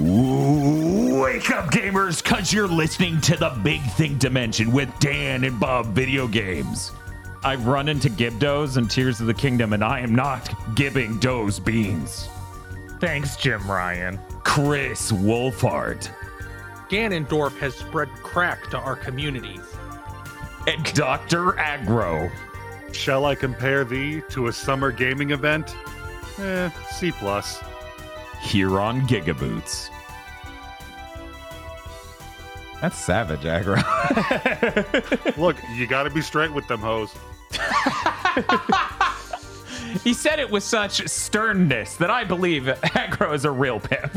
Wake up, gamers, because you're listening to the Big Think Dimension with Dan and Bob Video Games. I've run into Gibdos and Tears of the Kingdom, and I am not gibbing Doe's beans. Thanks, Jim Ryan. Kris Wolfheart. Ganondorf has spread crack to our communities. and Dr. Aggro. Shall I compare thee to a summer gaming event? Eh, C plus. Here on Gigaboots. That's savage, aggro. Look, you gotta be straight with them hoes. He said it with such sternness that I believe Aggro is a real pimp.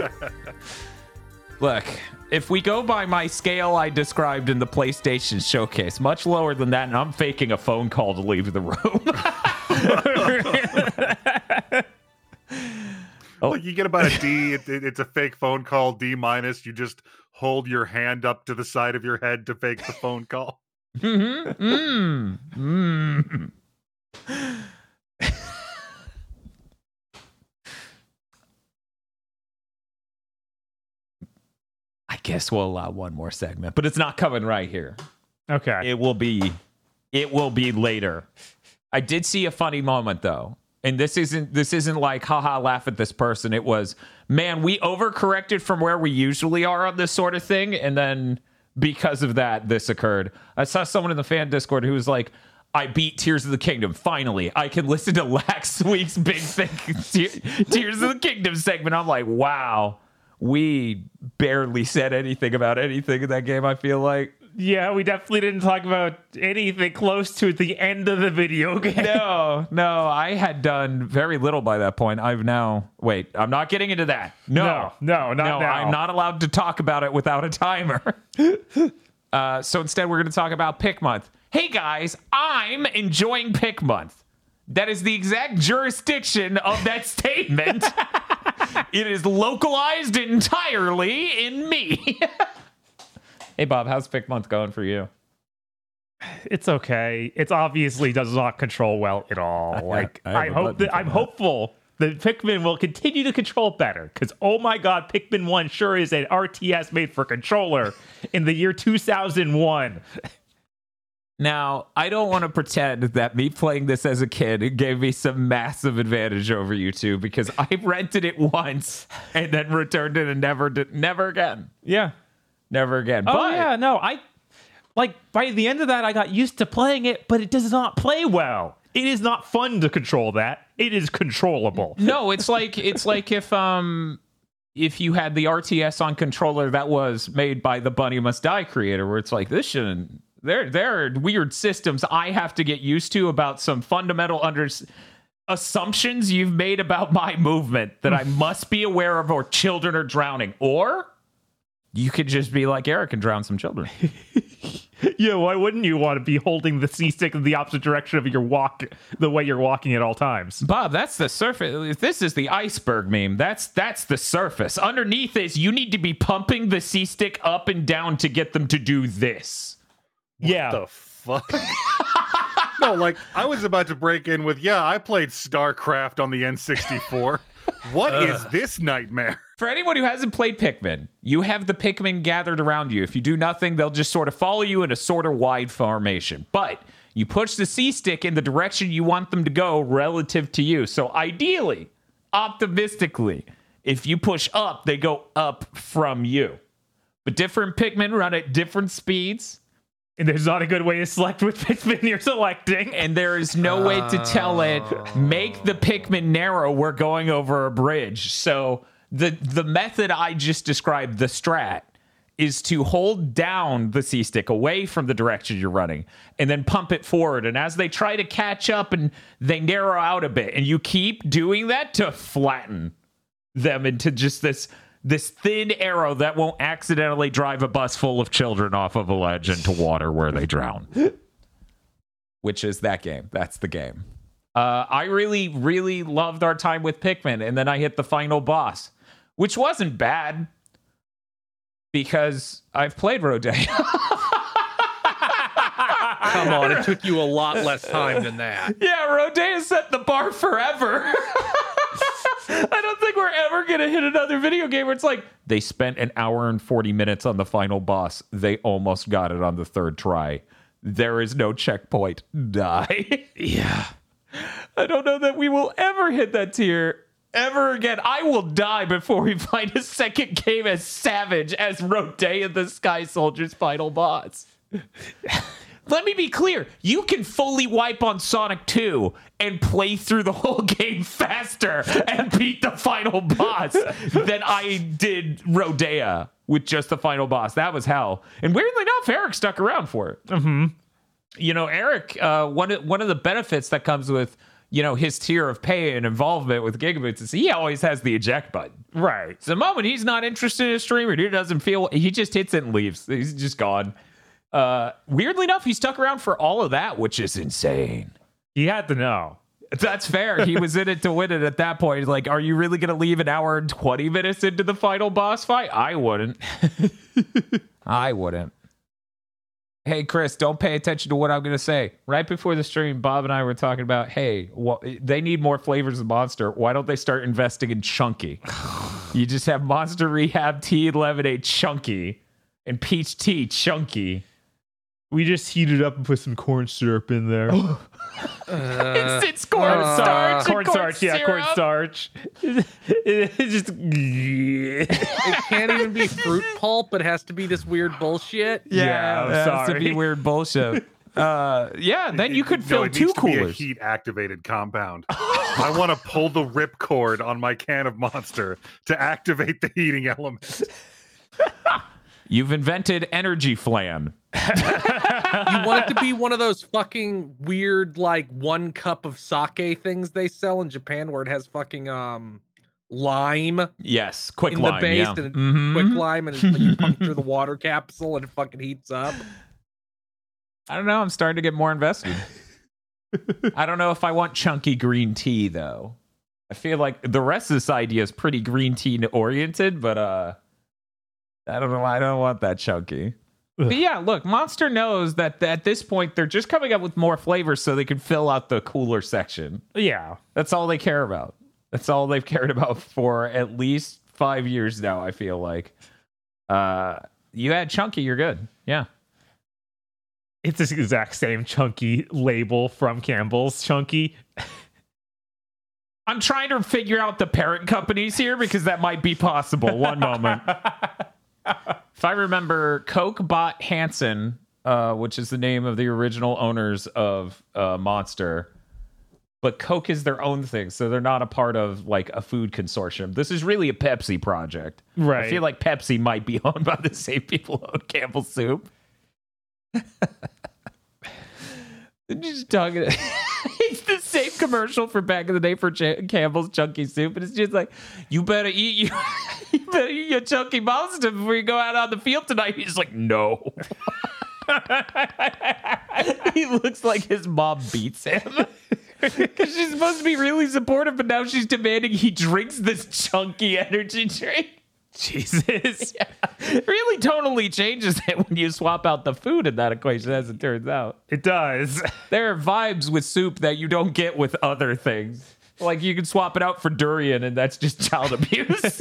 Look, if we go by my scale I described in the PlayStation showcase, much lower than that, and I'm faking a phone call to leave the room. Look, you get about a D. It, it- it's a fake phone call. D minus. You just hold your hand up to the side of your head to fake the phone call. mm, mm. I guess we'll allow one more segment, but it's not coming right here. Okay. It will be it will be later. I did see a funny moment though. And this isn't this isn't like haha laugh at this person. It was man, we overcorrected from where we usually are on this sort of thing and then because of that this occurred. I saw someone in the fan discord who was like I beat Tears of the Kingdom. Finally, I can listen to last week's Big Think, Tears of the Kingdom segment. I'm like, wow, we barely said anything about anything in that game. I feel like yeah, we definitely didn't talk about anything close to the end of the video game. no, no, I had done very little by that point. I've now wait. I'm not getting into that. No, No, no, not no. now. I'm not allowed to talk about it without a timer. uh, so instead, we're going to talk about Pick Month. Hey guys, I'm enjoying Pick Month. That is the exact jurisdiction of that statement. it is localized entirely in me. Hey Bob, how's Pick Month going for you? It's okay. It's obviously does not control well at all. Like I have I, a hope that I'm that. hopeful that Pikmin will continue to control better. Because oh my god, Pikmin One sure is an RTS made for controller in the year 2001. Now, I don't want to pretend that me playing this as a kid gave me some massive advantage over you two because I rented it once and then returned it and never did, never again. Yeah. Never again. Oh but yeah, no, I like by the end of that I got used to playing it, but it does not play well. It is not fun to control that. It is controllable. no, it's like it's like if um if you had the RTS on controller that was made by the Bunny Must Die creator, where it's like this shouldn't. There, there are weird systems I have to get used to about some fundamental under assumptions you've made about my movement that I must be aware of, or children are drowning, or you could just be like Eric and drown some children. Yeah, why wouldn't you want to be holding the C stick in the opposite direction of your walk the way you're walking at all times? Bob, that's the surface. This is the iceberg meme, that's that's the surface. Underneath is you need to be pumping the C stick up and down to get them to do this. yeah. The fuck? no, like I was about to break in with, yeah, I played StarCraft on the N64. What is this nightmare? For anyone who hasn't played Pikmin, you have the Pikmin gathered around you. If you do nothing, they'll just sort of follow you in a sort of wide formation. But you push the C stick in the direction you want them to go relative to you. So ideally, optimistically, if you push up, they go up from you. But different Pikmin run at different speeds. And there's not a good way to select which Pikmin you're selecting. and there is no way to tell it. Ah. Make the pikmin narrow. We're going over a bridge. So the the method i just described the strat is to hold down the c stick away from the direction you're running and then pump it forward. And as they try to catch up and they narrow out a bit and you keep doing that to flatten them into just this this thin arrow that won't accidentally drive a bus full of children off of a ledge into water where they drown which is that game. That's the game. Uh, I really, really loved our time with Pikmin, and then I hit the final boss, which wasn't bad because I've played Rodea. Come on, it took you a lot less time than that. yeah, Rodea set the bar forever. I don't think we're ever gonna hit another video game where it's like they spent an hour and 40 minutes on the final boss. They almost got it on the third try. There is no checkpoint. Die. Yeah. I don't know that we will ever hit that tier ever again. I will die before we find a second game as savage as Rodea the Sky Soldier's final boss. Let me be clear. You can fully wipe on Sonic 2 and play through the whole game faster and beat the final boss than I did Rodea with just the final boss. That was hell. And weirdly enough, Eric stuck around for it. Mm-hmm. You know, Eric, uh, one, of, one of the benefits that comes with, you know, his tier of pay and involvement with Gigaboots is he always has the eject button. Right. So the moment he's not interested in a streamer, he doesn't feel he just hits it and leaves. He's just gone. Uh, weirdly enough, he stuck around for all of that, which is insane. He had to know. That's fair. He was in it to win it at that point. Like, are you really going to leave an hour and 20 minutes into the final boss fight? I wouldn't. I wouldn't. Hey, Chris, don't pay attention to what I'm going to say. Right before the stream, Bob and I were talking about, hey, well, they need more flavors of Monster. Why don't they start investing in Chunky? you just have Monster Rehab Tea Lemonade Chunky and Peach Tea Chunky. We just heated up and put some corn syrup in there. it's, it's cornstarch. and cornstarch, yeah, syrup. cornstarch. It's just It can't even be fruit pulp. It has to be this weird bullshit. Yeah, I'm it has to be weird bullshit. Uh, yeah, then you could No, fill it two needs to be a coolers. heat activated compound. I want to pull the rip cord on my can of Monster to activate the heating element. You've invented energy flan. You want it to be one of those fucking weird, like one cup of sake things they sell in Japan, where it has fucking um lime Yes, quick in lime. the base yeah. and Mhm. quick lime, and it's like you puncture the water capsule and it fucking heats up. I don't know. I'm starting to get more invested. I don't know if I want chunky green tea though. I feel like the rest of this idea is pretty green tea oriented, but uh, I don't know. I don't want that chunky. But yeah, look, Monster knows that at this point they're just coming up with more flavors so they can fill out the cooler section. yeah. That's all they care about. That's all they've cared about for at least five years now. I feel like. Uh, you add chunky, you're good. Yeah. It's this exact same chunky label from Campbell's chunky. I'm trying to figure out the parent companies here because that might be possible. One moment. if I remember, Coke bought Hansen, uh, which is the name of the original owners of uh, Monster. But Coke is their own thing, so they're not a part of like a food consortium. This is really a Pepsi project. Right. I feel like Pepsi might be owned by the same people who own Campbell's Soup. just talking. it's the same commercial for back in the day for Campbell's Chunky Soup, and it's just like, you better eat you, you better eat your Chunky Monster before you go out on the field tonight. He's like, no. he looks like his mom beats him. Because she's supposed to be really supportive, but now she's demanding he drinks this chunky energy drink. Jesus. It really totally changes it when you swap out the food in that equation, as it turns out. It does. There are vibes with soup that you don't get with other things. Like you can swap it out for durian, and that's just child abuse.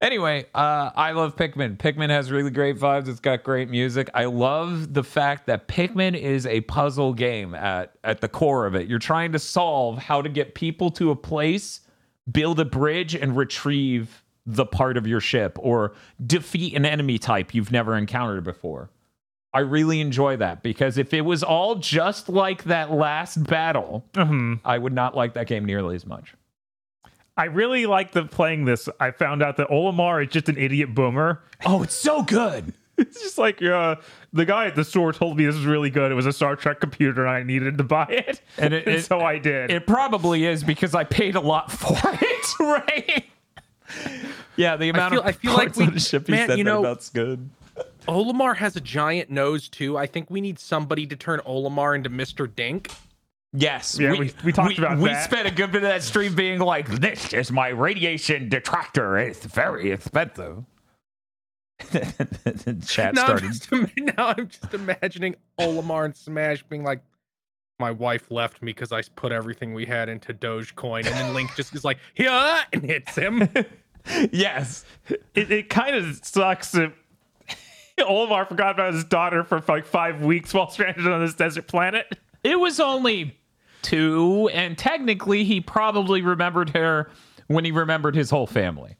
Anyway, uh, I love Pikmin. Pikmin has really great vibes. It's got great music. I love the fact that Pikmin is a puzzle game at at the core of it. You're trying to solve how to get people to a place, build a bridge, and retrieve the part of your ship, or defeat an enemy type you've never encountered before. I really enjoy that because if it was all just like that last battle, I would not like that game nearly as much. I really like the playing this. I found out that Olimar is just an idiot boomer. Oh, it's so good. It's just like uh, the guy at the store told me this is really good. It was a Star Trek computer, and I needed to buy it, And it- it- so I did. It probably is because I paid a lot for it, right? Yeah, the amount feel- of I feel like parts we- on the ship he man, said you know- that's good. Olimar has a giant nose too. I think we need somebody to turn Olimar into Mr. Dink. Yes, Yeah, we- we talked about that. We that. spent a good bit of that stream being like, "This is my radiation detractor. It's very expensive." Chat Now I'm, started. just, now I'm just imagining Olimar and Smash being like, My wife left me because I put everything we had into Dogecoin, and then Link just is like, yeah, and hits him. Yes. It, it kind of sucks that Olimar forgot about his daughter for like five weeks while stranded on this desert planet. It was only two, and technically, he probably remembered her when he remembered his whole family.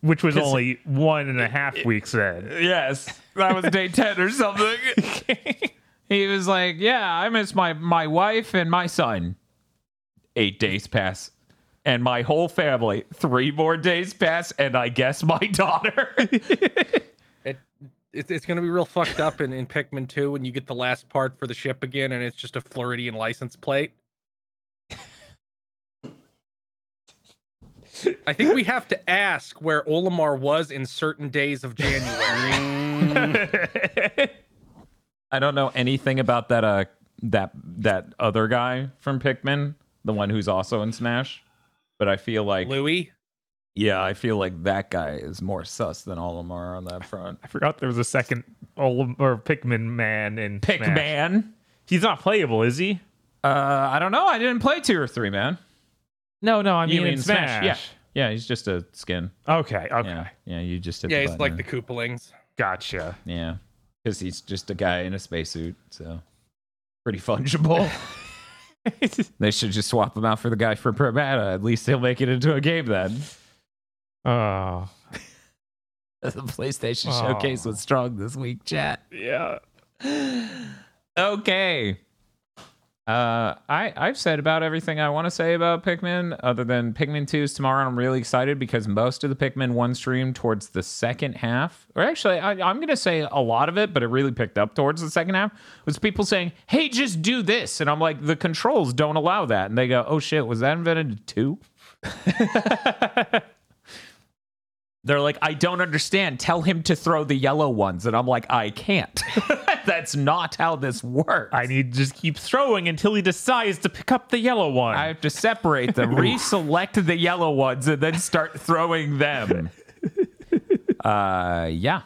Which was only one and a half weeks in. Yes, that was day ten or something. he was like, "Yeah, I miss my my wife and my son." Eight days pass, and my whole family. Three more days pass, and I guess my daughter. it, it's it's gonna be real fucked up in, in Pikmin 2 when you get the last part for the ship again, and it's just a Floridian license plate. I think we have to ask where Olimar was in certain days of January. I don't know anything about that. Uh, that that other guy from Pikmin, the one who's also in Smash. But I feel like, Louie, yeah, I feel like that guy is more sus than Olimar on that front. I forgot there was a second Olim or Pikmin man in Smash. Pikman. He's not playable, is he? Uh, I don't know. I didn't play two or three, man. No, no, I mean, You mean in Smash? Smash. Yeah, yeah. He's just a skin. Okay, okay. Yeah, yeah. You just hit yeah, the he's like the button. Koopalings. Gotcha. yeah, because he's just a guy in a spacesuit, so pretty fungible. they should just swap him out for the guy from Promata. At least he'll make it into a game then. Oh, The PlayStation Aw. Showcase was strong this week, chat. yeah. Okay. Uh, I I've said about everything I want to say about Pikmin, other than Pikmin 2 is tomorrow. I'm really excited because most of the Pikmin one stream towards the second half, or actually, I, I'm gonna say a lot of it, but it really picked up towards the second half. Was people saying, "Hey, just do this," and I'm like, the controls don't allow that, and they go, "Oh shit, was that invented in two? They're like, I don't understand. Tell him to throw the yellow ones. And I'm like, I can't. That's not how this works. I need to just keep throwing until he decides to pick up the yellow one. I have to separate them, reselect the yellow ones, and then start throwing them. uh, yeah.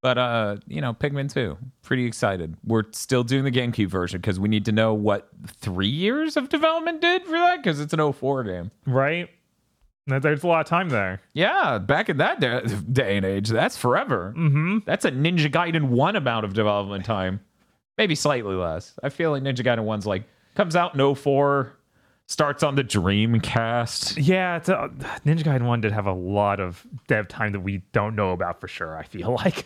But uh, you know, Pikmin 2, pretty excited. We're still doing the GameCube version because we need to know what three years of development did for that because it's an 04 game. right? There- There's a lot of time there. Yeah, back in that day, day and age, that's forever. Mm-hmm. That's a Ninja Gaiden 1 amount of development time. Maybe slightly less. I feel like Ninja Gaiden 1's like comes out in 04, starts on the Dreamcast. Yeah, it's a, Ninja Gaiden 1 did have a lot of dev time that we don't know about for sure, I feel like.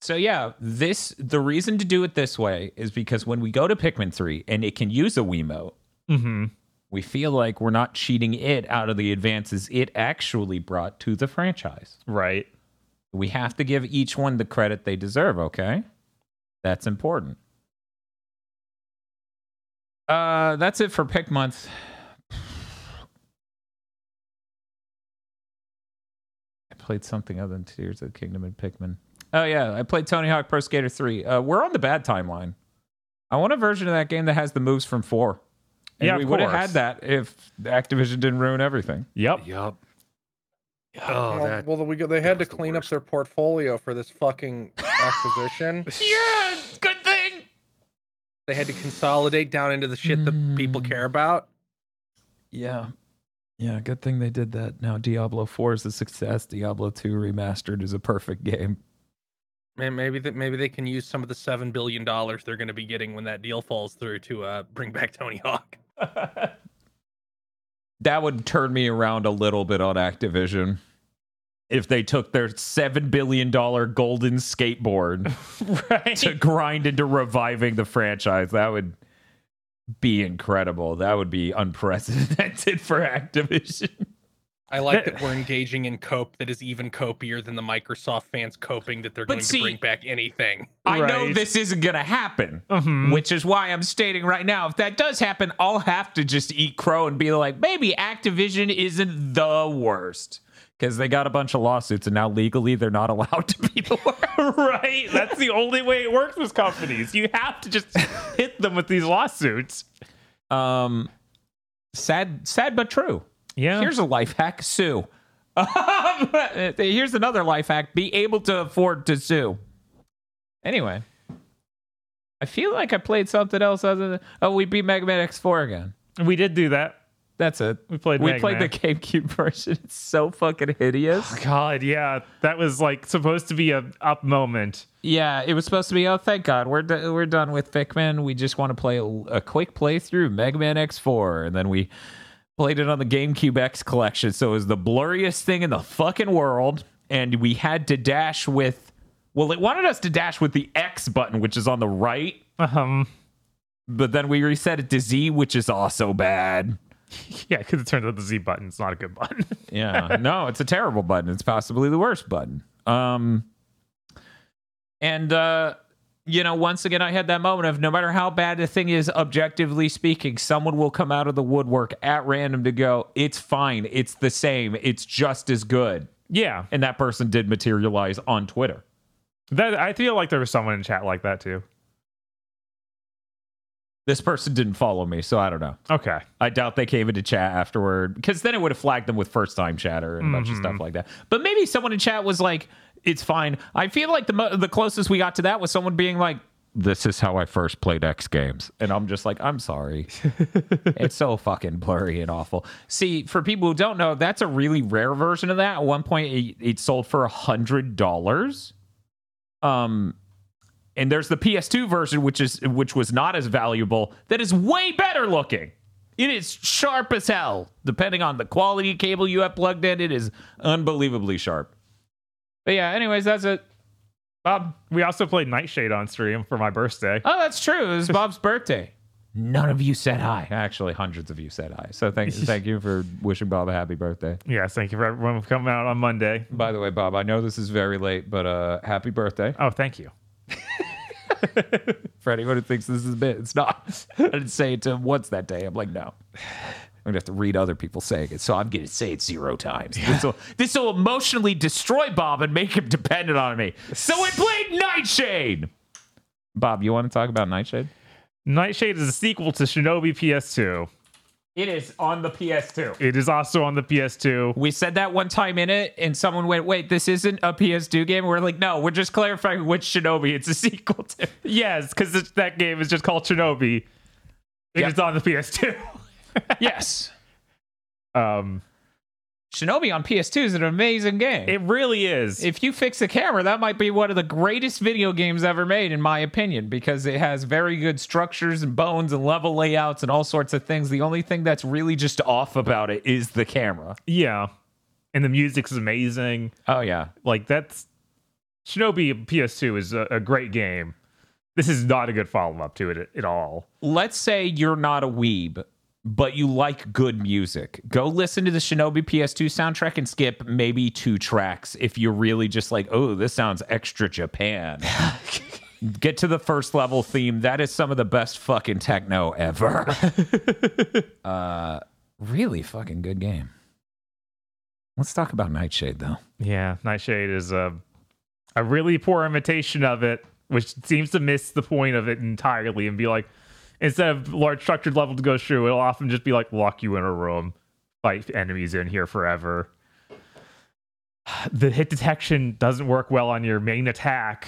So yeah, this the reason to do it this way is because when we go to Pikmin 3 and it can use a Wiimote, Mm-hmm. We feel like we're not cheating it out of the advances it actually brought to the franchise. Right. We have to give each one the credit they deserve, okay? That's important. Uh that's it for pick month. I played something other than Tears of the Kingdom and Pikmin. Oh yeah, I played Tony Hawk Pro Skater 3. Uh we're on the bad timeline. I want a version of that game that has the moves from 4. And Yeah, we would have had that if Activision didn't ruin everything. Yep. Yep. Oh, well, that. well, we go, they had to was the clean up their portfolio for this fucking acquisition. Yeah, good thing. they had to consolidate down into the shit that people Mm. care about. Yeah. Yeah, good thing they did that. Now Diablo 4 is a success. Diablo 2 remastered is a perfect game. Man, maybe that maybe they can use some of the seven billion dollars they're going to be getting when that deal falls through to uh, bring back Tony Hawk. That would turn me around a little bit on Activision. If they took their $7 billion golden skateboard right. to grind into reviving the franchise, that would be incredible. That would be unprecedented for Activision. I like That- that we're engaging in cope that is even copier than the Microsoft fans coping that they're But going see- to bring back anything. I know this isn't going to happen. Mhm. Which is why I'm stating right now, if that does happen, I'll have to just eat crow and be like, maybe Activision isn't the worst. Because they got a bunch of lawsuits and now legally they're not allowed to be the worst. right. That's the only way it works with companies. You have to just hit them with these lawsuits. Um, sad, sad but true. Yeah. Here's a life hack: sue. Um, here's another life hack: be able to afford to sue. Anyway, I feel like I played something else other than oh, we beat Mega Man X4 again. We did do that. That's it. We played We Mega played Man. the GameCube version. It's so fucking hideous. God, yeah, that was like supposed to be a up moment. Yeah, it was supposed to be. Oh, thank God, we're do- we're done with Pikmin. We just want to play a, a quick playthrough Mega Man X4, and then we played it on the GameCube X collection. So it was the blurriest thing in the fucking world, and we had to dash with. Well, it wanted us to dash with the X button, which is on the right, Um, but then we reset it to Z, which is also bad. yeah, because it turns out the Z button is not a good button. Yeah, no, it's a terrible button. It's possibly the worst button. Um, and uh, you know, once again, I had that moment of no matter how bad the thing is, objectively speaking, someone will come out of the woodwork at random to go, "It's fine. It's the same. It's just as good." yeah, And that person did materialize on Twitter. that I feel like there was someone in chat like that too. This person didn't follow me, so I don't know. Okay, I doubt they came into chat afterward because then it would have flagged them with first time chatter and a bunch of mm-hmm. stuff like that. But maybe someone in chat was like, "It's fine." I feel like the mo- the closest we got to that was someone being like, "This is how I first played X Games," and I'm just like, "I'm sorry." it's so fucking blurry and awful. See, for people who don't know, that's a really rare version of that. At one point, it, it sold for a hundred dollars. Um, and there's the PS2 version, which is which was not as valuable. That is way better looking. It is sharp as hell. Depending on the quality cable you have plugged in, it is unbelievably sharp. But yeah, anyways, that's it. Bob. we also played Nightshade on stream for my birthday. Oh, that's true. It was Bob's birthday. None of you said hi. Actually, hundreds of you said hi. So thank thank you for wishing Bob a happy birthday. Yes, thank you for everyone for coming out on Monday. By the way, Bob, I know this is very late, but uh, happy birthday Oh, thank you. for anyone who thinks this is a bit. It's not. I didn't say it to him once that day. I'm like, no. I'm gonna have to read other people saying it, so I'm gonna say it zero times. This will this will emotionally destroy Bob and make him dependent on me. So we played Nightshade. Bob, you want to talk about Nightshade? Nightshade is a sequel to Shinobi PS2. It is on the PS2. It is also on the PS2. We said that one time in it, and someone went, "Wait, this isn't a PS2 game." We're like, "No, we're just clarifying which Shinobi it's a sequel to." Yes, because that game is just called Shinobi. It is Yep. on the PS2. yes, um, Shinobi on PS2 is an amazing game. it really is. if you fix the camera, that might be one of the greatest video games ever made, in my opinion, because it has very good structures and bones and level layouts and all sorts of things. The only thing that's really just off about it is the camera. yeah, and the music's amazing. Oh yeah, Like that's Shinobi PS2 is a, a great game. This is not a good follow up to it at, at all. let's say you're not a weeb, but you like good music. Go listen to the Shinobi PS2 soundtrack and skip maybe two tracks if you're really just like, oh, this sounds extra Japan. Get to the first level theme. That is some of the best fucking techno ever. uh, really fucking good game. Let's talk about Nightshade though. Yeah, Nightshade is a a really poor imitation of it, which seems to miss the point of it entirely and be like, instead of large structured level to go through, it'll often just be like lock you in a room, fight enemies in here forever. The hit detection doesn't work well on your main attack.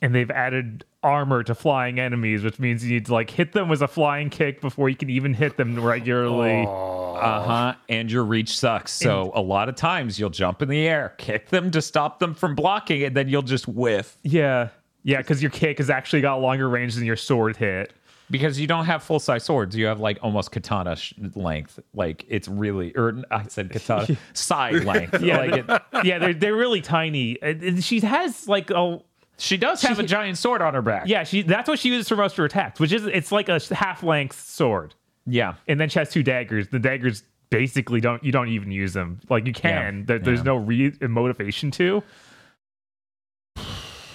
And they've added armor to flying enemies, which means you need to like hit them with a flying kick before you can even hit them regularly. Uh huh. And your reach sucks. So a lot of times you'll jump in the air, kick them to stop them from blocking, and then you'll just whiff. Yeah. Yeah, because your kick has actually got longer range than your sword hit. because you don't have full size swords. You have like almost katana sh- length. Like it's really, or I said katana side length. Yeah, like it, yeah, they're they're really tiny. And- and she has like a she does have a giant sword on her back. yeah, she that's what she uses for most of her attacks, which is it's like a half length sword, yeah. and then she has two daggers. The daggers basically don't you don't even use them. Like you can, there, there's yeah. no re- motivation to.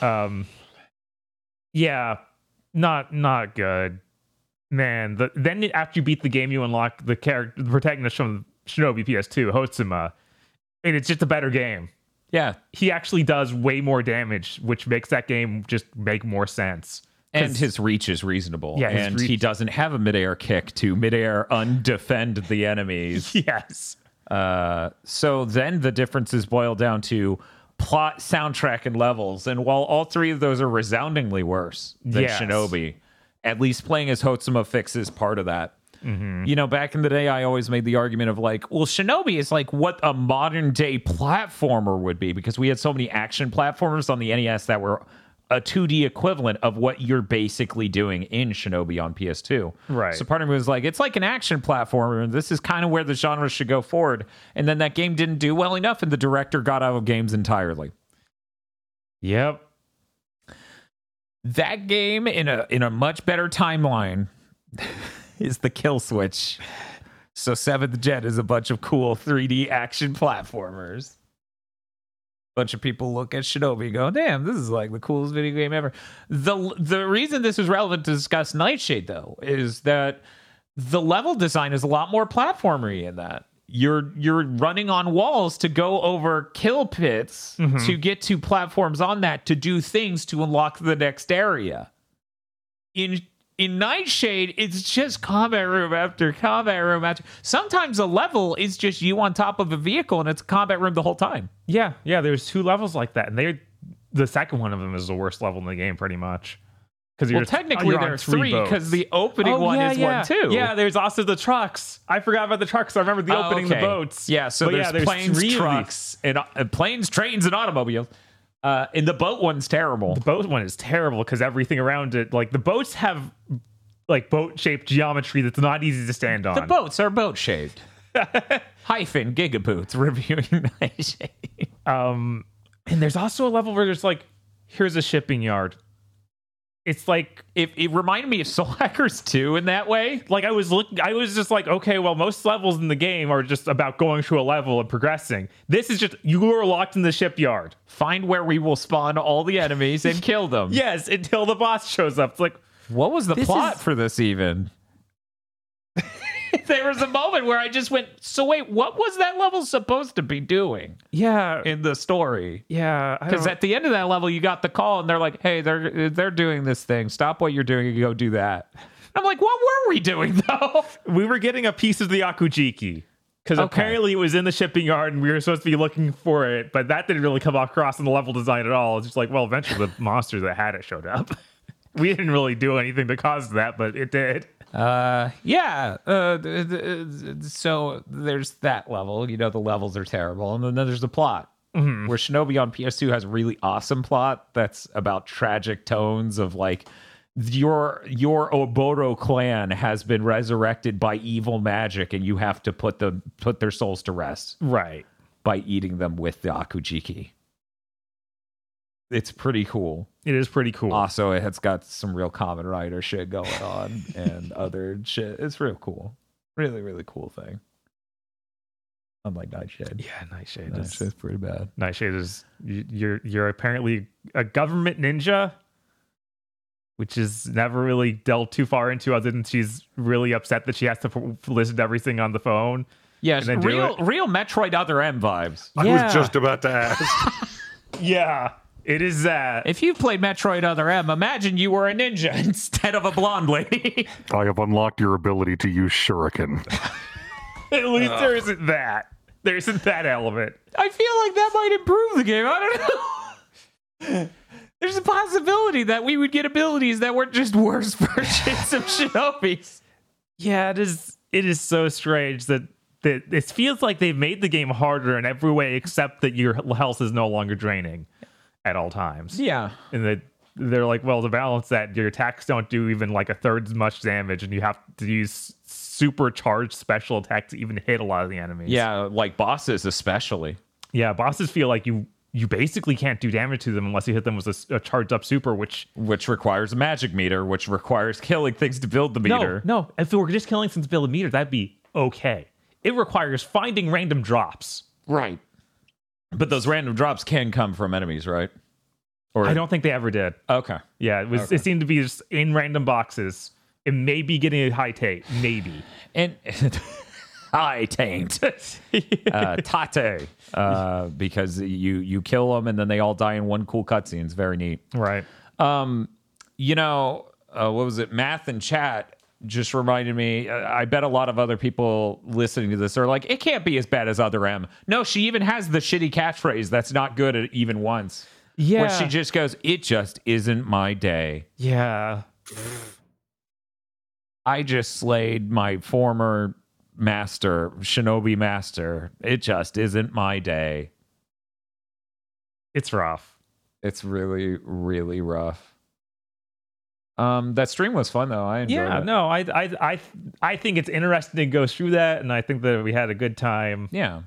Um, yeah, not not good, man. The, then after you beat the game, you unlock the character, the protagonist from Shinobi PS2, Hotsuma, and it's just a better game. Yeah. He actually does way more damage, which makes that game just make more sense. And his reach is reasonable. Yeah, and he doesn't have a midair kick to midair undefend the enemies. Yes. Uh, so then the differences boil down to plot, soundtrack, and levels. And while all three of those are resoundingly worse than Yes. Shinobi, at least playing as Hotsuma fixes part of that. Mm-hmm. You know, back in the day, I always made the argument of like, well, Shinobi is like what a modern day platformer would be because we had so many action platformers on the NES that were a 2D equivalent of what you're basically doing in Shinobi on PS2. Right. So part of me was like, it's like an action platformer, and this is kind of where the genre should go forward. And then that game didn't do well enough, and the director got out of games entirely. Yep. That game in a in a much better timeline is the kill switch. So Seventh Jet is a bunch of cool 3D action platformers. Bunch of people look at Shinobi and go, damn, this is like the coolest video game ever. The the reason this is relevant to discuss Nightshade though is that the level design is a lot more platformery in that. You're you're running on walls to go over kill pits mm-hmm. to get to platforms on that to do things to unlock the next area. In in Nightshade, it's just combat room after combat room after. Sometimes a level is just you on top of a vehicle and it's a combat room the whole time. Yeah, yeah. There's two levels like that, and they the second one of them is the worst level in the game, pretty much. Because Well, technically you're on there are three because the opening Oh, one yeah, is yeah. one too. Yeah, there's also the trucks. I forgot about the trucks. I remember the Oh, opening okay. the boats. Yeah, so But there's, planes, three of trucks, and uh, planes, trains, and automobiles. Uh, and the boat one's terrible. The boat one is terrible because everything around it, like the boats have like boat shaped geometry that's not easy to stand on. The boats are boat shaped. Hyphen gigaboots reviewing Nightshade. Um, and there's also a level where there's like, here's a shipping yard. It's like It, it reminded me of Soul Hackers 2 in that way. like I was looking, I was just like, okay, well, most levels in the game are just about going through a level and progressing. This is just you are locked in the shipyard. Find where we will spawn all the enemies and kill them. Yes, until the boss shows up. It's like, What was the This plot is- for this even? there was a moment where I just went, so wait, what was that level supposed to be doing yeah, in the story? yeah, Because at the end of that level, you got the call, and they're like, "Hey, they're they're doing this thing. Stop what you're doing and go do that." I'm like, "What were we doing though?" we were getting a piece of the Akujiki. Because Okay. apparently it was in the shipping yard and we were supposed to be looking for it, but that didn't really come across in the level design at all. It's just like, well, eventually the monsters that had it showed up. we didn't really do anything to cause that, but it did. Uh, yeah. Uh, th- th- so there's that level. You know, the levels are terrible, and then there's the plot. Where Shinobi on PS2 has a really awesome plot that's about tragic tones of like your your Oboro clan has been resurrected by evil magic, and you have to put the put their souls to rest. Right. by eating them with the akujiki. It's pretty cool. It is pretty cool. Also, it's got some real Kamen Rider shit going on and other shit. It's real cool. Really, really cool thing. Unlike Nightshade. Yeah, Nightshade. is, pretty bad. Nightshade is you- you're you're apparently a government ninja, which is never really delved too far into, other than she's really upset that she has to f- listen to everything on the phone. Yes, And then do real, it. real Metroid Other M vibes. I Yeah. was just about to ask. Yeah, it is that. If you've played Metroid Other M, imagine you were a ninja instead of a blonde lady. I have unlocked your ability to use shuriken. At least there isn't that. There isn't that element. I feel like that might improve the game. I don't know. There's a possibility that we would get abilities that weren't just worse versions of Shinobi's. Yeah, it is. It is so strange that that it feels like they've made the game harder in every way except that your health is no longer draining at all times. Yeah. and that they're like, well, to balance that, your attacks don't do even like a third as much damage, and you have to use supercharged special attacks to even hit a lot of the enemies. Yeah, like bosses especially. yeah. Bosses feel like you you basically can't do damage to them unless you hit them with a charged up super, which Which requires a magic meter, which requires killing things to build the meter. no. no. If it were just killing since build a meter, that'd be okay. It requires finding random drops. Right. But those random drops can come from enemies, right? Or I don't think they ever did. Okay. Yeah, it was. It seemed to be just in random boxes. It may be getting a high tate, maybe. And high taint. uh, tate. Uh, because you you kill them and then they all die in one cool cutscene. It's very neat. right. Um, you know, uh, what was it? Math and chat just reminded me. uh, I bet a lot of other people listening to this are like, it can't be as bad as Other M. No, she even has the shitty catchphrase that's not good at even once. Yeah. Where she just goes, it just isn't my day. yeah. I just slayed my former master, Shinobi master. It just isn't my day. It's rough. It's really, really rough. Um, that stream was fun though. I enjoyed Yeah, it. no, I, I, I, I think it's interesting to go through that, and I think that we had a good time. Yeah,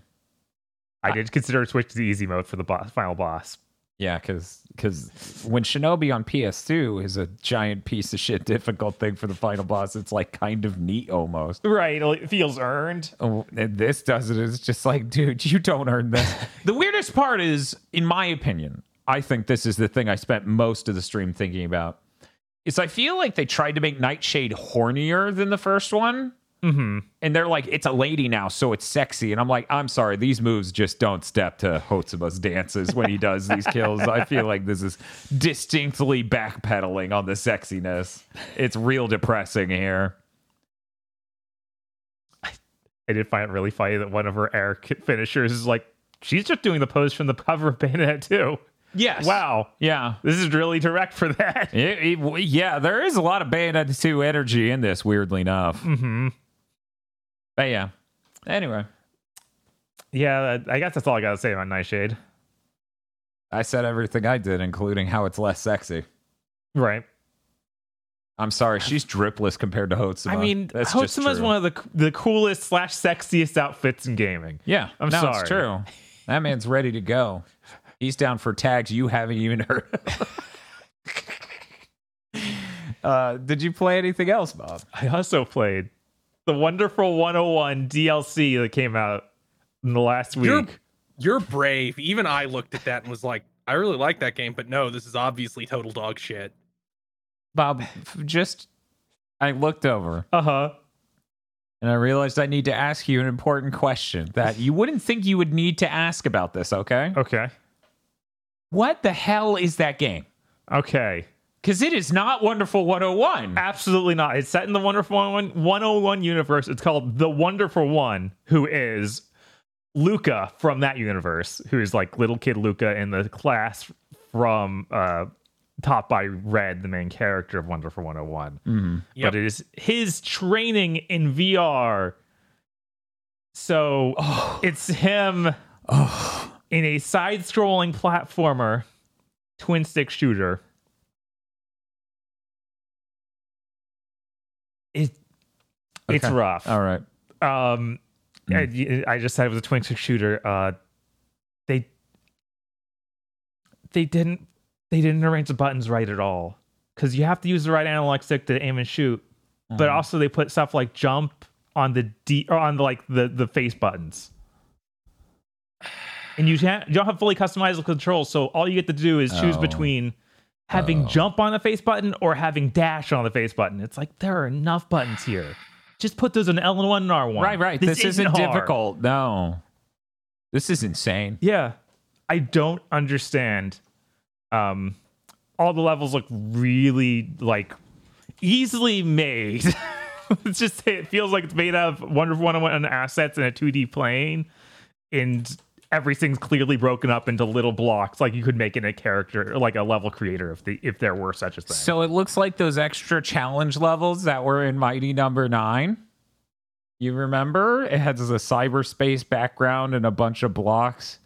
I did consider switch to the easy mode for the boss, final boss. yeah, because because when Shinobi on PS2 is a giant piece of shit difficult thing for the final boss, it's like kind of neat almost. Right, it feels earned. Oh, and this does it. It's just like, dude, you don't earn this. the weirdest part is, in my opinion, I think this is the thing I spent most of the stream thinking about. Is I feel like they tried to make Nightshade hornier than the first one. Mm-hmm. And they're like, it's a lady now, so it's sexy. And I'm like, I'm sorry, these moves just don't step to Hotsuma's dances when he does these kills. I feel like this is distinctly backpedaling on the sexiness. It's real depressing here. I did find it really funny that one of her air finishers is like, she's just doing the pose from the cover of Bayonetta 2. Yes. Wow. Yeah. This is really direct for that. It- it- yeah, there is a lot of Bayonetta 2 energy in this, weirdly enough. Mm-hmm. But yeah. Anyway, Yeah, I guess that's all I got to say about Nightshade. I said everything I did, including how it's less sexy. Right. I'm sorry, she's dripless compared to Hotsuma. I mean, That's Hotsuma's true. one of the the coolest slash sexiest outfits in gaming. Yeah, I'm no, sorry. It's true. That man's ready to go. He's down for tags you haven't even heard. uh, did you play anything else, Bob? I also played the Wonderful 101 DLC that came out in the last week. You're you're brave. Even I looked at that and was like, I really like that game, but no, this is obviously total dog shit. Bob, just I looked over Uh huh. and I realized I need to ask you an important question that you wouldn't think you would need to ask about this. Okay, Okay. What the hell is that game? Okay. Because it is not Wonderful 101. Absolutely not. It's set in the Wonderful 101 101 universe. It's called The Wonderful One, who is Luka from that universe, who is like little kid Luka in the class from uh taught by Red, the main character of Wonderful 101. Yep. But it is his training in VR. So it's him in a side scrolling platformer, twin stick shooter. It, It's rough. All right. Um, I, I just said it was a twin stick shooter. Uh, they they didn't they didn't arrange the buttons right at all because you have to use the right analog stick to aim and shoot. But also they put stuff like jump on the D or on the, like the the face buttons. And you you don't have fully customizable controls, so all you get to do is choose Oh. between having Oh. jump on the face button or having dash on the face button. It's like there are enough buttons here. Just put those on L and one and R one. Right, right. This, isn't, hard. difficult. No. This is insane. Yeah. I don't understand. Um all the levels look really like easily made. it's just it feels like it's made out of Wonderful One assets in a 2D plane and everything's clearly broken up into little blocks like you could make in a character like a level creator if the if there were such a thing. So it looks like those extra challenge levels that were in Mighty Number Nine. You remember? It has a cyberspace background and a bunch of blocks.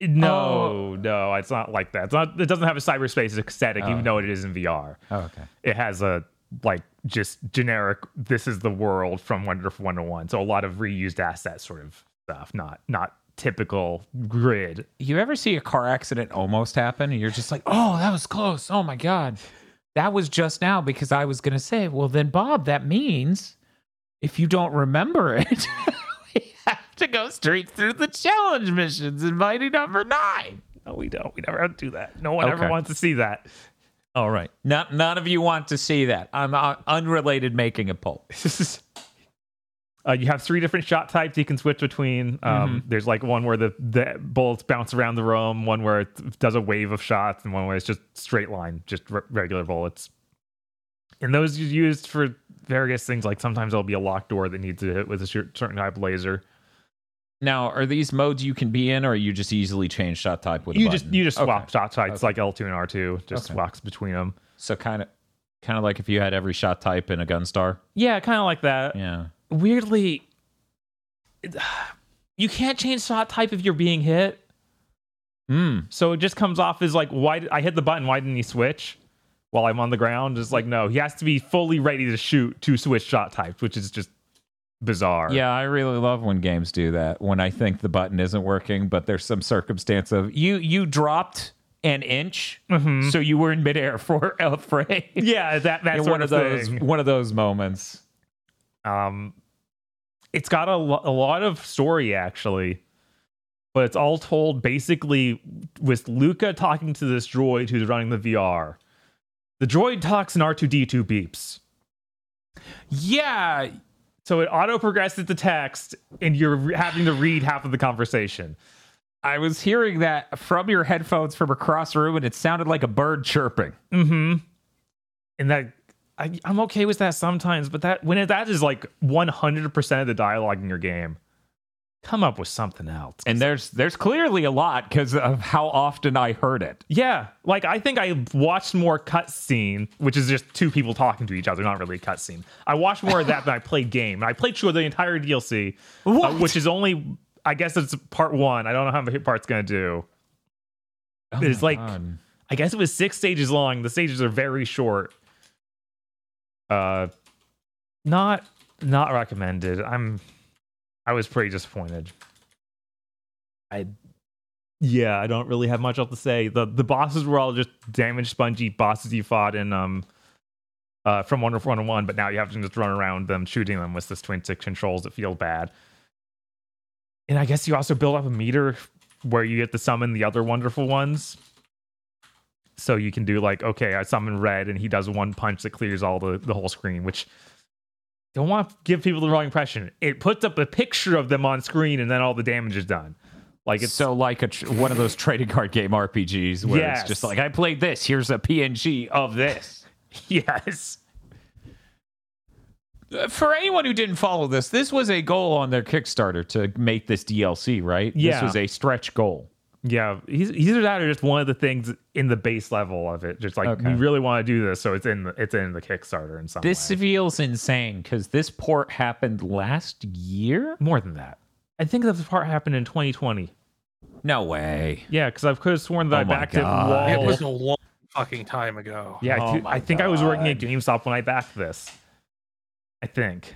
no, oh. no, it's not like that. It's not it doesn't have a cyberspace aesthetic Oh. even though it is in VR. Oh, okay. it has a like just generic this is the world from wonderful 101 so a lot of reused assets sort of stuff not not typical grid You ever see a car accident almost happen and you're just like, oh, that was close. Oh my God. That was just now because I was going to say, well, then, Bob, that means if you don't remember it, we have to go straight through the challenge missions in Mighty Number Nine. no we don't we never do that no one ever wants to see that All right. Not, none of you want to see that. I'm uh, unrelated making a poll. uh, you have three different shot types you can switch between um, there's like one where the, the bullets bounce around the room one where it does a wave of shots and one where it's just straight line just r- regular bullets and those are used for various things like sometimes there'll be a locked door that needs to hit with a cer- certain type of laser. Now, are these modes you can be in, or you just easily change shot type with a You just you just Okay. swap shot types Okay. like L2 and R2, just Okay. swaps between them. So kind of, kind of like if you had every shot type in a Gunstar. Yeah, kind of like that. Yeah. Weirdly, it- you can't change shot type if you're being hit. Hmm. So it just comes off as like, why did I hit the button? Why didn't he switch while I'm on the ground? It's like, no, he has to be fully ready to shoot to switch shot types, which is just bizarre. Yeah, I really love when games do that. When I think the button isn't working, but there's some circumstance of you you dropped an inch, so you were in midair for a frame. yeah, that that one of of those one of those moments. Um, it's got a, lo- a lot of story actually, but it's all told basically with Luka talking to this droid who's running the VR. The droid talks and R2D2 beeps. Yeah, So it auto progresses the text, and you're having to read half of the conversation. I was hearing that from your headphones from across the room, and it sounded like a bird chirping. Mm-hmm. And that I, I'm okay with that sometimes, but that when it, that is like 100 percent of the dialogue in your game, come up with something else. And there's there's clearly a lot because of how often I heard it. yeah, like I think I watched more cutscene, which is just two people talking to each other, not really a cutscene. I watched more of that than I played game, and I played through the entire DLC, uh, which is only I guess it's part one. I don't know how many part's gonna do. It's like God. I guess it was six stages long. The stages are very short. Uh, not not recommended. I'm I was pretty disappointed. I yeah, I don't really have much else to say. The the bosses were all just damaged spongy bosses you fought in um uh from Wonderful 101, but now you have to just run around them shooting them with this twin stick controls that feel bad. And I guess you also build up a meter where you get to summon the other wonderful ones. So you can do like, okay, I summon red and he does one punch that clears all the, the whole screen, which don't want to give people the wrong impression. It puts up a picture of them on screen and then all the damage is done. Like it's so like a tr- one of those trading card game RPGs where Yes. it's just like I played this. Here's a PNG of this. yes. Uh, For anyone who didn't follow this, this was a goal on their Kickstarter to make this DLC, right? Yeah. This was a stretch goal. Yeah, he's either that or just one of the things in the base level of it. Just like Okay. we really want to do this, so it's in the, it's in the Kickstarter in some This way. feels insane because this port happened last year. More than that, I think that the part happened in 2020. No way. Yeah, because I could have sworn that Oh I backed God. it. It Wall. was a long fucking time ago. yeah, I, Oh thi- my I think I was working at GameStop when I backed this. I think.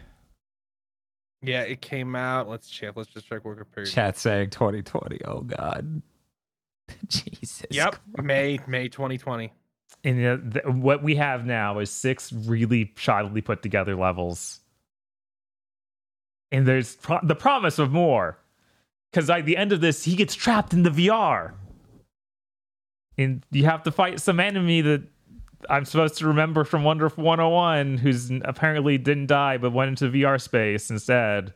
Yeah, it came out. Let's check. Let's just check worker period. Chat saying 2020. Oh God. Jesus. Yep, May May 2020. And uh, th- what we have now is six really shoddily put together levels. And there's pro- the promise of more. Because at the end of this, he gets trapped in the VR. And you have to fight some enemy that I'm supposed to remember from Wonderful 101, who's apparently didn't die but went into VR space instead.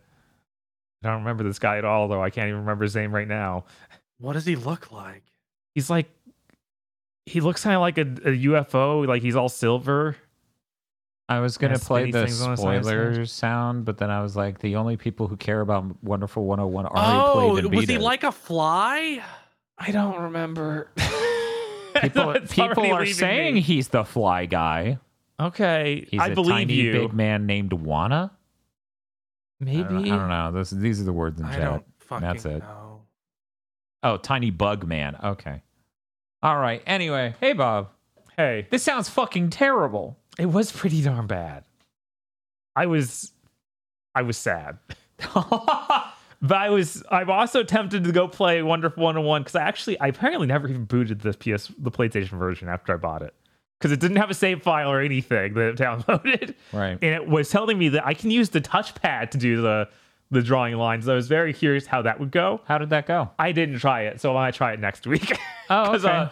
I don't remember this guy at all, though. I can't even remember his name right now. What does he look like? He's like, he looks kind of like a, a UFO, like he's all silver. I was gonna play the things on the side of his head. spoiler sound, but then I was like, the only people who care about Wonderful 101 already Oh, played and was he it. like a fly? I don't remember. people, people are saying me. he's the fly guy. okay. He's I a believe tiny you. big man named Wana. I Maybe. don't, I don't know. This, these are the words in I chat. don't fucking That's it. know. Oh, tiny bug man. Okay. All right. Anyway, hey Bob, Hey, this sounds fucking terrible. it was pretty darn bad. I was, I was sad. but I was, I'm also tempted to go play Wonderful 101 because I actually, I apparently never even booted the PS, the PlayStation version after I bought it because it didn't have a save file or anything that it downloaded. Right. and it was telling me that I can use the touchpad to do the the drawing lines. I was very curious how that would go. How did that go? I didn't try it, so I might try it next week. Oh, okay. uh,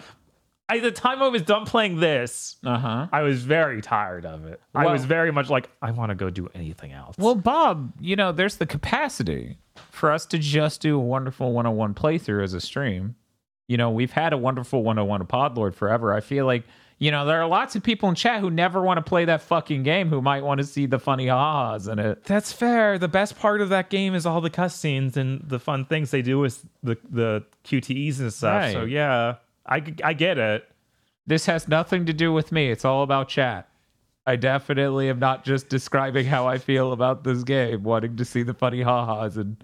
at the time I was done playing this, Uh huh. I was very tired of it. I was very much like, I want to go do anything else. Well, Bob, you know, there's the capacity for us to just do a wonderful 101 playthrough as a stream. You know, we've had a wonderful 101 Podlord forever. I feel like you know, there are lots of people in chat who never want to play that fucking game who might want to see the funny ha-has in it. That's fair. The best part of that game is all the cutscenes and the fun things they do with the the QTEs and stuff. So yeah, I, I get it. This has nothing to do with me. It's all about chat. I definitely am not just describing how I feel about this game, wanting to see the funny ha-has and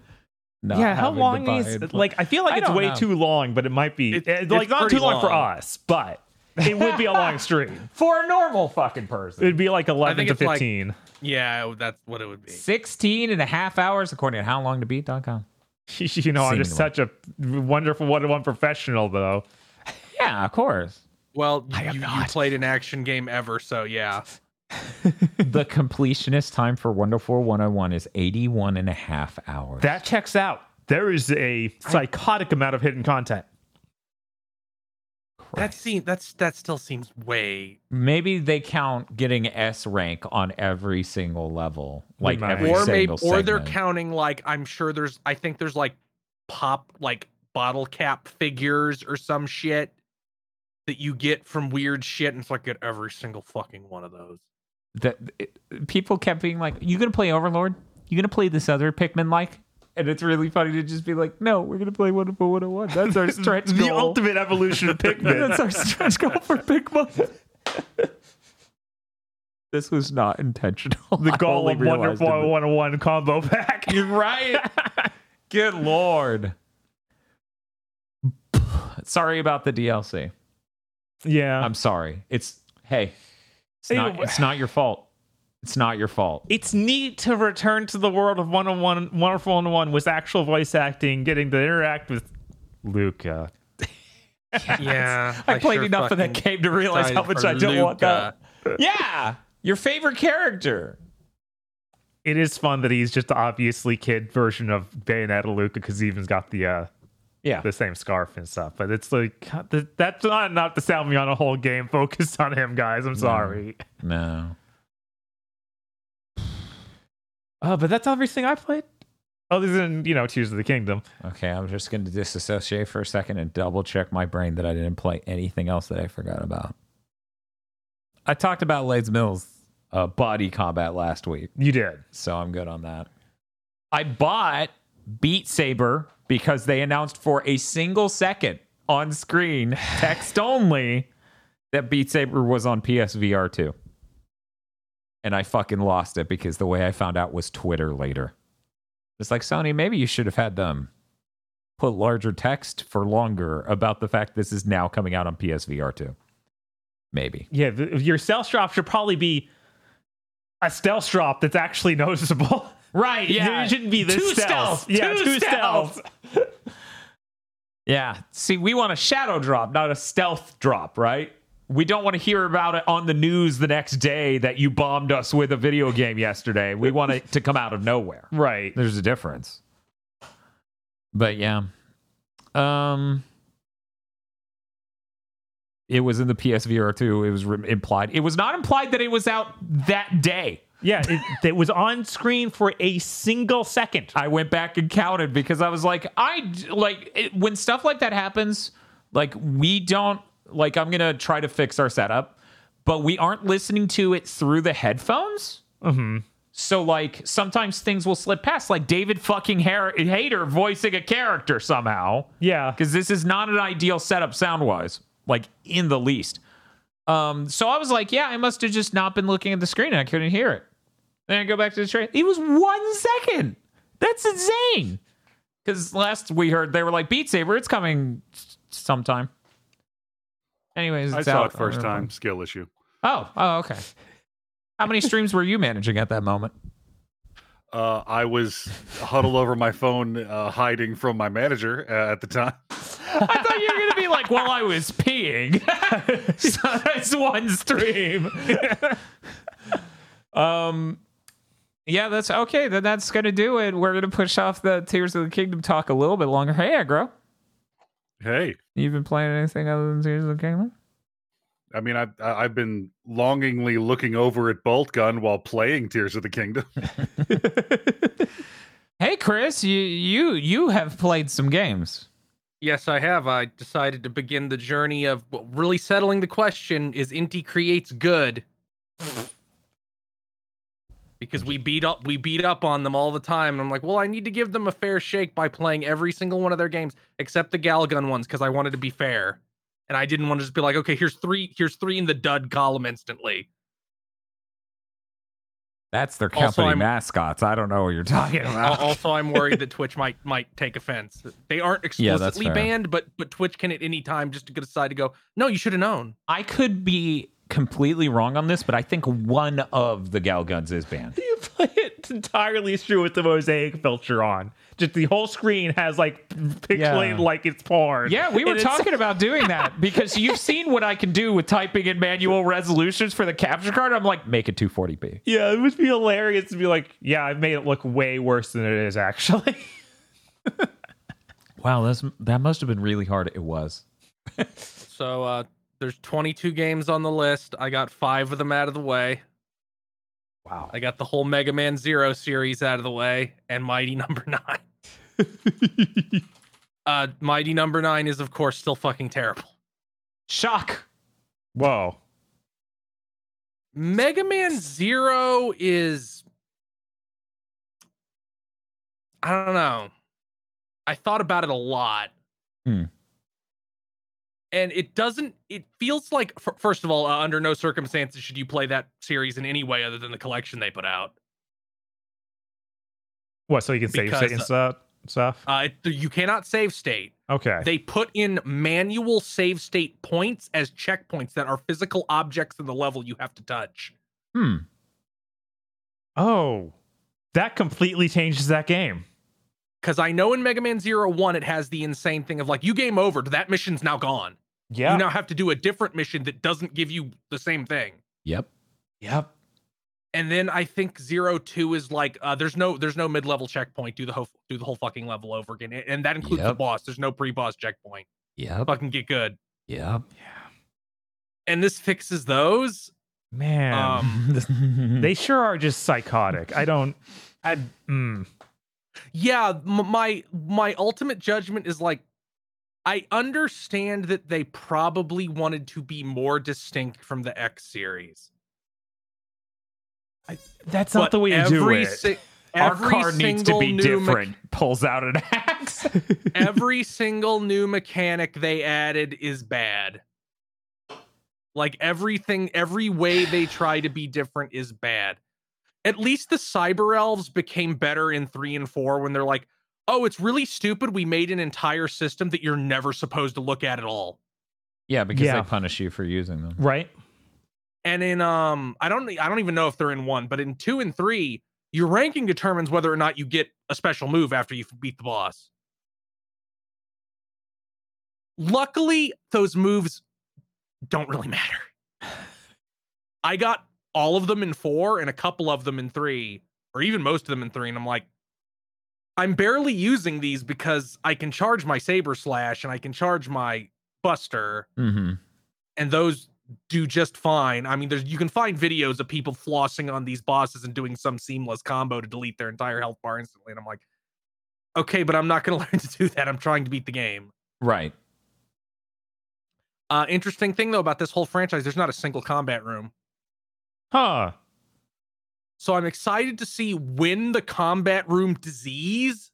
not yeah, how long buy is like? I feel like I it's way know. too long, but it might be It- it's like not too long, for us, but it would be a long stream. for a normal fucking person? It'd be like eleven to it's like- fifteen. Yeah, that's what it would be. 16 and a half hours according to howlongtobeat.com. you know, I'm just Seemingly. such a wonderful one-to-one professional, though. Yeah, of course. Well, I am you, you not. played an action game ever, so yeah. the completionist time for Wonderful 101 is 81 and a half hours. That checks out. There is a psychotic amount of hidden content. That seems that's that still seems way. Maybe they count getting S rank on every single level, like every Or maybe single or they're counting like I'm sure there's I think there's like pop like bottle cap figures or some shit that you get from weird shit and it's like get every single fucking one of those. that it- people kept being like, "You gonna play Overlord? You gonna play this other Pikmin like?" And it's really funny to just be like, "No, we're gonna play Wonderful 101. That's our stretch the goal. The ultimate evolution of Pikmin. That's our stretch goal for Pikmin." this was not intentional. the goal of Wonderful 101 combo pack. You're right. Good lord. Sorry about the DLC. yeah. I'm sorry. It's hey, it's not it's not your fault. It's not your fault. it's neat to return to the world of 101 Wonderful 101 with actual voice acting, getting to interact with Luka. Yeah. I, played sure enough of that game to realize how much I don't want that. Yeah, your favorite character. It is fun that he's just the obviously kid version of Bayonetta Luka because he even's got the uh, Yeah, the same scarf and stuff. But it's like that's not enough to sell me on a whole game focused on him, guys. I'm sorry. no. Oh, but that's everything I played. Other than you know Tears of the Kingdom. Okay, I'm just going to disassociate for a second and double check my brain that I didn't play anything else that I forgot about. I talked about Les Mills uh, body combat last week. You did. so I'm good on that. I bought Beat Saber because they announced for a single second on screen, text only, that Beat Saber was on PSVR 2. And I fucking lost it because the way I found out was Twitter later. It's like, Sony, maybe you should have had them put larger text for longer about the fact this is now coming out on PSVR 2. Maybe. Yeah, your stealth drop should probably be a stealth drop that's actually noticeable. Right, Yeah. it shouldn't be this Two stealth. stealth. Yeah, Two two stealth. stealth. Yeah. See, we want a shadow drop, not a stealth drop, right? We don't want to hear about it on the news the next day that you bombed us with a video game yesterday. We want it to come out of nowhere. Right. There's a difference. But yeah. Um it was in the PSVR 2. It was re- implied. It was not implied that it was out that day. Yeah, it, it was on screen for a single second. I went back and counted because I was like, I like it, when stuff like that happens. Like we don't like. I'm gonna try to fix our setup, but we aren't listening to it through the headphones. Mm-hmm. So like sometimes things will slip past, like David fucking Har- Hayter voicing a character somehow, Yeah. because this is not an ideal setup sound wise, like in the least. Um, so I was like, yeah, I must have just not been looking at the screen and I couldn't hear it. Then I go back to the train. It was one second. That's insane. Because last we heard, they were like, Beat Saber, it's coming sometime. Anyways, I saw out. it first time. Skill issue. Oh, oh, okay. How many streams were you managing at that moment? Uh, I was huddled over my phone, uh, hiding from my manager uh, at the time. I thought you were gonna be like, "Well, I was peeing." so that's one stream. um, yeah, that's okay. Then that's gonna do it. We're gonna push off the Tears of the Kingdom talk a little bit longer. Hey, Aggro, Hey, you've been playing anything other than Tears of the Kingdom? I mean, I've I- I've been longingly looking over at Boltgun while playing Tears of the Kingdom. Hey, Kris, you you you have played some games. Yes, I have. I decided to begin the journey of well, really settling the question: Is Inti Creates good? Because we beat up we beat up on them all the time, and I'm like, well, I need to give them a fair shake by playing every single one of their games except the Galgun ones because I wanted to be fair, and I didn't want to just be like, okay, here's three, here's three in the dud column instantly. That's their company I'm- mascots. I don't know what you're talking about. Also, I'm worried that Twitch might might take offense. They aren't explicitly fair. banned, but but Twitch can at any time just decide to go, no, you should have known. I could be completely wrong on this, but I think one of the Gal Guns is banned. You play it entirely through with the mosaic filter on. Just the whole screen has like pixelated Yeah. like it's porn. Yeah, we were talking about doing that because you've seen what I can do with typing in manual resolutions for the capture card. I'm like, make it 240p. Yeah, it would be hilarious to be like, yeah, I've made it look way worse than it is actually. Wow, that's that must have been really hard. It was. So uh there's 22 games on the list. I got five of them out of the way. wow. I got the whole Mega Man Zero series out of the way, and Mighty Number Nine. uh, Mighty Number Nine is of course still fucking terrible. Shock. Whoa. Mega Man Zero is. I don't know. I thought about it a lot. Hmm. And it doesn't, it feels like, f- first of all, uh, under no circumstances should you play that series in any way other than the collection they put out. What? So you can save Because, state and uh, stuff? Stuff. Uh, it, you cannot save state. Okay. They put in manual save state points as checkpoints that are physical objects in the level you have to touch. Hmm. oh, that completely changes that game. Because I know in Mega Man Zero One, it has the insane thing of like, you game over, that mission's now gone. Yeah. You now have to do a different mission that doesn't give you the same thing. Yep. yep. And then I think Zero Two is like, uh, there's no there's no mid level checkpoint. Do the whole do the whole fucking level over again, and that includes the boss. There's no pre boss checkpoint. Yeah, Fucking get good. Yep. Yeah. And this fixes those. Man. Um, they sure are just psychotic. I don't. I. Mm. yeah m- my my ultimate judgment is like i understand that they probably wanted to be more distinct from the x series That's not but the way to do it. si- Our every car needs to be new me- different. Pulls out an axe. every single new mechanic they added is bad like everything every way they try to be different is bad at least the cyber elves became better in 3 and 4 when they're like oh it's really stupid we made an entire system that you're never supposed to look at at all yeah, because Yeah. they punish you for using them. right. and in um i don't i don't even know if they're in one but in 2 and 3 your ranking determines whether or not you get a special move after you beat the boss luckily those moves don't really matter i got all of them in 4 and a couple of them in 3 or even most of them in 3 and i'm like i'm barely using these because i can charge my saber slash and i can charge my buster Mm-hmm. and those do just fine. I mean, there's you can find videos of people flossing on these bosses and doing some seamless combo to delete their entire health bar instantly. And I'm like, okay, but I'm not going to learn to do that. I'm trying to beat the game. Right. Uh, interesting thing though about this whole franchise, there's not a single combat room. Huh. So I'm excited to see when the combat room disease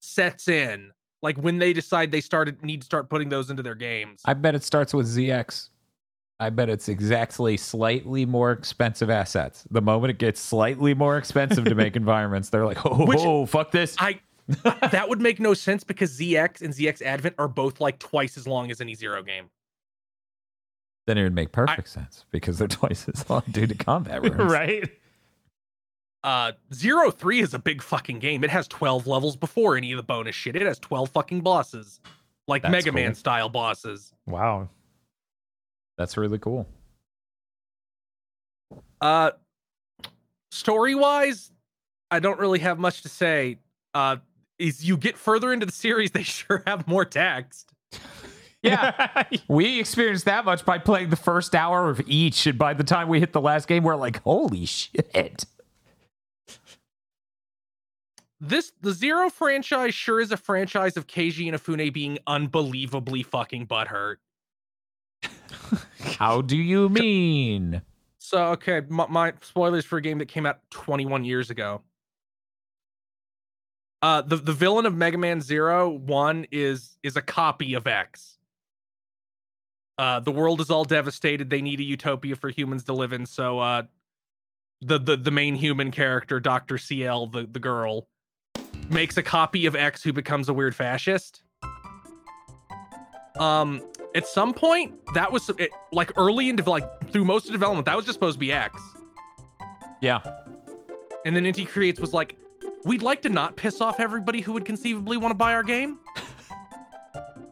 sets in. Like when they decide they started need to start putting those into their games. I bet it starts with ZX. I bet it's exactly slightly more expensive assets. The moment it gets slightly more expensive to make environments, they're like, oh, Which- oh, fuck this. I that would make no sense because ZX and ZX Advent are both like twice as long as any zero game. then it would make perfect sense because they're twice as long due to combat rooms. right. Uh Zero Three is a big fucking game. It has 12 levels before any of the bonus shit. It has 12 fucking bosses. Like That's Mega Man style bosses. Wow. That's really cool. Uh story wise, I don't really have much to say. Uh is you get further into the series, they sure have more text. Yeah. we experienced that much by playing the first hour of each. And by the time we hit the last game, we're like, holy shit. This the Zero franchise sure is a franchise of Keiji Inafune being unbelievably fucking butthurt. How do you mean? So okay, my, my spoilers for a game that came out 21 years ago. Uh, the the villain of Mega Man Zero One is is a copy of X. Uh, the world is all devastated. They need a utopia for humans to live in. So, uh, the the the main human character, Doctor Ciel, the the girl, makes a copy of X who becomes a weird fascist. Um, at some point, that was it, like early into like through most of development, that was just supposed to be X. Yeah. And then Inti Creates was like, we'd like to not piss off everybody who would conceivably want to buy our game.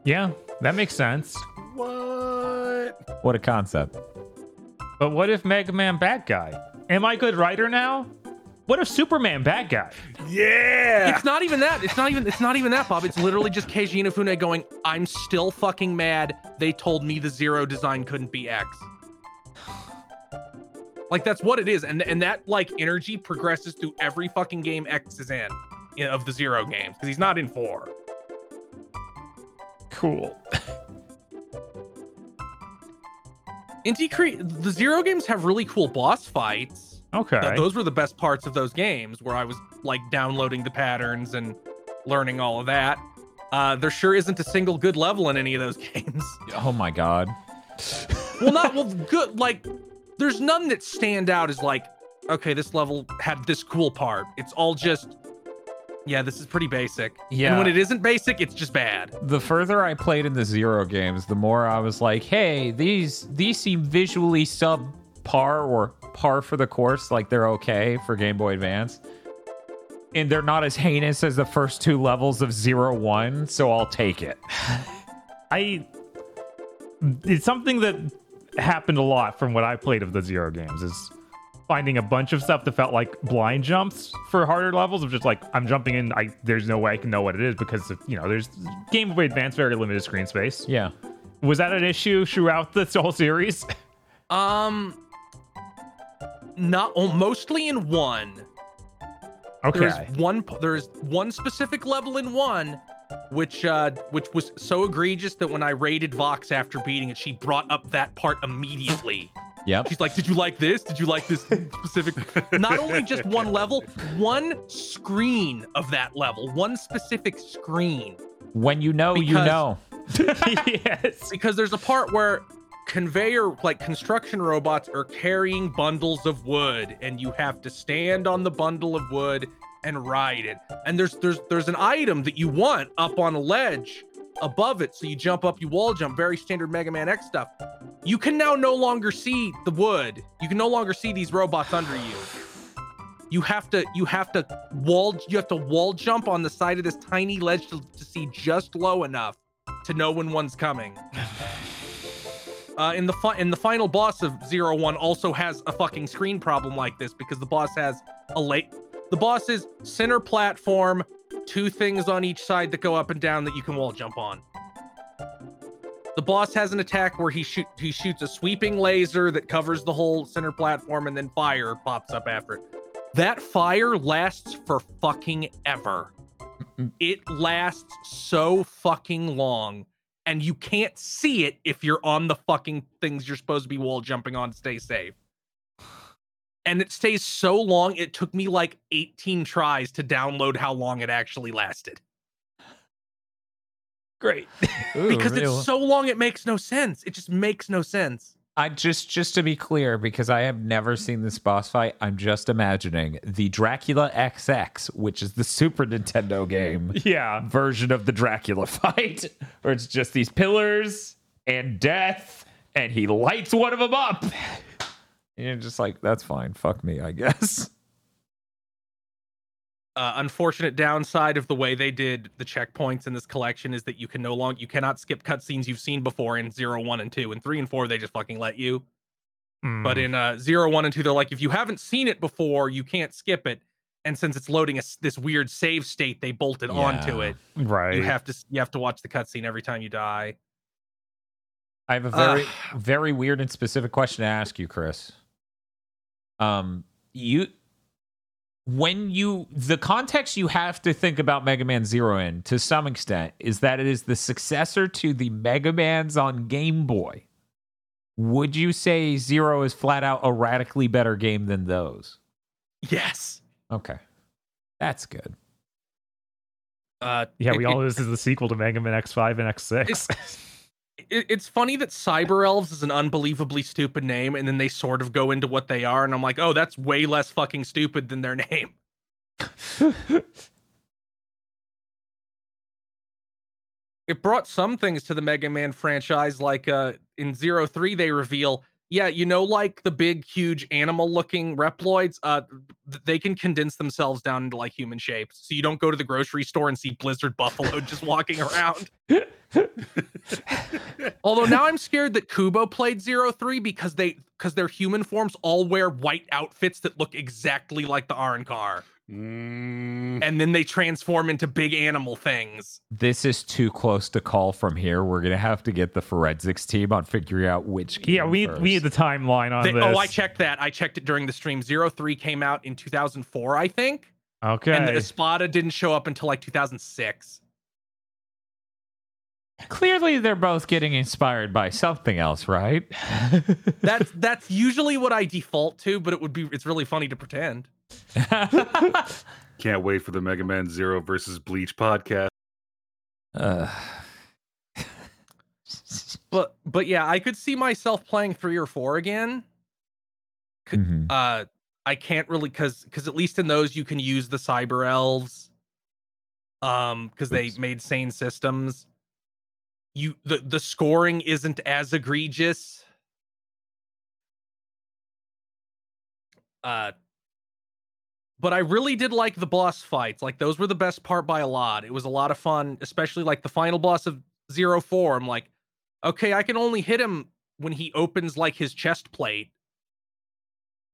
Yeah, that makes sense. What? What a concept. But what if Mega Man bad guy? Am I good writer now? What if Superman bad guy? Yeah. It's not even that. It's not even. It's not even that, Bob. It's literally just Keiji Inafune going, "I'm still fucking mad. They told me the zero design couldn't be X." Like that's what it is, and and that like energy progresses through every fucking game X is in, you know, of the zero games because he's not in four. Cool. Inti Cre- the zero games have really cool boss fights. Okay. Th- those were the best parts of those games where I was like downloading the patterns and learning all of that. Uh, there sure isn't a single good level in any of those games. Oh my god. well, not well, good. Like, there's none that stand out as like, okay, this level had this cool part. It's all just, yeah, this is pretty basic. Yeah. And when it isn't basic, it's just bad. The further I played in the Zero games, the more I was like, "Hey, these these seem visually subpar or par for the course. Like they're okay for Game Boy Advance, and they're not as heinous as the first two levels of Zero One. So I'll take it." I it's something that happened a lot from what I played of the Zero games is finding a bunch of stuff that felt like blind jumps for harder levels of just like I'm jumping in I there's no way I can know what it is because of, you know there's Game Boy Advance very limited screen space. Yeah. Was that an issue throughout this whole series? Um, not mostly in one. Okay. There's one. There's one specific level in one, which uh, which was so egregious that when I raided Vox after beating it, she brought up that part immediately. Yep. She's like, "Did you like this? Did you like this specific?" Not only just one level, one screen of that level, one specific screen. When you know, you know. yes. Because there's a part where conveyor, like construction robots, are carrying bundles of wood, and you have to stand on the bundle of wood and ride it. And there's there's there's an item that you want up on a ledge above it, so you jump up, you wall jump, very standard Mega Man X stuff. You can now no longer see the wood. You can no longer see these robots under you. You have to you have to wall you have to wall jump on the side of this tiny ledge to, to see just low enough to know when one's coming. Uh, in the fi- in the final boss of Zero One also has a fucking screen problem like this because the boss has a late. The boss is center platform, two things on each side that go up and down that you can wall jump on. The boss has an attack where he shoot he shoots a sweeping laser that covers the whole center platform and then fire pops up after it. That fire lasts for fucking ever. It lasts so fucking long and you can't see it if you're on the fucking things you're supposed to be wall jumping on to stay safe. And it stays so long, it took me like 18 tries to download how long it actually lasted. Great. Ooh, Because it's so long, it makes no sense. It just makes no sense. I just just to be clear, because I have never seen this boss fight, I'm just imagining the Dracula XX, which is the Super Nintendo game Yeah. version of the Dracula fight, where it's just these pillars and death, and he lights one of them up. And you're just like, that's fine. Fuck me, I guess. Uh, unfortunate downside of the way they did the checkpoints in this collection is that you can no longer you cannot skip cutscenes you've seen before in zero, one, and two. and three and four, they just fucking let you. Hmm. But in uh, zero, one, and two, they're like, if you haven't seen it before, you can't skip it. And since it's loading a s this weird save state, they bolted onto it. right. You have to you have to watch the cutscene every time you die. I have a very, very weird and specific question to ask you, Kris. Um, you, when you the context you have to think about Mega Man Zero in to some extent is that it is the successor to the Mega Man's on Game Boy. Would you say Zero is flat out a radically better game than those? Yes. Okay. That's good. Uh, Yeah, we it- all know this is the sequel to Mega Man X5 and X6. It, it's funny that Cyber Elves is an unbelievably stupid name, and then they sort of go into what they are, and I'm like, oh, that's way less fucking stupid than their name. it brought some things to the Mega Man franchise, like uh, in Zero Three, they reveal, yeah, you know, like the big, huge animal-looking Reploids, uh, they can condense themselves down into like human shapes, so you don't go to the grocery store and see Blizzard Buffalo just walking around. Although now I'm scared that Kubo played Zero Three because they because their human forms all wear white outfits that look exactly like the Arrancar, Mm, and then they transform into big animal things. This is too close to call from here. We're gonna have to get the forensics team on figuring out which. yeah, we first. we need the timeline on They- this. oh, I checked that. I checked it during the stream. Zero Three came out in 2004, I think, Okay. and the Espada didn't show up until like 2006. Clearly, they're both getting inspired by something else, right? That's that's usually what I default to, but it would be it's really funny to pretend. can't wait for the Mega Man Zero versus Bleach podcast. Uh, But but yeah, I could see myself playing three or four again. mhm. uh i can't really because because at least in those you can use the cyber elves um because they made sane systems you the the scoring isn't as egregious uh but i really did like the boss fights like those were the best part by a lot it was a lot of fun especially like the final boss of zero four i'm like okay i can only hit him when he opens like his chest plate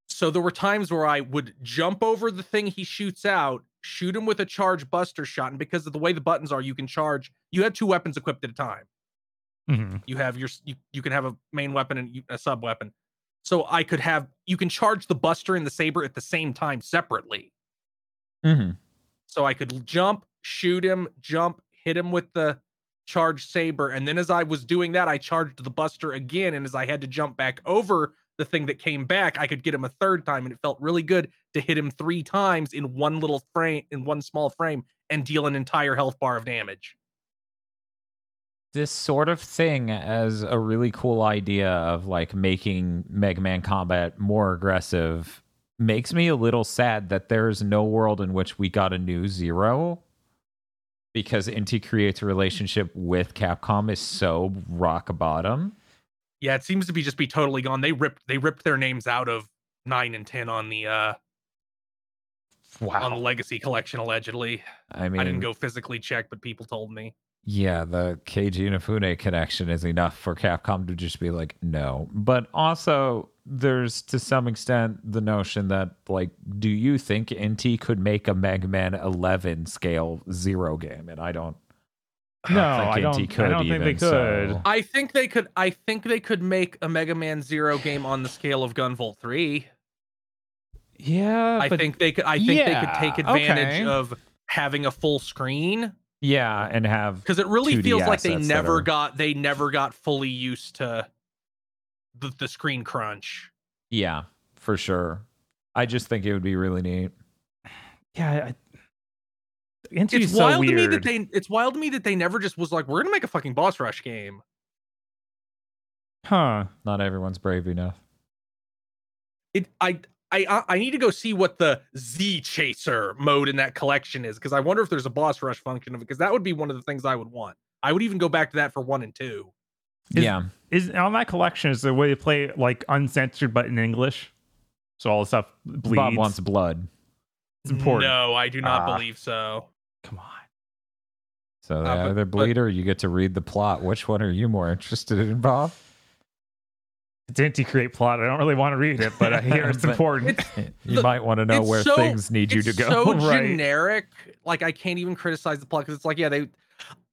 so there were times where I would jump over the thing he shoots out, shoot him with a charge buster shot, and because of the way the buttons are, you can charge. You had two weapons equipped at a time. Mhm. You have your you, you can have a main weapon and a sub weapon. So I could have you can charge the buster and the saber at the same time separately. Mhm. So I could jump, shoot him, jump, hit him with the charged saber, and then as I was doing that, I charged the buster again, and as I had to jump back over the thing that came back, I could get him a third time, and it felt really good to hit him three times in one little frame, in one small frame, and deal an entire health bar of damage. This sort of thing as a really cool idea of like making Mega Man combat more aggressive makes me a little sad that there's no world in which we got a new Zero because Inti Create's a relationship with Capcom is so rock bottom. Yeah, it seems to be just be totally gone. They ripped they ripped their names out of nine and ten on the uh on the legacy collection allegedly. I mean, I didn't go physically check, but people told me. Yeah, the Keiji Inafune connection is enough for Capcom to just be like, no. But also, there's to some extent the notion that, like, do you think Inti could make a Mega Man 11 scale zero game? And I don't. No, think I don't. Could I don't think they could. so- I think they could. I think they could make a Mega Man Zero game on the scale of Gunvolt Three. Yeah, I but think they could. I think they could take advantage okay. of having a full screen yeah, and have because it really feels like they never are- got. They never got fully used to the, the screen crunch. yeah for sure. I just think it would be really neat. Yeah, I, It's so wild weird. to me that they. It's wild to me that they never just was like, we're gonna make a fucking boss rush game. huh? Not everyone's brave enough. It. I. I, I- I need to go see what the Z Chaser mode in that collection is because I wonder if there's a boss rush function of it because that would be one of the things I would want. I would even go back to that for one and two. Is- yeah. Is on that collection is the way to play like uncensored but in English, so all the stuff bleeds. Bob wants blood. It's important. No, I do not Ah. believe so. Come on. So they Uh, but- either but- bleed or you get to read the plot. Which one are you more interested in, Bob? It's anti create plot. I don't really want to read it, but I hear it's But- important. You The- might want to know where so- things need you to It's go. so right. generic. Like I can't even criticize the plot because it's like, yeah, they.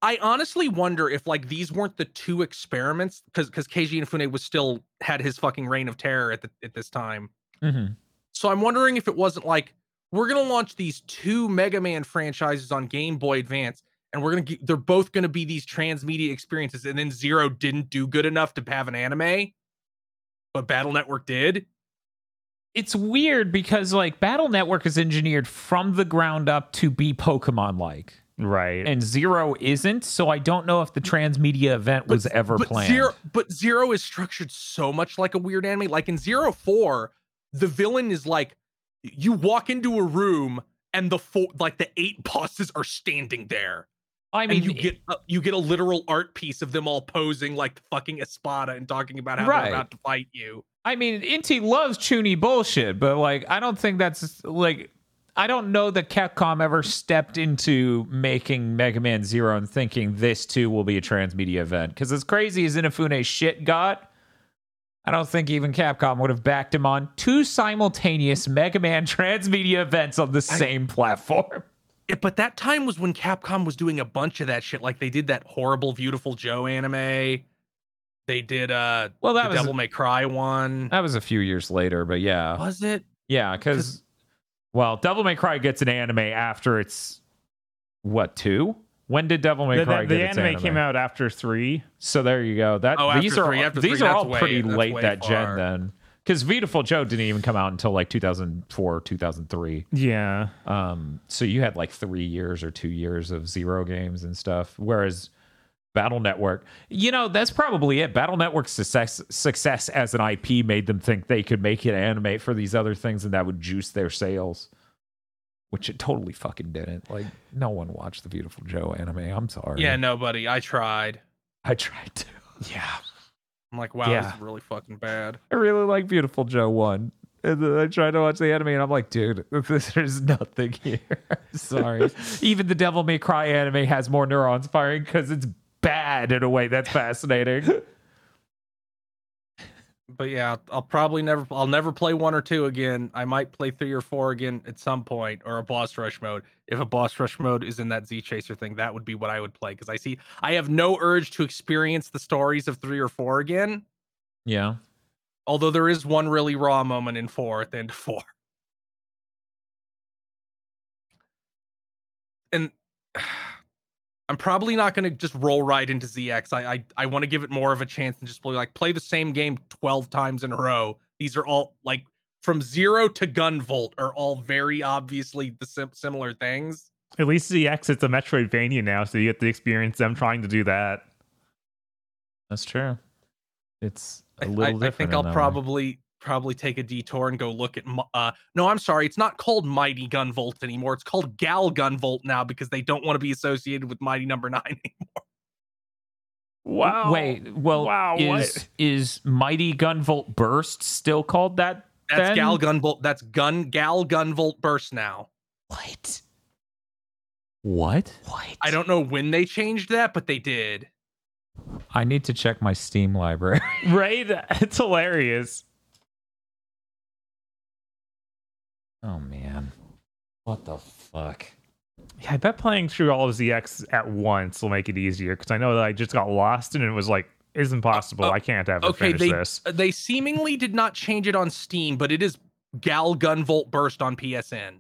I honestly wonder if like these weren't the two experiments because because Keiji Inafune was still had his fucking reign of terror at the, at this time. Mhm. So I'm wondering if it wasn't like we're gonna launch these two Mega Man franchises on Game Boy Advance, and we're gonna get, they're both gonna be these transmedia experiences, and then Zero didn't do good enough to have an anime, but Battle Network did. It's weird because like Battle Network is engineered from the ground up to be Pokemon like. Right. And Zero isn't, so I don't know if the transmedia event was ever but planned. Zero, but Zero is structured so much like a weird anime. Like in Zero Four, the villain is like you walk into a room and the four, like the eight bosses are standing there. I and mean, you get a, you get a literal art piece of them all posing like the fucking Espada and talking about how Right. they're about to fight you. I mean, Inti loves chuuni bullshit, but like, I don't think that's like, I don't know that Capcom ever stepped into making Mega Man Zero and thinking this too will be a transmedia event. Because as crazy as Inafune's shit got, I don't think even Capcom would have backed him on two simultaneous Mega Man transmedia events on the same platform. Yeah, but that time was when Capcom was doing a bunch of that shit. Like they did that horrible Beautiful Joe anime. They did uh Well, that the was Devil May Cry one. that was a few years later, but yeah, Was it? yeah, because well, Devil May Cry gets an anime after it's what two? When did Devil May the, Cry the get its anime came out after three. So there you go. That Oh, these after are three, after these three, are all way- pretty that's late way that gen then. Because Beautiful Joe didn't even come out until like 2004, 2003. Yeah. Um, so you had like three years or two years of zero games and stuff. Whereas Battle Network, you know, that's probably it. Battle Network's success success as an IP made them think they could make it animate for these other things and that would juice their sales. Which it totally fucking didn't. Like no one watched the Beautiful Joe anime. I'm sorry. Yeah, nobody. I tried. I tried to. Yeah. I'm like, wow, Yeah. this is really fucking bad. I really like Beautiful Joe one. And then I tried to watch the anime and I'm like, dude, this, there's nothing here. Sorry. Even the Devil May Cry anime has more neurons firing because it's bad in a way that's fascinating. But yeah, I'll probably never I'll never play one or two again. I might play three or four again at some point or a boss rush mode. If a boss rush mode is in that Z Chaser thing, that would be what I would play because I see I have no urge to experience the stories of three or four again. yeah. Although there is one really raw moment in four at the end of four. And I'm probably not going to just roll right into ZX. I I, I want to give it more of a chance and just play like play the same game 12 times in a row. These are all like from zero to Gunvolt are all very obviously the sim- similar things. At least ZX it's a Metroidvania now, so you get to experience them trying to do that. That's true. It's a I- little I, I different. think I'll probably way. Probably probably take a detour and go look at. Uh, no, I'm sorry, it's not called Mighty Gunvolt anymore. It's called Gal Gunvolt now because they don't want to be associated with Mighty Number Nine anymore. Wow. Wait, well, Wow, is what? is Mighty Gunvolt Burst still called that? That's then? Gal Gunvolt. That's Gun Gal Gunvolt Burst now. What? What? What? I don't know when they changed that, but they did. I need to check my Steam library. Right? It's hilarious. Oh man. What the fuck? Yeah, I bet playing through all of ZX at once will make it easier because I know that I just got lost and it was like, is impossible. uh, I can't ever Okay, finish they this. they seemingly did not change it on Steam, but it is Gal Gunvolt Burst on PSN.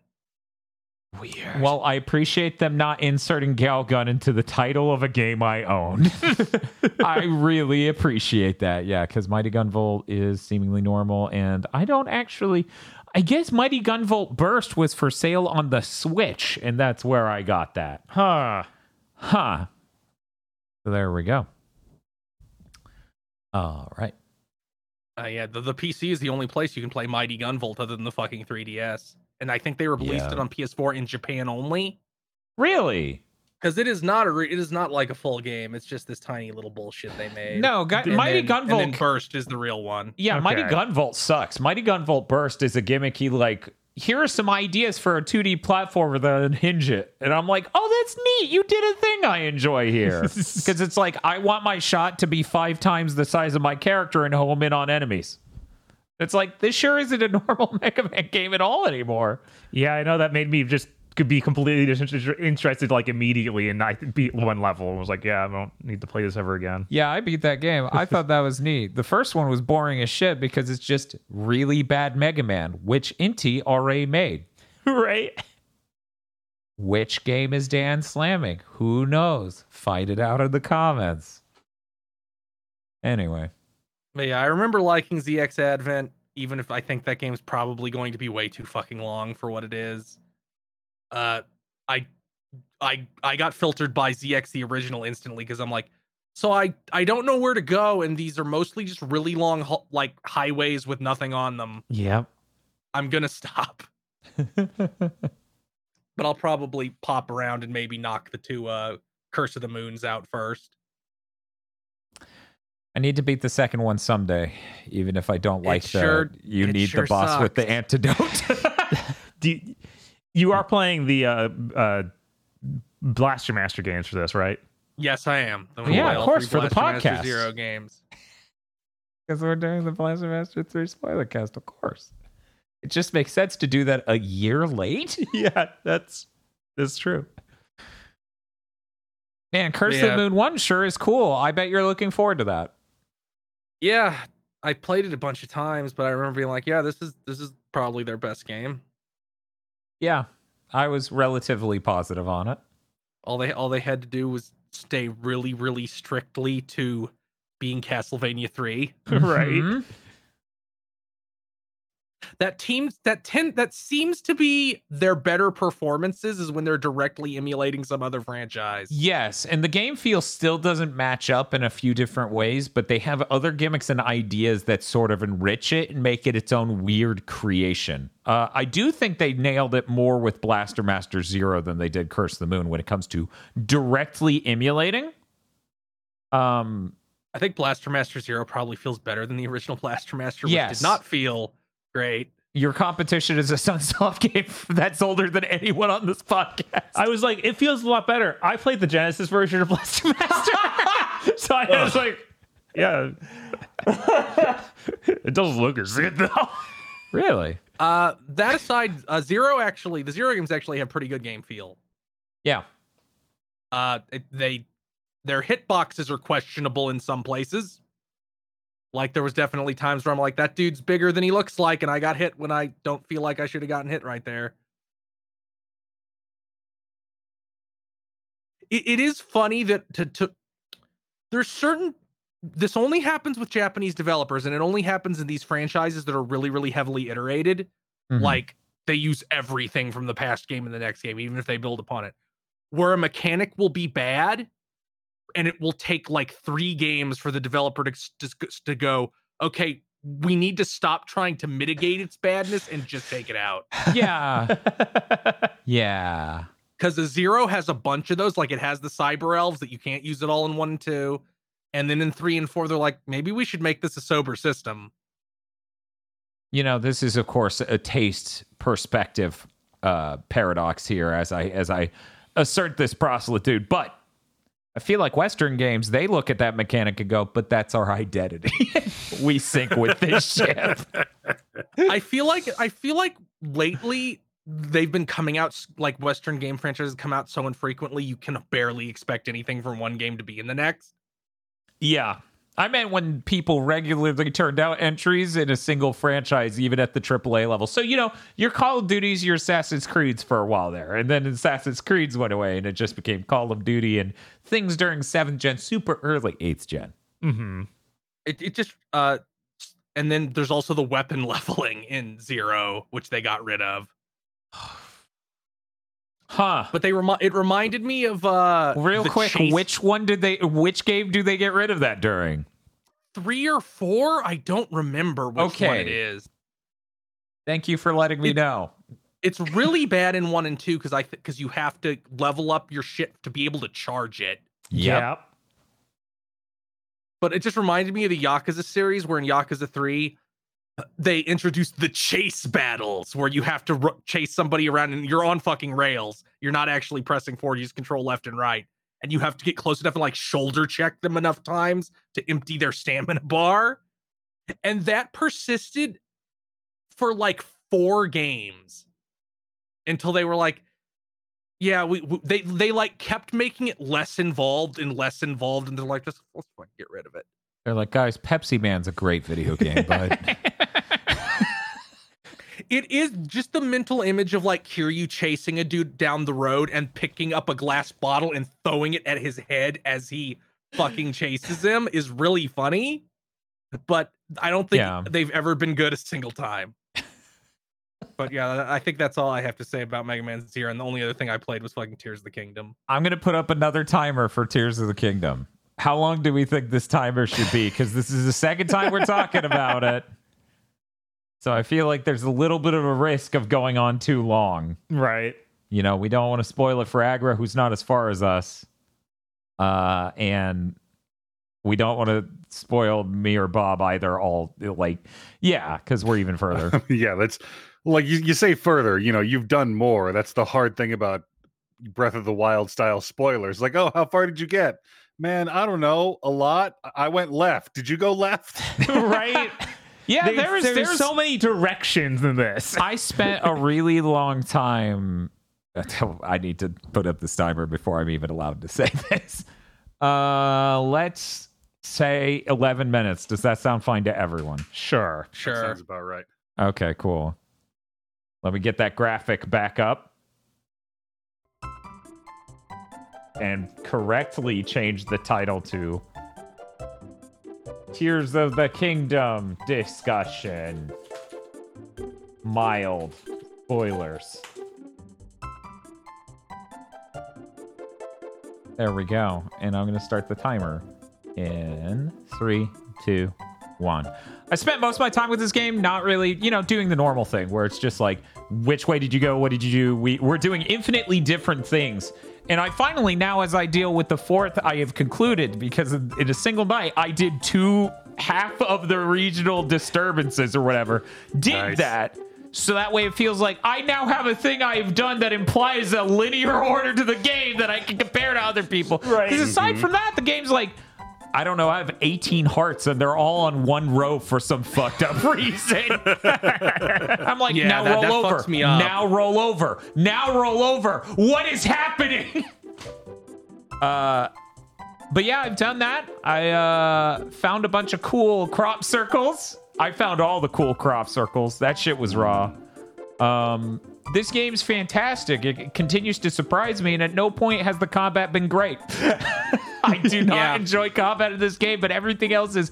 Weird. Well, I appreciate them not inserting Gal Gun into the title of a game I own. I really appreciate that. Yeah, because Mighty Gunvolt is seemingly normal, and I don't actually. I guess Mighty Gunvolt Burst was for sale on the Switch, and that's where I got that. huh. Huh. So there we go. All right. Uh, yeah, the, the PC is the only place you can play Mighty Gunvolt other than the fucking 3DS. And I think they released Yeah. it on PS4 in Japan only Really? Because it is not a re- it is not like a full game. It's just this tiny little bullshit they made. No, Gu- And Mighty then- Gunvolt. and then Burst is the real one. Yeah, Mighty Okay. Gunvolt sucks. Mighty Gunvolt Burst is a gimmicky like here are some ideas for a 2D platformer that unhinge it. And I'm like, oh, that's neat. You did a thing I enjoy here. Because it's like, I want my shot to be five times the size of my character and home in on enemies. It's like, this sure isn't a normal Mega Man game at all anymore. Yeah, I know that made me just could be completely disinter- interested like immediately and I beat one level and was like, yeah, I don't need to play this ever again. Yeah, I beat that game. I thought that was neat. The first one was boring as shit because it's just really bad Mega Man, which Inti already made. right? Which game is Dan slamming? Who knows? Find it out in the comments. Anyway, But yeah, I remember liking ZX Advent, even if I think that game's probably going to be way too fucking long for what it is. Uh, I, I, I got filtered by ZX the original instantly because I'm like, so I, I don't know where to go, and these are mostly just really long, like highways with nothing on them. Yep. I'm gonna stop, but I'll probably pop around and maybe knock the two uh Curse of the Moons out first. I need to beat the second one someday, even if I don't It like sure- the you need sure the boss with the antidote. Do you, you are playing the uh, uh, Blaster Master games for this, right? Yes, I am. The Yeah, of course, three for the Blaster Master podcast. Zero games. Because we're doing the Blaster Master 3 spoiler cast, of course. It just makes sense to do that a year late. yeah, that's that's true. Man, Curse of the Moon 1 sure is cool. I bet you're looking forward to that. Yeah, I played it a bunch of times, but I remember being like, "Yeah, this is this is probably their best game." Yeah, I was relatively positive on it. All they all they had to do was stay really, really strictly to being Castlevania Three. right. Mhm. That team that ten that seems to be their better performances is when they're directly emulating some other franchise. Yes, and the game feel still doesn't match up in a few different ways, but they have other gimmicks and ideas that sort of enrich it and make it its own weird creation. Uh, I do think they nailed it more with Blaster Master Zero than they did Curse the Moon when it comes to directly emulating. Um, I think Blaster Master Zero probably feels better than the original Blaster Master, which Yes. did not feel great. your competition is a Sunsoft game that's older than anyone on this podcast. I was like, it feels a lot better. I played the Genesis version of Blaster Master, so I was like, yeah, it doesn't look as good though. really? Uh, that aside, uh, Zero actually, the Zero games actually have pretty good game feel. Yeah. Uh, it, they their hitboxes are questionable in some places. Like there was definitely times where I'm like, that dude's bigger than he looks like, and I got hit when I don't feel like I should have gotten hit right there. It, it is funny that to, to there's certain this only happens with Japanese developers, and it only happens in these franchises that are really, really heavily iterated Mhm. like they use everything from the past game in the next game even if they build upon it where a mechanic will be bad and it will take like three games for the developer to, to, to go okay we need to stop trying to mitigate its badness and just take it out yeah. Yeah. because the zero has a bunch of those like it has the cyber elves that you can't use it all in one and two and then in three and four they're like maybe we should make this a sober system you know this is of course a taste perspective uh paradox here as i as i assert this proselytude but i feel like western games they look at that mechanic and go but that's our identity. We sync with this ship. I feel like I feel like lately they've been coming out like Western game franchises come out so infrequently you can barely expect anything from one game to be in the next. yeah i meant when people regularly turned out entries in a single franchise even at the aaa level so you know your call of duties your assassin's creeds for a while there and then assassin's creeds went away and it just became call of duty and things during 7th gen super early 8th gen Mm-hmm. It it just uh and then there's also the weapon leveling in Zero, which they got rid of. Huh. But they remi- it reminded me of uh Real quick, chase- which one did they which game do they get rid of that during? three or four? I don't remember which one Okay. it is. Thank you for letting me It- know. It's really bad in one and two because I because you have to level up your shit to be able to charge it. Yep. but it just reminded me of the Yakuza series where in Yakuza 3 uh, they introduced the chase battles where you have to ru- chase somebody around and you're on fucking rails. You're not actually pressing forward, you just control left and right. And you have to get close enough and like shoulder check them enough times to empty their stamina bar. And that persisted for like four games until they were like, yeah, we, we they they like kept making it less involved and less involved, and they're like, just let's get rid of it. They're like, guys, Pepsi Man's a great video game, but It is just the mental image of like Kiryu chasing a dude down the road and picking up a glass bottle and throwing it at his head as he fucking chases him is really funny. But I don't think Yeah. they've ever been good a single time. but yeah, I think that's all I have to say about Mega Man Zero. And the only other thing I played was fucking Tears of the Kingdom. I'm gonna put up another timer for Tears of the Kingdom. How long do we think this timer should be? Because this is the second time we're talking about it. So I feel like there's a little bit of a risk of going on too long. Right. You know, we don't want to spoil it for Aggro, who's not as far as us. Uh, and we don't want to spoil me or Bob either. All like, yeah, because we're even further. yeah, that's like you, you say further, you know, you've done more. That's the hard thing about Breath of the Wild style spoilers. Like, oh, how far did you get? Man, I don't know. A lot. I- I went left. Did you go left? right. yeah, there's, there's there's there's so many directions in this. I spent a really long time. I need to put up this timer before I'm even allowed to say this. Uh, let's say 11 minutes. Does that sound fine to everyone? Sure. Sure. Sounds about right. Okay, cool. Let me get that graphic back up and correctly change the title to Tears of the Kingdom discussion. Mild spoilers. There we go. And I'm going to start the timer in three, two, one. I spent most of my time with this game not really, you know, doing the normal thing where it's just like, which way did you go? What did you do? We, we're doing infinitely different things. And I finally, now as I deal with the fourth, I have concluded because in a single night, I did two, half of the regional disturbances or whatever. Did Nice. that. So that way it feels like I now have a thing I've done that implies a linear order to the game that I can compare to other people. Right. Because aside mm-hmm. from that, the game's like, I don't know, I have 18 hearts and they're all on one row for some fucked up reason. I'm like, Yeah, now that- roll that over. fucks me up. Now roll over. Now roll over. What is happening? uh but yeah, I've done that. I uh found a bunch of cool crop circles. I found all the cool crop circles. That shit was raw. Um this game's fantastic. It continues to surprise me, and at no point has the combat been great. I do not Yeah. enjoy combat in this game, but everything else is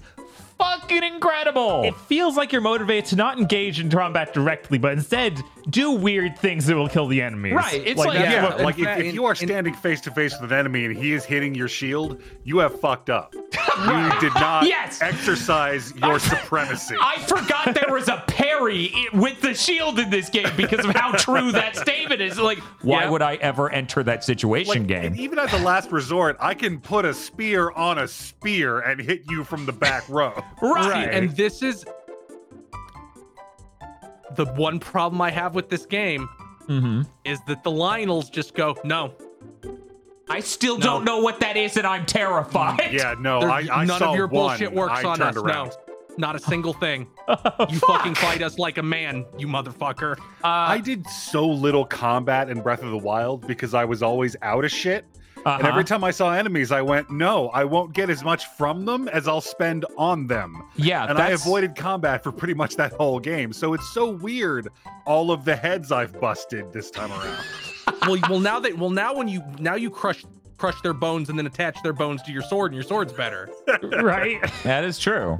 fucking incredible. It feels like you're motivated to not engage in combat directly, but instead do weird things that will kill the enemies. Right, it's like- that's Yeah, what- like if, fact- if you are standing face to face with an enemy and he is hitting your shield, you have fucked up. You did not Yes. exercise your supremacy. I forgot there was a parry with the shield in this game because of how true that statement is. Like, why Yeah. would I ever enter that situation Like, game? even as a last resort, I can put a spear on a spear and hit you from the back row. right. See, and this is the one problem I have with this game Mhm. is that the Lynels just go, no, I still No. don't know what that is, and I'm terrified. Yeah, no, there- I, I none saw of your one. bullshit works I on us. around. No, not a single thing. Oh, you fucking fight us like a man, you motherfucker. Uh, I did so little combat in Breath of the Wild because I was always out of shit. And uh-huh. every time I saw enemies, I went, no, I won't get as much from them as I'll spend on them. yeah, and I avoided combat for pretty much that whole game. So it's so weird all of the heads I've busted this time around. well, well now that well now when you now you crush crush their bones and then attach their bones to your sword, and your sword's better. right. That is true.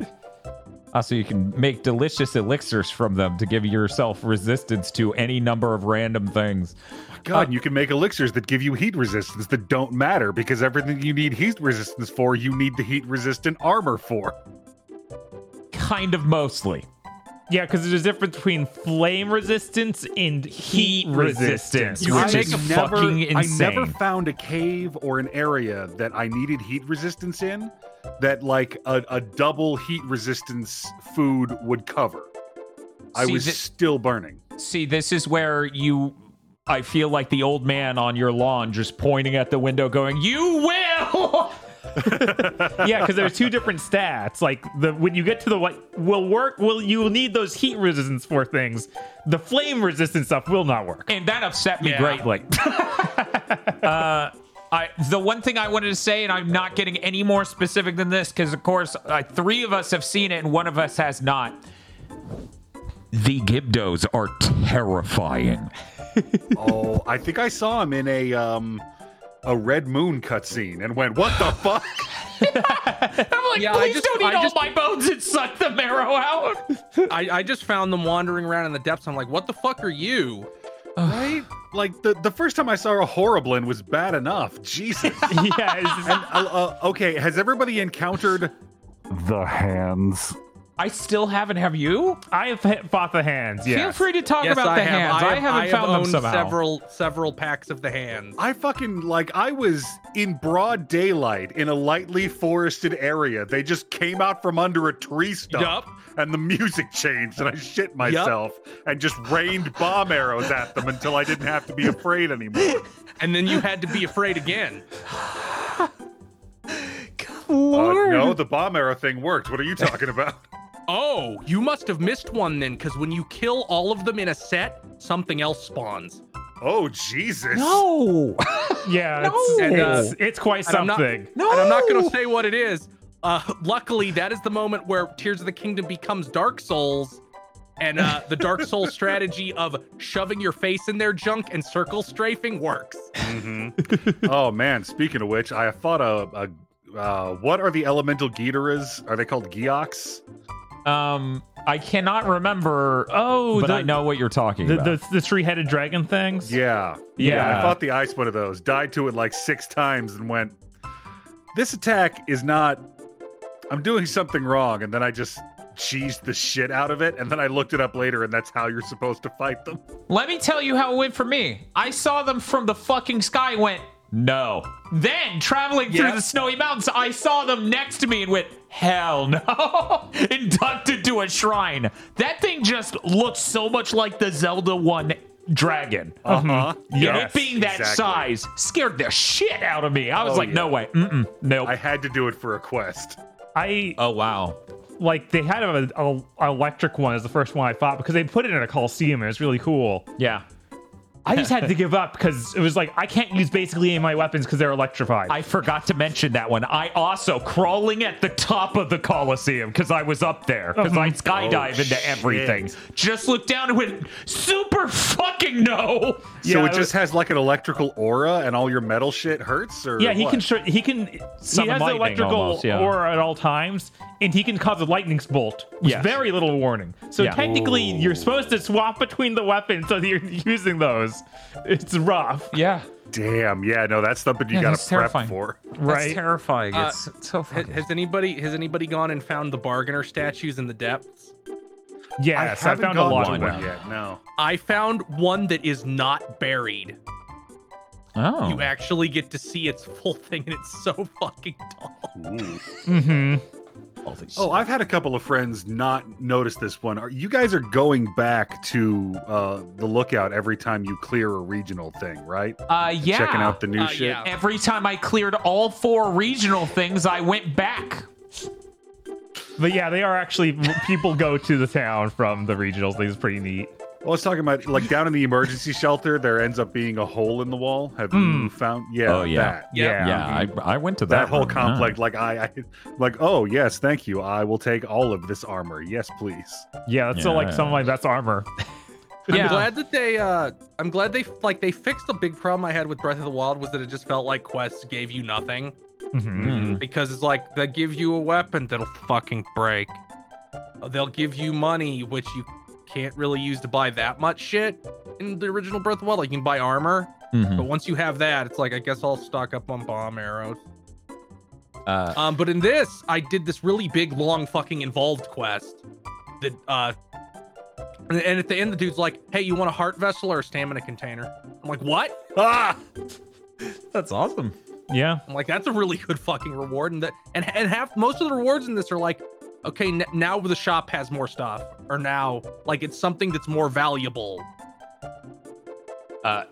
Uh, also, you can make delicious elixirs from them to give yourself resistance to any number of random things. God, uh, and you can make elixirs that give you heat resistance that don't matter because everything you need heat resistance for, you need the heat resistant armor for. Kind of mostly. Yeah, because there's a difference between flame resistance and heat, resistance. You which which I is is never, fucking I never found a cave or an area that I needed heat resistance in that like a, a double heat resistance food would cover. I See, was thi- still burning. See, this is where you. I feel like the old man on your lawn just pointing at the window, going, You will! yeah, because there's two different stats. Like the when you get to the what will work, will you will need those heat resistance for things. The flame resistance stuff will not work. and that upset me Yeah. greatly. uh, I the one thing I wanted to say, and I'm not getting any more specific than this, because of course uh, three of us have seen it and one of us has not. The Gibdos are terrifying. Oh, I think I saw him in a um a Red Moon cutscene and went, "What the fuck?" I'm like, Yeah, I please just- don't eat I all just- my bones and suck the marrow out. I, I just found them wandering around in the depths. I'm like, what the fuck are you? right? Like the the first time I saw a Horriblin was bad enough. Jesus. yeah, it's- and uh, uh, okay, has everybody encountered the hands? I still haven't. Have you? I have hit- fought the hands. Yeah, Feel free to talk yes, about I the have. hands. I, I, have, haven't I have found them owned somehow. several several packs of the hands. I fucking like I was in broad daylight in a lightly forested area. They just came out from under a tree stump. Yup. And the music changed, and I shit myself and just rained bomb arrows at them until I didn't have to be afraid anymore. And then you had to be afraid again. Uh, no, the bomb arrow thing worked. What are you talking about? Oh, you must have missed one then, because when you kill all of them in a set, something else spawns. Oh Jesus! No. yeah, No. it's, And, uh, it's, it's quite and I'm not- something. no. And I'm not going to say what it is. Uh, luckily, that is the moment where Tears of the Kingdom becomes Dark Souls. And uh, the Dark Souls strategy of shoving your face in their junk and circle strafing works. Mm-hmm. oh man! Speaking of which, I fought a. a uh, what are the elemental Gitaras? Are they called Gleeoks? Um, I cannot remember. Oh, but the, I know what you're talking the, about. the the three-headed dragon things. Yeah. Yeah. I fought the ice one of those, died to it like six times, and went, This attack is not. I'm doing something wrong. And then I just cheesed the shit out of it. And then I looked it up later, and that's how you're supposed to fight them. Let me tell you how it went for me. I saw them from the fucking sky went, no. Then, traveling through the snowy mountains, I saw them next to me and went, hell no. Inducted to a shrine. That thing just looks so much like the Zelda 1 dragon. Uh huh. And Yes, it being that exactly. size scared the shit out of me. I was Oh, like, yeah. no way. Mm-mm. Nope. I had to do it for a quest. I oh, wow. like they had a, a, a electric one as the first one I fought because they put it in a coliseum and it was really cool. Yeah. I just had to give up because it was like I can't use basically any of my weapons because they're electrified. I forgot to mention that one. I also crawling at the top of the Coliseum because I was up there because I skydive Oh, into oh, everything. Just looked down and went super fucking no. So Yeah, it just has like an electrical aura, and all your metal shit hurts? Or yeah, he what? can str- he can Summon he has the lightning electrical almost, yeah. aura at all times, and he can cause a lightning bolt with Yes. very little warning. So Yeah. technically, you're supposed to swap between the weapons so that you're using those. It's rough, Yeah. Damn. Yeah, no, that's something you Yeah, gotta prep terrifying. for. right? That's terrifying. Uh, it's so Ha- Has anybody has anybody gone and found the bargainer statues in the depths? Yes, I, haven't found a lot to of one them. yet. No. I found one that is not buried. Oh. You actually get to see its full thing, and it's so fucking tall. Ooh. hmm Oh, I've had a couple of friends not notice this one. Are you guys are going back to uh, the lookout every time you clear a regional thing, right? Uh, yeah. Checking out the new Uh, shit. yeah. Every time I cleared all four regional things, I went back. But yeah, they are actually people go to the town from the regionals. These pretty neat. I was talking about like down in the emergency shelter, there ends up being a hole in the wall. Have you found? Yeah, Oh, yeah. that. Yeah. Yeah, I, I went to That, that, whole room, yeah. complex, like I, I, like, oh yes, thank you. I will take all of this armor. Yes, please. Yeah, that's still like some of my best armor. I'm Yeah. glad that they uh I'm glad they like they fixed the big problem I had with Breath of the Wild was that it just felt like quests gave you nothing. Mhm. Mm. Because it's like they give you a weapon that'll fucking break. They'll give you money, which you can't really use to buy that much shit in the original Breath of the Wild. Like you can buy armor, Mhm. but once you have that, it's like I guess I'll stock up on bomb arrows. Uh, Um, but in this, I did this really big, long, fucking involved quest. That uh, and, and at the end, the dude's like, "Hey, you want a heart vessel or a stamina container?" I'm like, "What?" Ah, that's awesome. Yeah, I'm like, "That's a really good fucking reward." And that, and and half most of the rewards in this are like, okay, n- now the shop has more stuff, or now like it's something that's more valuable. Uh,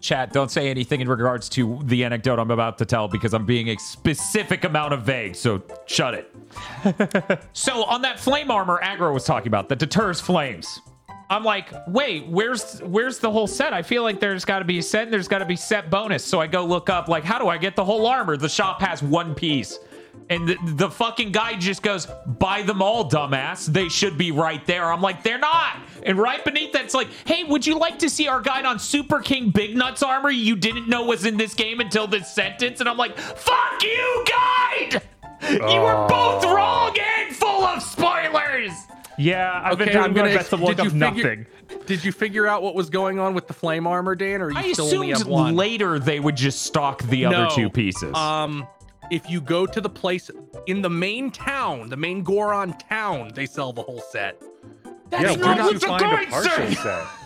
chat, don't say anything in regards to the anecdote I'm about to tell because I'm being a specific amount of vague. So shut it. so on that flame armor Aggro was talking about that deters flames. I'm like, wait, where's where's the whole set? I feel like there's got to be a set and there's got to be set bonus. So I go look up like, how do I get the whole armor? The shop has one piece. And the, the fucking guy just goes, buy them all, dumbass. They should be right there. I'm like, they're not. And right beneath that's like, hey, would you like to see our guide on Super King Big Nuts armor you didn't know was in this game until this sentence? And I'm like, fuck you, guide! You were both wrong and full of spoilers! Yeah, I've been Okay, trying I'm my gonna- best to look did up you figure- nothing. Did you figure out what was going on with the flame armor, Dan, or you I still only have assumed one? later they would just stock the other two pieces. Um, if you go to the place in the main town, the main Goron town, they sell the whole set. That's yeah, not where did what you the find a partial said. set?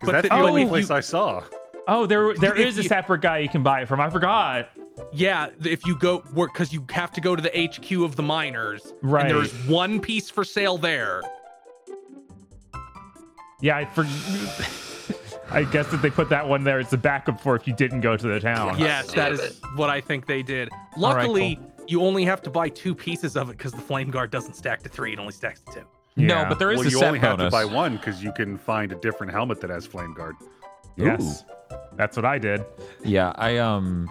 But Because that's the- the, oh, only if place you- I saw. Oh, there there If is a you- separate guy you can buy it from. I forgot. Yeah, if you go work because you have to go to the HQ of the miners, Right. And there's one piece for sale there. Yeah, I for. I guess that they put that one there as a backup for if you didn't go to the town. Yes, that is what I think they did. right, Luckily, you only have to buy two pieces of it because the flame guard doesn't stack to three; it only stacks to two. No, but there is a set bonus. well, a you set only have to buy one because you can find a different helmet that has flame guard. Yes, that's what I did. Yeah, I um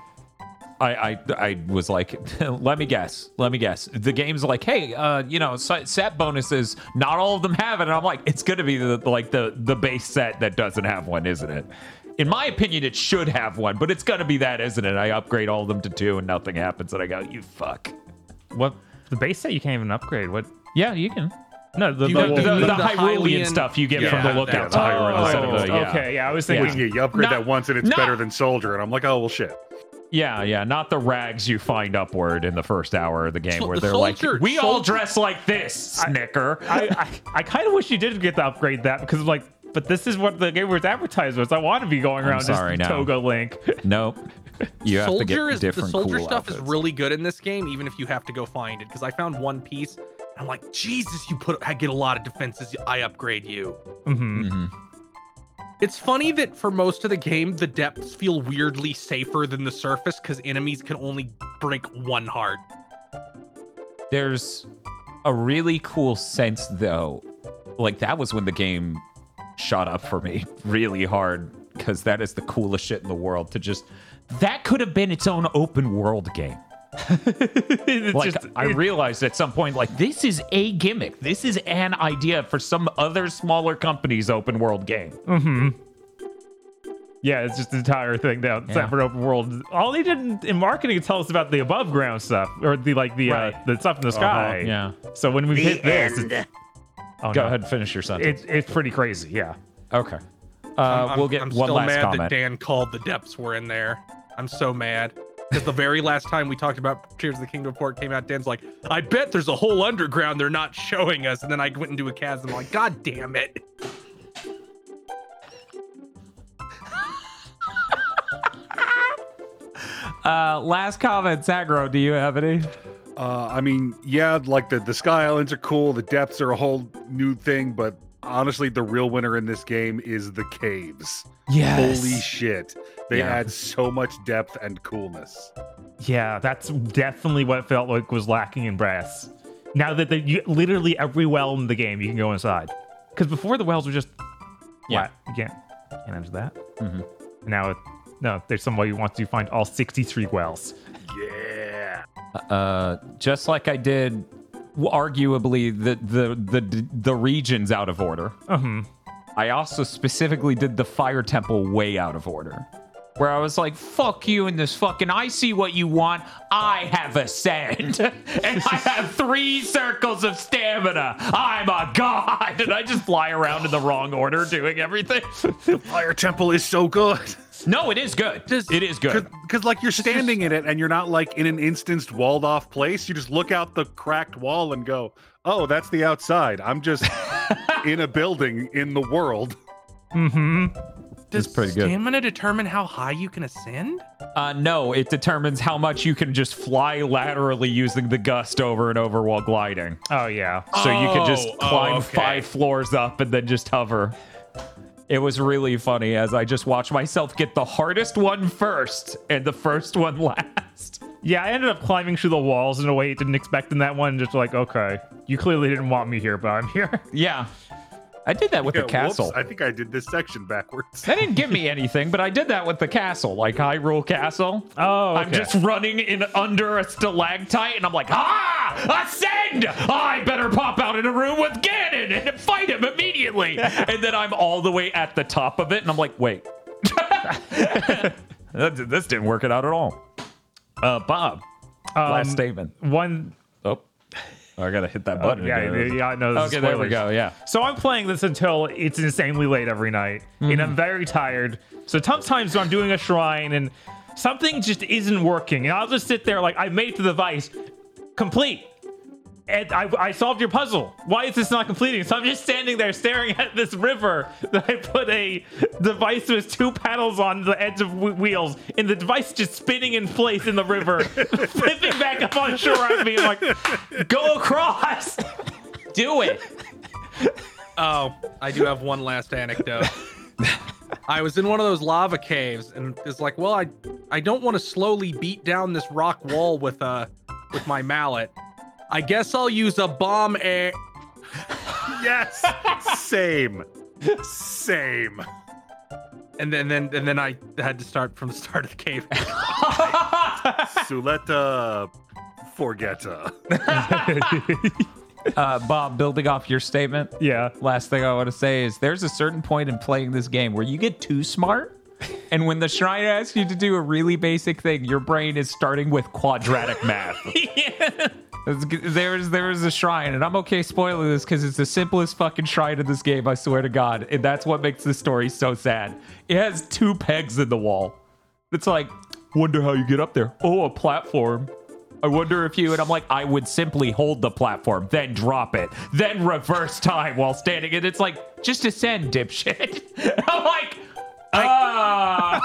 I I I was like, let me guess. Let me guess. The game's like, hey, uh, you know, set set bonuses, not all of them have it. And I'm like, it's gonna be the like the the base set that doesn't have one, isn't it? In my opinion, it should have one, but it's gonna be that, isn't it? I upgrade all of them to two and nothing happens, and I go, you fuck. What the base set you can't even upgrade. What? Yeah, you can. No, the, You the, The, the, the- the the Hyrulean stuff you get Yeah, from the lookout that- tower Oh, instead the yeah. okay. Yeah, I was thinking. Yeah, you upgrade Not- that once and it's not- better than soldier. And I'm like, oh well, shit. Yeah, yeah, not the rags you find upward in the first hour of the game So where they're soldier- like, we all soldier- dress like this, Snicker. I, I, I kind of wish you didn't get to upgrade that because like, but this is what the game was advertised was. I want to be going I'm around sorry, just no. Toga Link. Nope. You have to get is the different soldier cool stuff is really good in this game, even if you have to go find it. Because I found one piece, and I'm like, Jesus, you put I get a lot of defenses. I upgrade you. hmm Mhm. It's funny that for most of the game, the depths feel weirdly safer than the surface because enemies can only break one heart. There's a really cool sense though. Like that was when the game shot up for me really hard because that is the coolest shit in the world to just that could have been its own open world game. it's like just, I realized at some point, like this is a gimmick. This is an idea for some other smaller company's open world game. yeah, it's just the entire thing down Yeah. separate open world. All they did in, in marketing is tell us about the above ground stuff or the like the uh, the stuff in the sky. Yeah. So when we hit this, it's, oh, Go no. ahead, and finish your sentence. It's it's pretty crazy. Yeah. okay. Uh, I'm, we'll get I'm one still last mad that. Dan called the depths were in there. I'm so mad. Because the very last time we talked about Tears of the Kingdom report came out, Dan's like, I bet there's a whole underground they're not showing us. And then I went into a chasm. I'm like, God damn it. Uh, last comment, Aggro. Do you have any? Uh, I mean, yeah, like the the Sky Islands are cool. The depths are a whole new thing, but honestly, the real winner in this game is the caves. Yes. Holy shit! They Yeah. add so much depth and coolness. Yeah, that's definitely what felt like was lacking in brass. Now that the, you, literally every well in the game you can go inside, because before the wells were just Yeah. flat. You can't can't enter that. Mhm. Now, no, there's somebody who wants to find all 63 wells. Yeah. Uh, just like I did, w- arguably the the the the regions out of order. Uh-huh. I also specifically did the fire temple way out of order. Where I was like, fuck you in this fucking, I see what you want. I have ascend. and I have three circles of stamina. I'm a god. And I just fly around in the wrong order doing everything. The fire Temple is so good. no, it is good. Just- it is good. Because like you're standing in it and you're not like in an instanced walled off place. You just look out the cracked wall and go, "Oh, that's the outside. I'm just in a building in the world." Mm-hmm. Does pretty good. stamina determine how high you can ascend? Uh, no, it determines how much you can just fly laterally using the gust over and over while gliding. Oh, yeah. So you can just Oh, oh, climb okay. five floors up and then just hover. It was really funny as I just watched myself get the hardest one first and the first one last. Yeah, I ended up climbing through the walls in a way I didn't expect in that one. Just like, okay, you clearly didn't want me here, but I'm here. Yeah. I did that with Yeah, the castle. whoops, I think I did this section backwards. They didn't give me anything, but I did that with the castle, like Hyrule Castle. Oh, I'm just running in under a stalactite, and I'm like, ah, ascend! I better pop out in a room with Ganon and fight him immediately. and then I'm all the way at the top of it, and I'm like, wait, this didn't work it out at all. Uh, Bob, last Um, statement. one. Oh, I gotta hit that button. yeah, again. yeah, no. this is Okay, there we go. Yeah. So I'm playing this until it's insanely late every night, and Mm-hmm. I'm very tired. So sometimes I'm doing a shrine and something just isn't working, and I'll just sit there like I made the device complete, and I, I solved your puzzle. Why is this not completing? So I'm just standing there staring at this river that I put a device with two paddles on the edge of w- wheels, and the device just spinning in place in the river, flipping back up on shore me. I'm like, go across. Do it. Oh, I do have one last anecdote. I was in one of those lava caves, and it's like, well, I, I don't want to slowly beat down this rock wall with uh, with my mallet. I guess I'll use a bomb air. yes, same, same. And then, then, and then I had to start from the start of the cave. Suleta Forgetta. Uh, Bob, building off your statement, Yeah. last thing I want to say is there's a certain point in playing this game where you get too smart. And when the shrine asks you to do a really basic thing, your brain is starting with quadratic math. There's there's a shrine, and I'm okay spoiling this because it's the simplest fucking shrine in this game. I swear to God, and that's what makes this story so sad. It has two pegs in the wall. It's like, wonder how you get up there. Oh, a platform. I wonder if you and I'm like, I would simply hold the platform, then drop it, then reverse time while standing. And it's like, just ascend, dipshit. I'm like, ah.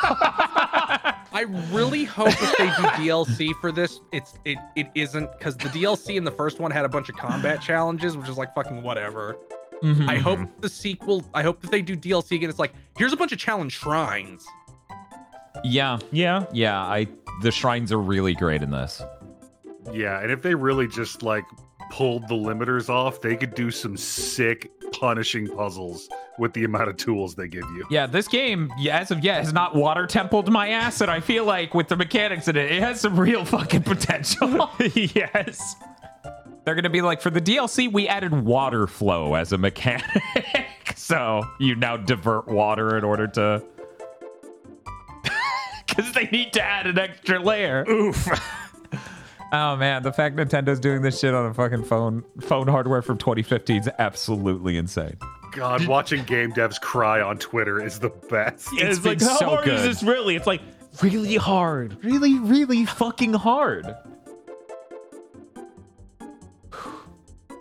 I really hope if they do DLC for this, it's it it isn't because the DLC in the first one had a bunch of combat challenges, which is like fucking whatever. Mhm. I hope the sequel. I hope that they do DLC again. It's like here's a bunch of challenge shrines. yeah, Yeah. yeah. I the shrines are really great in this. Yeah, and if they really just like pulled the limiters off, they could do some sick punishing puzzles with the amount of tools they give you. Yeah, this game, yeah, as of yet, has not water templed my ass, and I feel like with the mechanics in it, it has some real fucking potential. yes. They're gonna be like, for the DLC, we added water flow as a mechanic, so you now divert water in order to. Because they need to add an extra layer. Oof. Oh man, the fact Nintendo's doing this shit on a fucking phone phone hardware from 2015 is absolutely insane. God, watching game devs cry on Twitter is the best. It's It's, like, how so hard is this really? It's like really hard. Really, really fucking hard.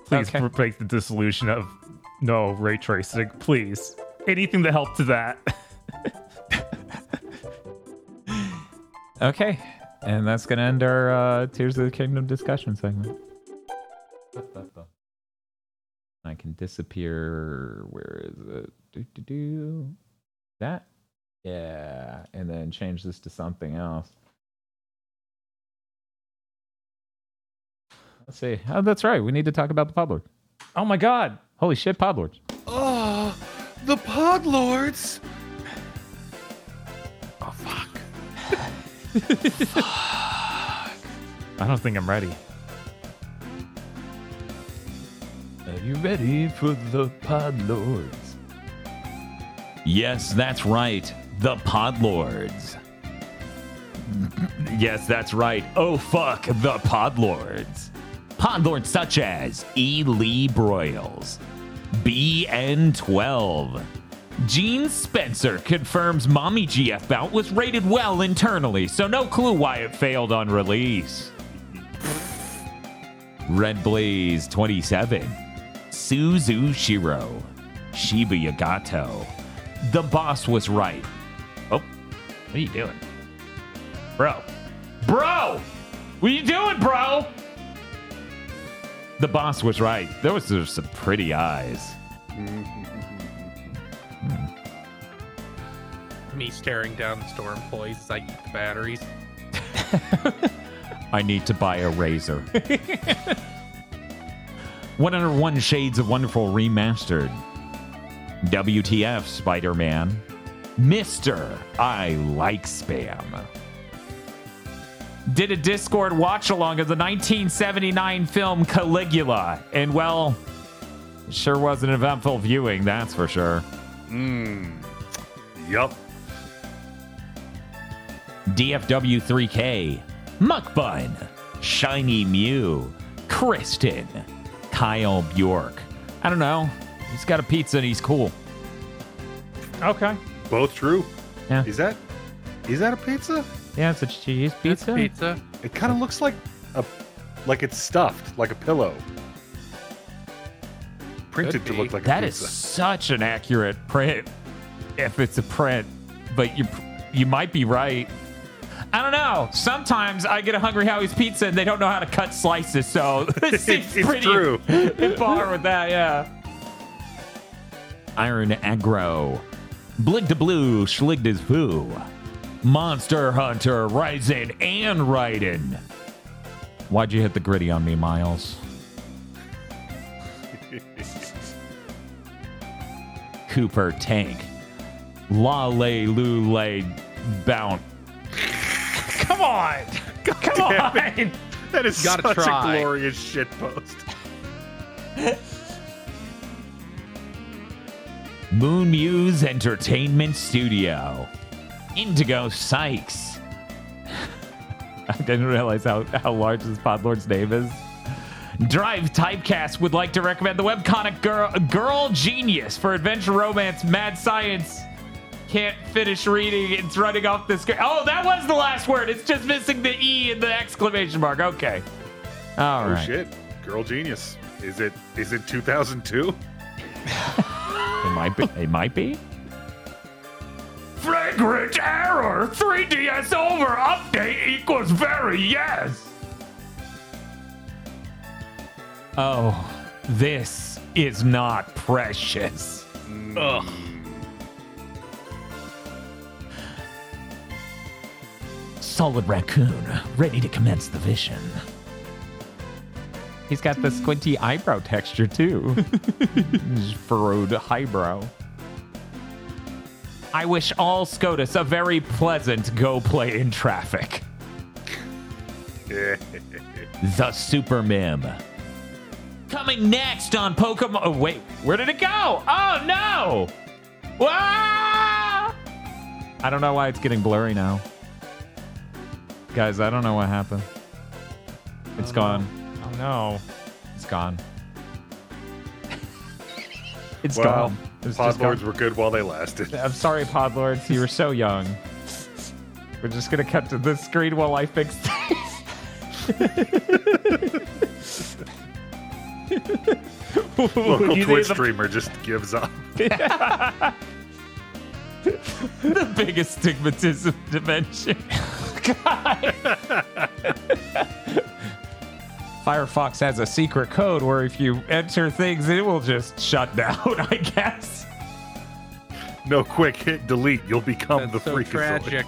Please Okay. break the dissolution of no ray tracing. Please. Anything to help to that. Okay, and that's gonna end our uh, Tears of the Kingdom discussion segment. I can disappear. Where is it? Do, do, do. That? Yeah, and then change this to something else. Let's see. Oh, that's right. We need to talk about the Podlord. Oh my god. Holy shit, Podlords. Oh, the Podlords. I don't think I'm ready. Are you ready for the Pod Lords? Yes, that's right. The Pod Lords. yes, that's right. Oh, fuck. The Pod Lords. Pod Lords such as E. Lee Broyles, BN12. Gene Spencer confirms Mommy GF Bout was rated well internally, so no clue why it failed on release. Red Blaze 27. Suzu Shiro. Shiba Yagato. The boss was right. Oh, what are you doing? Bro. Bro! What are you doing, bro? The boss was right. Those are some pretty eyes. Mm. Me staring down the store employees as I eat the batteries. I need to buy a razor. 101 Shades of Wonderful Remastered. WTF Spider Man, Mr. I Like Spam. Did a Discord watch along of the 1979 film Caligula, and well, sure was an eventful viewing, that's for sure. Mmm. Yup. DFW3K, Muckbun, Shiny Mew, Kristen, Kyle Bjork. I don't know. He's got a pizza and he's cool. Okay. Both true. Yeah. Is that is that a pizza? Yeah, it's a cheese It's pizza. pizza. It kind of looks like a like it's stuffed, like a pillow. Printed to look like That a is such an accurate print. If it's a print, but you you might be right. I don't know. Sometimes I get a Hungry Howie's pizza and they don't know how to cut slices, so it seems it's pretty true. in par with that. Yeah. Iron Aggro, Blig de Blue, Schlig des Foo, Monster Hunter, Ryzen, and Raiden. Why'd you hit the gritty on me, Miles? Cooper Tank, la Lale Lule Bounce. Come on! Come on! That is Gotta such try. a glorious shit post. Moon Muse Entertainment Studio. Indigo Sykes. I didn't realize how, how large this Podlord's name is. Drive Typecast would like to recommend the webcomic Girl, Girl Genius for adventure romance, mad science. Can't finish reading. It's running off the screen. Oh, that was the last word. It's just missing the E and the exclamation mark. Okay. All Oh right. shit. Girl genius. Is it is it 2002? It might be. It might be. Flagrant error. 3DS over. Update equals very yes. Oh, this is not precious. Ugh. Solid raccoon, ready to commence the vision. He's got the squinty eyebrow texture too. His Furrowed eyebrow. I wish all SCOTUS a very pleasant go play in traffic. The Super Mim. Coming next on Pokemon. Oh, wait, where did it go? Oh, no! Wah! I don't know why it's getting blurry now. Guys, I don't know what happened. It's gone. Oh no. It's gone. it's Well, gone. It's just Podlords gone. were good while they lasted. I'm sorry, Podlords. You were so young. We're just gonna cut to this screen while I fix things. Local Twitch streamer just gives up. the biggest stigmatism dimension. God. Firefox has a secret code where if you enter things, it will just shut down, I guess. No quick hit delete. You'll become That's the so freakazoid. tragic.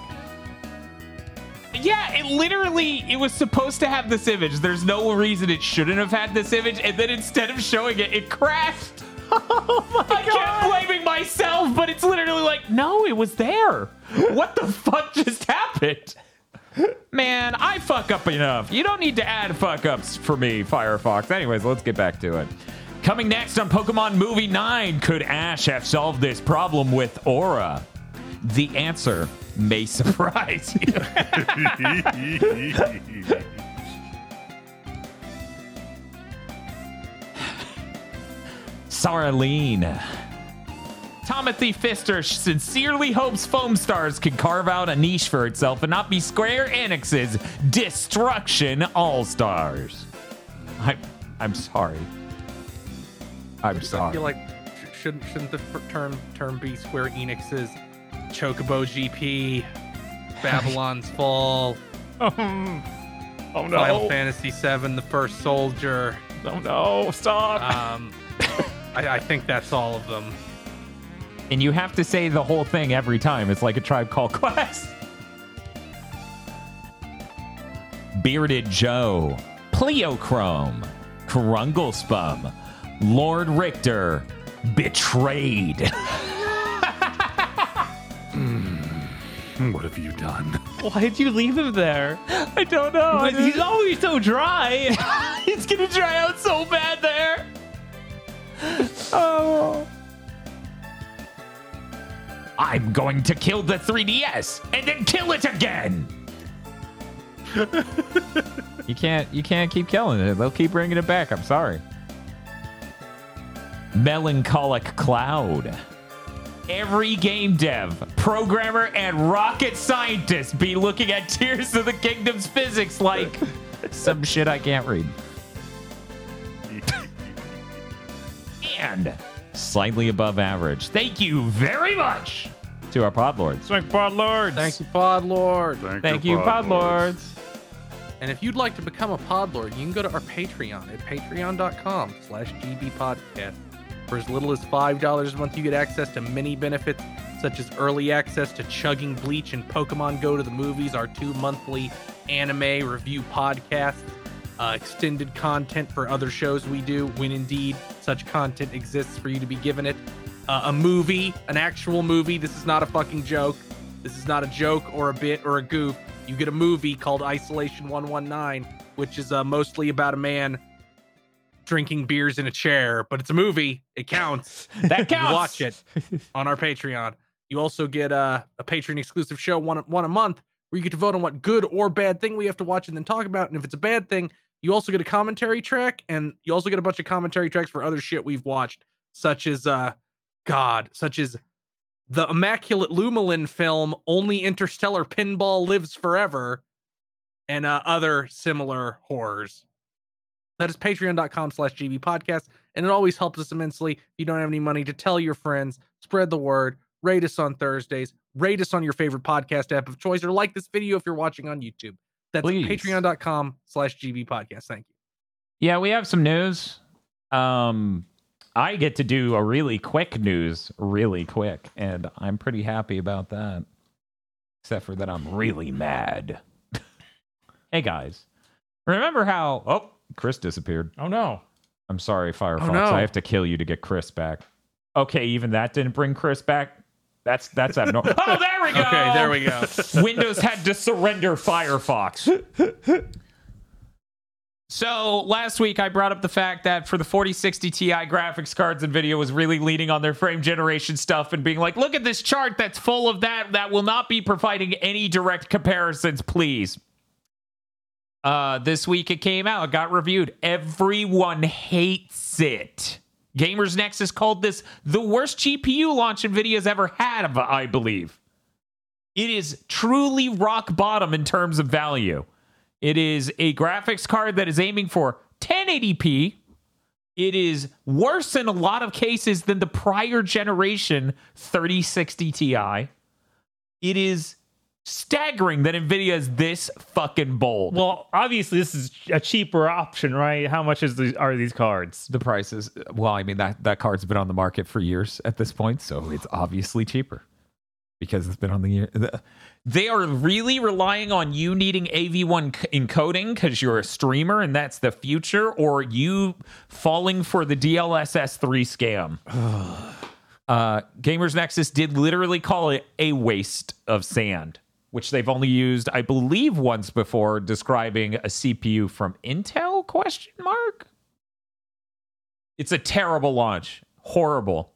Yeah, it literally it was supposed to have this image. There's no reason it shouldn't have had this image, and then instead of showing it, it crashed. Oh my I kept blaming myself, but it's literally like, no, it was there. What the fuck just happened? Man, I fuck up enough. You don't need to add fuck ups for me, Firefox. Anyways, let's get back to it. Coming next on Pokemon Movie 9, could Ash have solved this problem with Aura? The answer may surprise you. Saraline. Timothy Fister sincerely hopes Foam Stars can carve out a niche for itself and not be Square Enix's Destruction All Stars. I'm, I'm sorry. I'm I sorry. feel like shouldn't shouldn't the term term be Square Enix's Chocobo GP, Babylon's Fall, oh no. Final Fantasy VII, The First Soldier. Oh no. Stop. Um, I, I think that's all of them. And you have to say the whole thing every time. It's like a tribe called Quest. Bearded Joe, Pleochrome, Krunglespum, Lord Richter, betrayed. Hmm, what have you done? Why'd you leave him there? I don't know. He's always so dry. it's gonna dry out so bad there. Oh. I'm going to kill the 3DS and then kill it again. You can't you can't keep killing it. They'll keep bringing it back. I'm sorry. Melancholic Cloud. Every game dev, programmer, and rocket scientist be looking at Tears of the Kingdom's physics like Some shit I can't read. And slightly above average. Thank you very much. To our pod lords. Swank Pod Lords. Thank you, Pod Lord. Thank you, pod lords. And if you'd like to become a pod lord, you can go to our Patreon at patreon.com slash gbpodcast. For as little as $5 a month, you get access to many benefits, such as early access to Chugging Bleach and Pokemon Go to the Movies, our two monthly anime review podcasts, uh, extended content for other shows we do, when indeed such content exists for you to be given it, uh, a movie, an actual movie. This is not a fucking joke. This is not a joke or a bit or a goof. You get a movie called Isolation 119, which is uh, mostly about a man drinking beers in a chair, but it's a movie. It counts. That You counts. Watch it on our Patreon. You also get uh, a Patreon exclusive show one one a month where you get to vote on what good or bad thing we have to watch and then talk about. And if it's a bad thing, you also get a commentary track, and you also get a bunch of commentary tracks for other shit we've watched, such as uh, God, such as the immaculate Lumelin film "Only Interstellar Pinball Lives Forever," and uh, other similar horrors. That is patreon.com slash GB podcast. And it always helps us immensely if you don't have any money to tell your friends, spread the word, rate us on Thursdays, rate us on your favorite podcast app of choice, or like this video if you're watching on YouTube. That's Please. patreon.com slash GB podcast. Thank you. Yeah, we have some news. Um, I get to do a really quick news, really quick, and I'm pretty happy about that. Except for that, I'm really mad. hey guys, remember how? Oh, Kris disappeared. Oh no. I'm sorry, Firefox. no. I have to kill you to get Kris back. Okay, even that didn't bring Kris back. That's that's abnormal. oh, there we go. Okay, there we go. Windows had to surrender Firefox. So last week I brought up the fact that for the 4060 Ti graphics cards Nvidia was really leaning on their frame generation stuff and being like, look at this chart that's full of that that will not be providing any direct comparisons, please. Uh, this week it came out, it got reviewed. Everyone hates it. Gamers Nexus called this the worst GPU launch Nvidia's ever had, I believe. It is truly rock bottom in terms of value. It is a graphics card that is aiming for 1080p. It is worse in a lot of cases than the prior generation 3060 Ti. It is staggering that Nvidia is this fucking bold. Well, obviously this is a cheaper option, right? How much is the, are these cards? The prices. Well, I mean that that card's been on the market for years at this point, so it's obviously cheaper because it's been on the year. They are really relying on you needing AV1 c- encoding because you're a streamer and that's the future, or you falling for the DLSS 3 scam. uh, Gamers Nexus did literally call it a waste of sand, which they've only used, I believe, once before describing a CPU from Intel? Question mark. It's a terrible launch, horrible.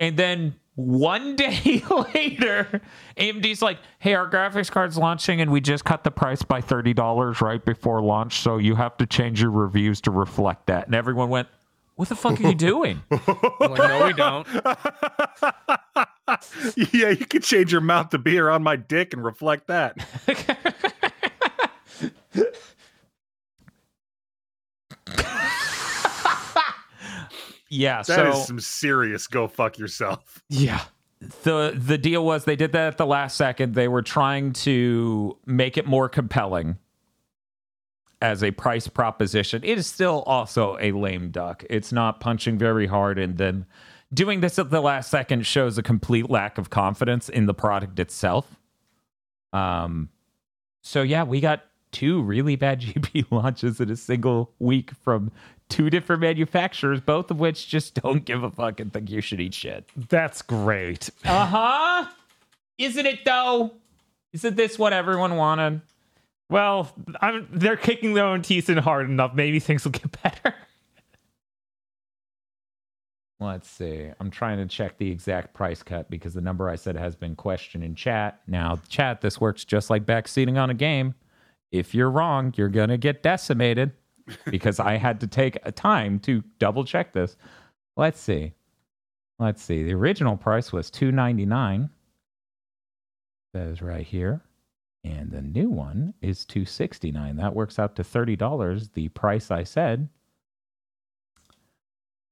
And then one day later, AMD's like, hey, our graphics card's launching and we just cut the price by $30 right before launch. So you have to change your reviews to reflect that. And everyone went, what the fuck are you doing? I'm like, no, we don't. yeah, you can change your mouth to be around my dick and reflect that. yeah. That is so some serious go fuck yourself. Yeah. The the deal was they did that at the last second. They were trying to make it more compelling as a price proposition. It is still also a lame duck. It's not punching very hard and then doing this at the last second shows a complete lack of confidence in the product itself. Um so yeah, we got two really bad GPU launches in a single week from two different manufacturers, both of which just don't give a fuck and think you should eat shit. That's great. Uh huh. Isn't it though? Isn't this what everyone wanted? Well, I'm, they're kicking their own teeth in hard enough. Maybe things will get better. Let's see. I'm trying to check the exact price cut because the number I said has been questioned in chat. Now, chat, this works just like backseating on a game. If you're wrong, you're going to get decimated because I had to take a time to double check this. Let's see. Let's see. The original price was 299. That is right here. And the new one is 269. That works out to $30, the price I said.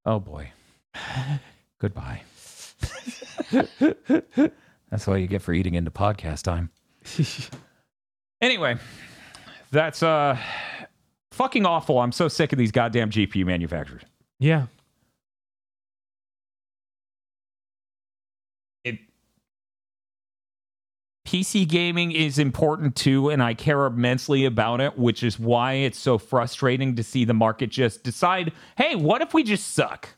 Oh boy. Goodbye. that's what you get for eating into podcast time. anyway, that's uh fucking awful. I'm so sick of these goddamn GPU manufacturers. Yeah. PC gaming is important too, and I care immensely about it, which is why it's so frustrating to see the market just decide, hey, what if we just suck?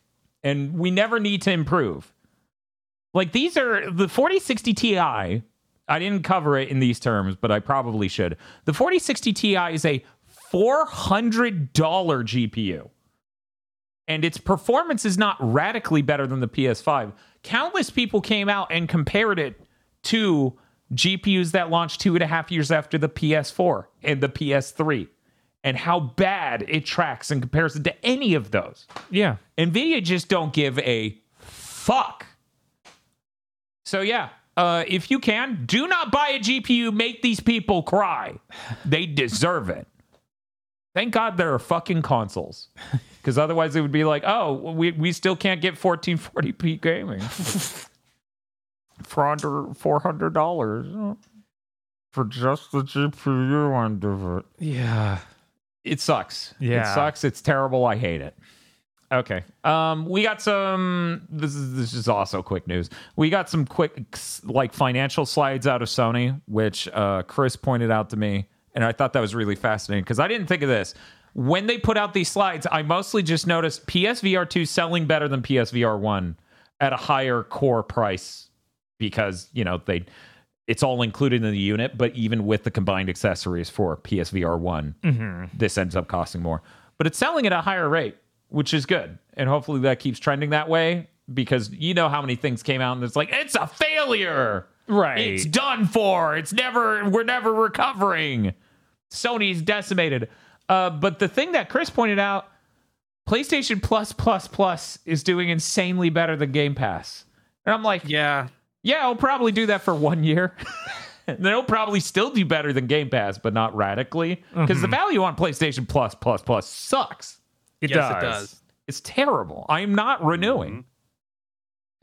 And we never need to improve. Like these are the 4060 Ti. I didn't cover it in these terms, but I probably should. The 4060 Ti is a $400 GPU. And its performance is not radically better than the PS5. Countless people came out and compared it to GPUs that launched two and a half years after the PS4 and the PS3 and how bad it tracks in comparison to any of those. Yeah. NVIDIA just don't give a fuck. So, yeah, uh, if you can, do not buy a GPU. Make these people cry. They deserve it. Thank God there are fucking consoles. Because otherwise it would be like, oh, we, we still can't get 1440p gaming $400 for just the GPU end of it. Yeah. It sucks. Yeah. It sucks. It's terrible. I hate it. Okay. Um, we got some. This is this is also quick news. We got some quick like financial slides out of Sony, which uh, Kris pointed out to me, and I thought that was really fascinating because I didn't think of this. When they put out these slides, I mostly just noticed PSVR two selling better than PSVR one at a higher core price because you know they it's all included in the unit, but even with the combined accessories for PSVR one, this ends up costing more. But it's selling at a higher rate, which is good, and hopefully that keeps trending that way because you know how many things came out and it's like it's a failure, Right. It's done for. It's never. We're never recovering. Sony's decimated. Uh, but the thing that Kris pointed out, PlayStation Plus Plus Plus is doing insanely better than Game Pass, and I'm like, Yeah. Yeah, I'll probably do that for one year. And They'll probably still do better than Game Pass, but not radically, because the mm-hmm. value on PlayStation Plus Plus Plus sucks. it, yes, does. it does. It's terrible. I am not renewing.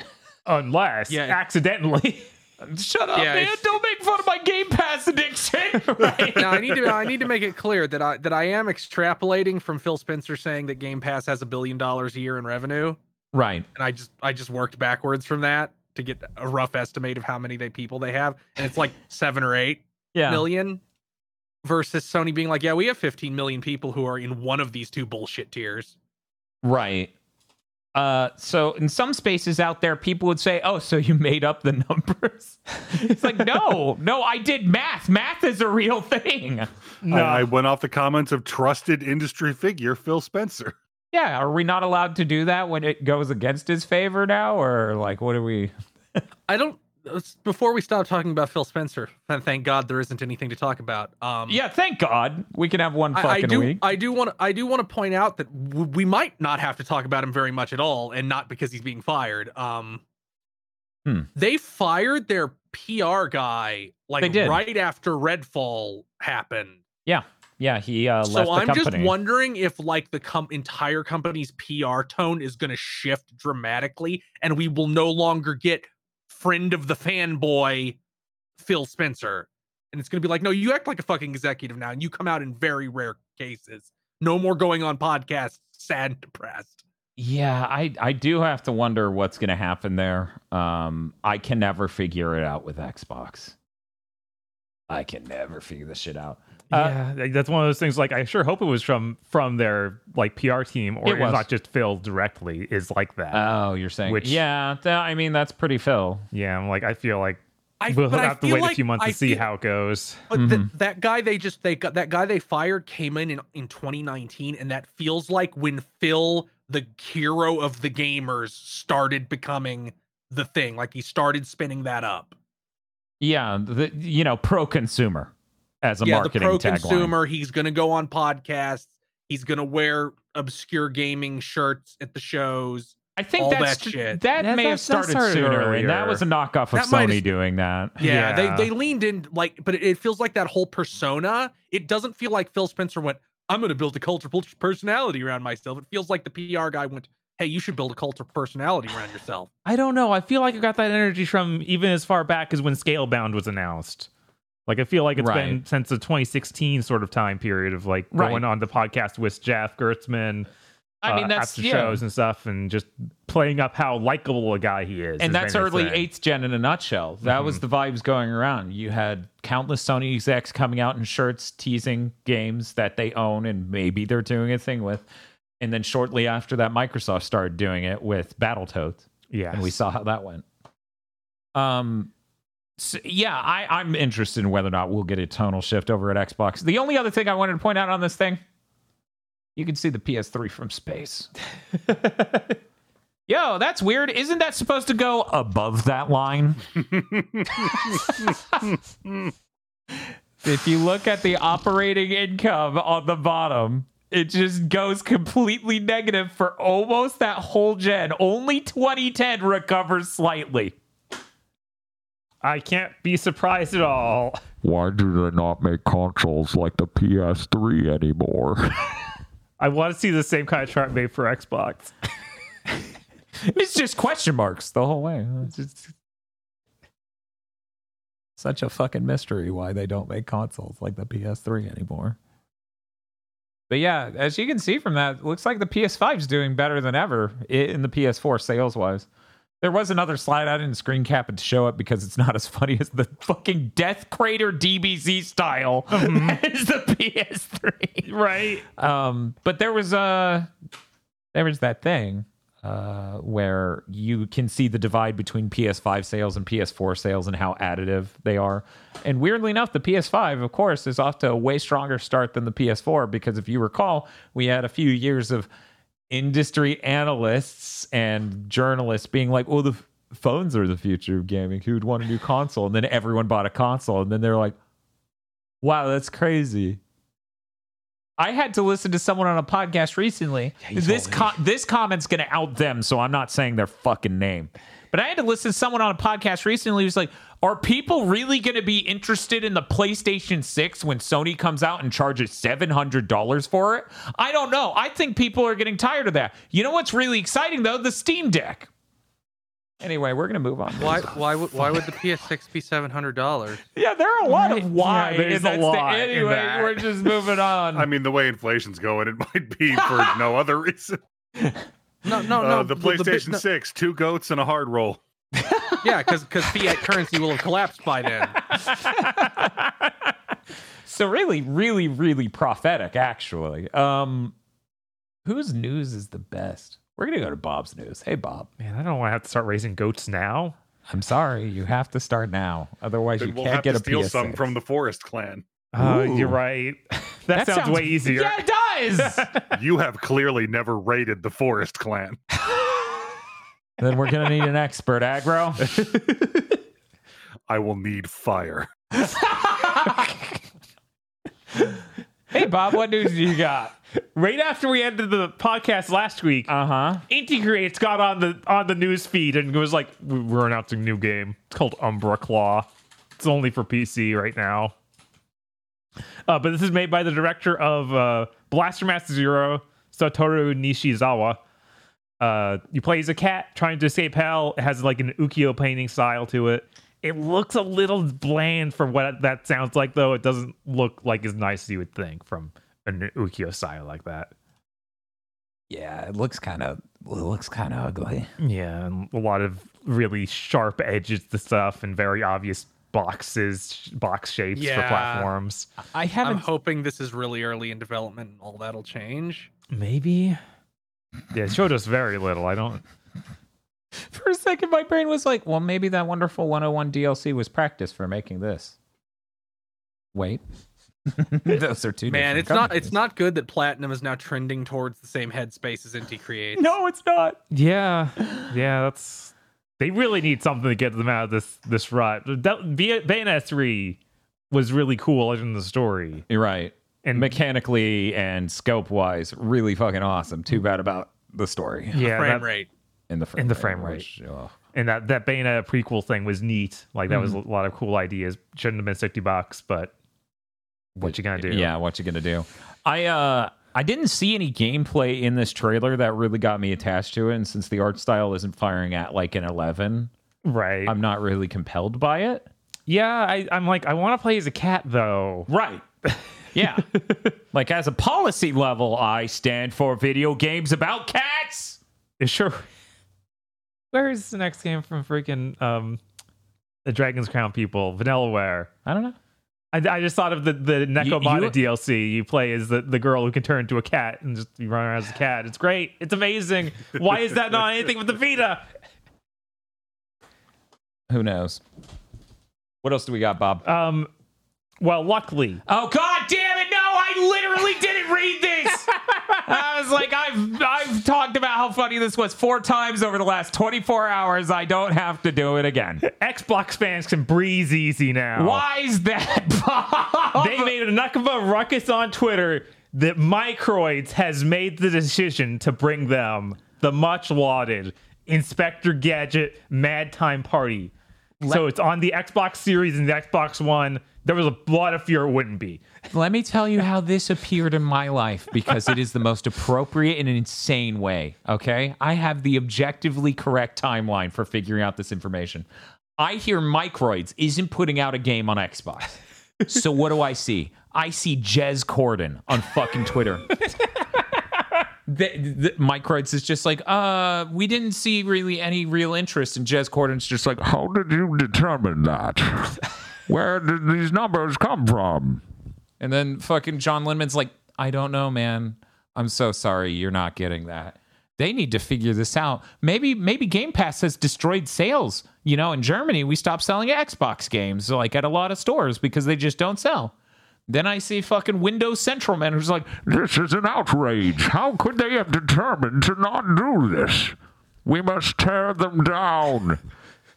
Mm-hmm. Unless Yeah. accidentally. Shut up, Yeah, man! it's- Don't make fun of my Game Pass addiction. now I need to I need to make it clear that I that I am extrapolating from Phil Spencer saying that Game Pass has a billion dollars a year in revenue, right. and I just I just worked backwards from that to get a rough estimate of how many they people they have, and it's like seven or eight Yeah. million. Versus Sony being like, yeah, we have 15 million people who are in one of these two bullshit tiers. Right. Uh, so in some spaces out there, people would say, "Oh, so you made up the numbers?" it's like, no, no, I did math. Math is a real thing. No. I, I went off the comments of trusted industry figure Phil Spencer. Yeah, are we not allowed to do that when it goes against his favor now, or like, what are we? I don't. Before we stop talking about Phil Spencer, and thank God there isn't anything to talk about. Um, Yeah, thank God we can have one I, fucking I do. week. I do want. to. I do want to point out that w- we might not have to talk about him very much at all, and not because he's being fired. Um, Hmm. they fired their PR guy like right after Redfall happened. yeah, yeah, he uh, left so I'm company. just wondering if like the com- entire company's PR tone is going to shift dramatically, and we will no longer get friend of the fanboy Phil Spencer, and it's going to be like, no, you act like a fucking executive now, and you come out in very rare cases. No more going on podcasts, sad and depressed. Yeah, I I do have to wonder what's going to happen there. Um, I can never figure it out with Xbox. I can never figure this shit out. Yeah, that's one of those things. Like, I sure hope it was from from their like PR team, or It was. not just Phil directly. Is like that. Oh, you're saying Which- yeah. th- I mean, that's pretty Phil. yeah, I'm like, I feel like I, we'll but I have to wait like- a few months I to see feel- how it goes. But Mhm. th- that guy they just they got that guy they fired came in, in in 2019, and that feels like when Phil, the hero of the gamers, started becoming the thing. Like he started spinning that up. Yeah, the you know pro consumer as a yeah, the pro tagline. consumer. He's gonna go on podcasts. He's gonna wear obscure gaming shirts at the shows. I think all that's that shit. that Yeah, may have that- that started, started sooner, and that was a knockoff of That Sony have- doing that. Yeah, Yeah. they they leaned in like, but it, it feels like that whole persona. It doesn't feel like Phil Spencer went. I'm going to build a cult of personality around myself. It feels like the PR guy went. Hey, you should build a cult of personality around yourself. I don't know. I feel like I got that energy from even as far back as when Scalebound was announced. Like I feel like it's been since the 2016 sort of time period of like Right. going on the podcast with Jeff Gerstmann. I mean, uh, that's after yeah. shows and stuff, and just playing up how likable a guy he is. and that's early thing. eighth gen in a nutshell. That was Mhm. the vibes going around. You had countless Sony execs coming out in shirts teasing games that they own and maybe they're doing a thing with. And then shortly after that, Microsoft started doing it with Battletoads, Yeah, and we saw how that went. Um, so, yeah, I, I'm interested in whether or not we'll get a tonal shift over at Xbox. The only other thing I wanted to point out on this thing, you can see the PS3 from space. Yo, that's weird. Isn't that supposed to go above that line? if you look at the operating income on the bottom, it just goes completely negative for almost that whole gen. Only 2010 recovers slightly. I can't be surprised at all. Why do they not make consoles like the PS3 anymore? I want to see the same kind of chart made for Xbox. It's just question marks the whole way. It's just such a fucking mystery why they don't make consoles like the PS3 anymore. But yeah, as you can see from that, it looks like the PS5 is doing better than ever in the PS4 sales wise. There was another slide I didn't screen cap it to show it because it's not as funny as the fucking Death Crater DBZ style as the PS3 Right. um but there was uh there was that thing uh where you can see the divide between PS5 sales and PS4 sales and how additive they are. And weirdly enough, the PS5 of course is off to a way stronger start than the PS4 because if you recall, we had a few years of industry analysts and journalists being like, "Well, the f- phones are the future of gaming. Who'd want a new console?" And then everyone bought a console and then they're like, "Wow, that's crazy." I had to listen to someone on a podcast recently. this co- this comment's going to out them, so I'm not saying their fucking name. But I had to listen to someone on a podcast recently who's like, "Are people really going to be interested in the PlayStation 6 when Sony comes out and charges $700 for it?" I don't know. I think people are getting tired of that. You know what's really exciting though? The Steam Deck. Anyway, we're going to move on. Why? Why would? Why would the PS6 be seven hundred dollars? Yeah, there are a lot of why. Yeah, there's a that's the- lot in anyway, that. we're just moving on. I mean, the way inflation's going, it might be for no other reason. No, no, Uh, no. the bit- PlayStation no- 6, two goats and a hard roll. yeah, because because fiat currency will have collapsed by then. so really, really, really prophetic, actually. Um, whose news is the best? We're gonna go to Bob's news. Hey, Bob. Man, I don't want to have to start raising goats now. I'm sorry, you have to start now. Otherwise, Then you we'll can't have get to a steal PS6. some from the Forest Clan. Uh, you're right. that, sounds, way easier. Yeah, it. You have clearly never raided the Forest Clan. then we're gonna need an expert aggro. I will need fire. hey, Bob, what news do you got? right after we ended the podcast last week, Uh huh. Inti Creates got on the on the news feed and was like, "We- "We're announcing a new game. It's called Umbra Claw. It's only for PC right now." Uh, but this is made by the director of uh, Blaster Master Zero, Satoru Nishizawa. Uh, you play as a cat trying to escape hell. It has like an ukiyo painting style to it. It looks a little bland for what that sounds like, though. It doesn't look like as nice as you would think from an ukiyo style like that. Yeah, it looks kind of it looks kind of ugly. Yeah, and a lot of really sharp edges to stuff and very obvious boxes, box shapes for platforms. I haven't. I'm haven't. hoping this is really early in development and all that'll change. Maybe. Yeah, it showed us very little. I don't. For a second, my brain was like, well, maybe that wonderful 101 DLC was practice for making this. Wait. Those are two Man, different it's not it's not good that Platinum is now trending towards the same headspace as Inti creates. No, it's not. Yeah, yeah, that's. They really need something to get them out of this this rut. That- Bay- Bayonetta three was really cool in the story, You're right. and Mechanically and scope wise, really fucking awesome. Too bad about the story yeah, frame that- rate. in the frame In the frame rate. which, ugh. and that that Bayonetta prequel thing was neat. Like that was a lot of cool ideas. Shouldn't have been sixty bucks, but what you gonna do? Yeah, what you gonna do? I uh I didn't see any gameplay in this trailer that really got me attached to it, and since the art style isn't firing at like an eleven, right. I'm not really compelled by it. yeah, I, I'm like I want to play as a cat though. Right. Yeah. like as a policy level, I stand for video games about cats. Sure. Where is the next game from freaking um, the Dragon's Crown people? Vanillaware. I don't know. I, I just thought of the the Nekomata you- DLC. You play as the, the girl who can turn into a cat and just you run around as a cat. It's great. It's amazing. Why is that not anything with the Vita? Who knows? What else do we got, Bob? Um, well, luckily, Oh God damn it! No, I literally didn't read this. I was like, I've I've talked about how funny this was four times over the last 24 hours. I don't have to do it again. Xbox fans can breeze easy now. Why is that, Bob? They made enough of a ruckus on Twitter that Microids has made the decision to bring them the much lauded Inspector Gadget Mad Time Party. so it's on the Xbox Series and the Xbox One. There was a lot of fear it wouldn't be. Let me tell you how this appeared in my life because it is the most appropriate and insane way. Okay. I have the objectively correct timeline for figuring out this information. I hear Microids isn't putting out a game on Xbox. So what do I see? I see Jez Corden on fucking Twitter. The, the, Microids is just like, uh, we didn't see really any real interest, and Jez Corden's just like, How did you determine that? Where did these numbers come from? And then fucking John Linden's like, I don't know, man. I'm so sorry you're not getting that. They need to figure this out. Maybe maybe Game Pass has destroyed sales. You know, in Germany we stopped selling Xbox games like at a lot of stores because they just don't sell. Then I see fucking Windows Central man who's like, This is an outrage. How could they have determined to not do this? We must tear them down.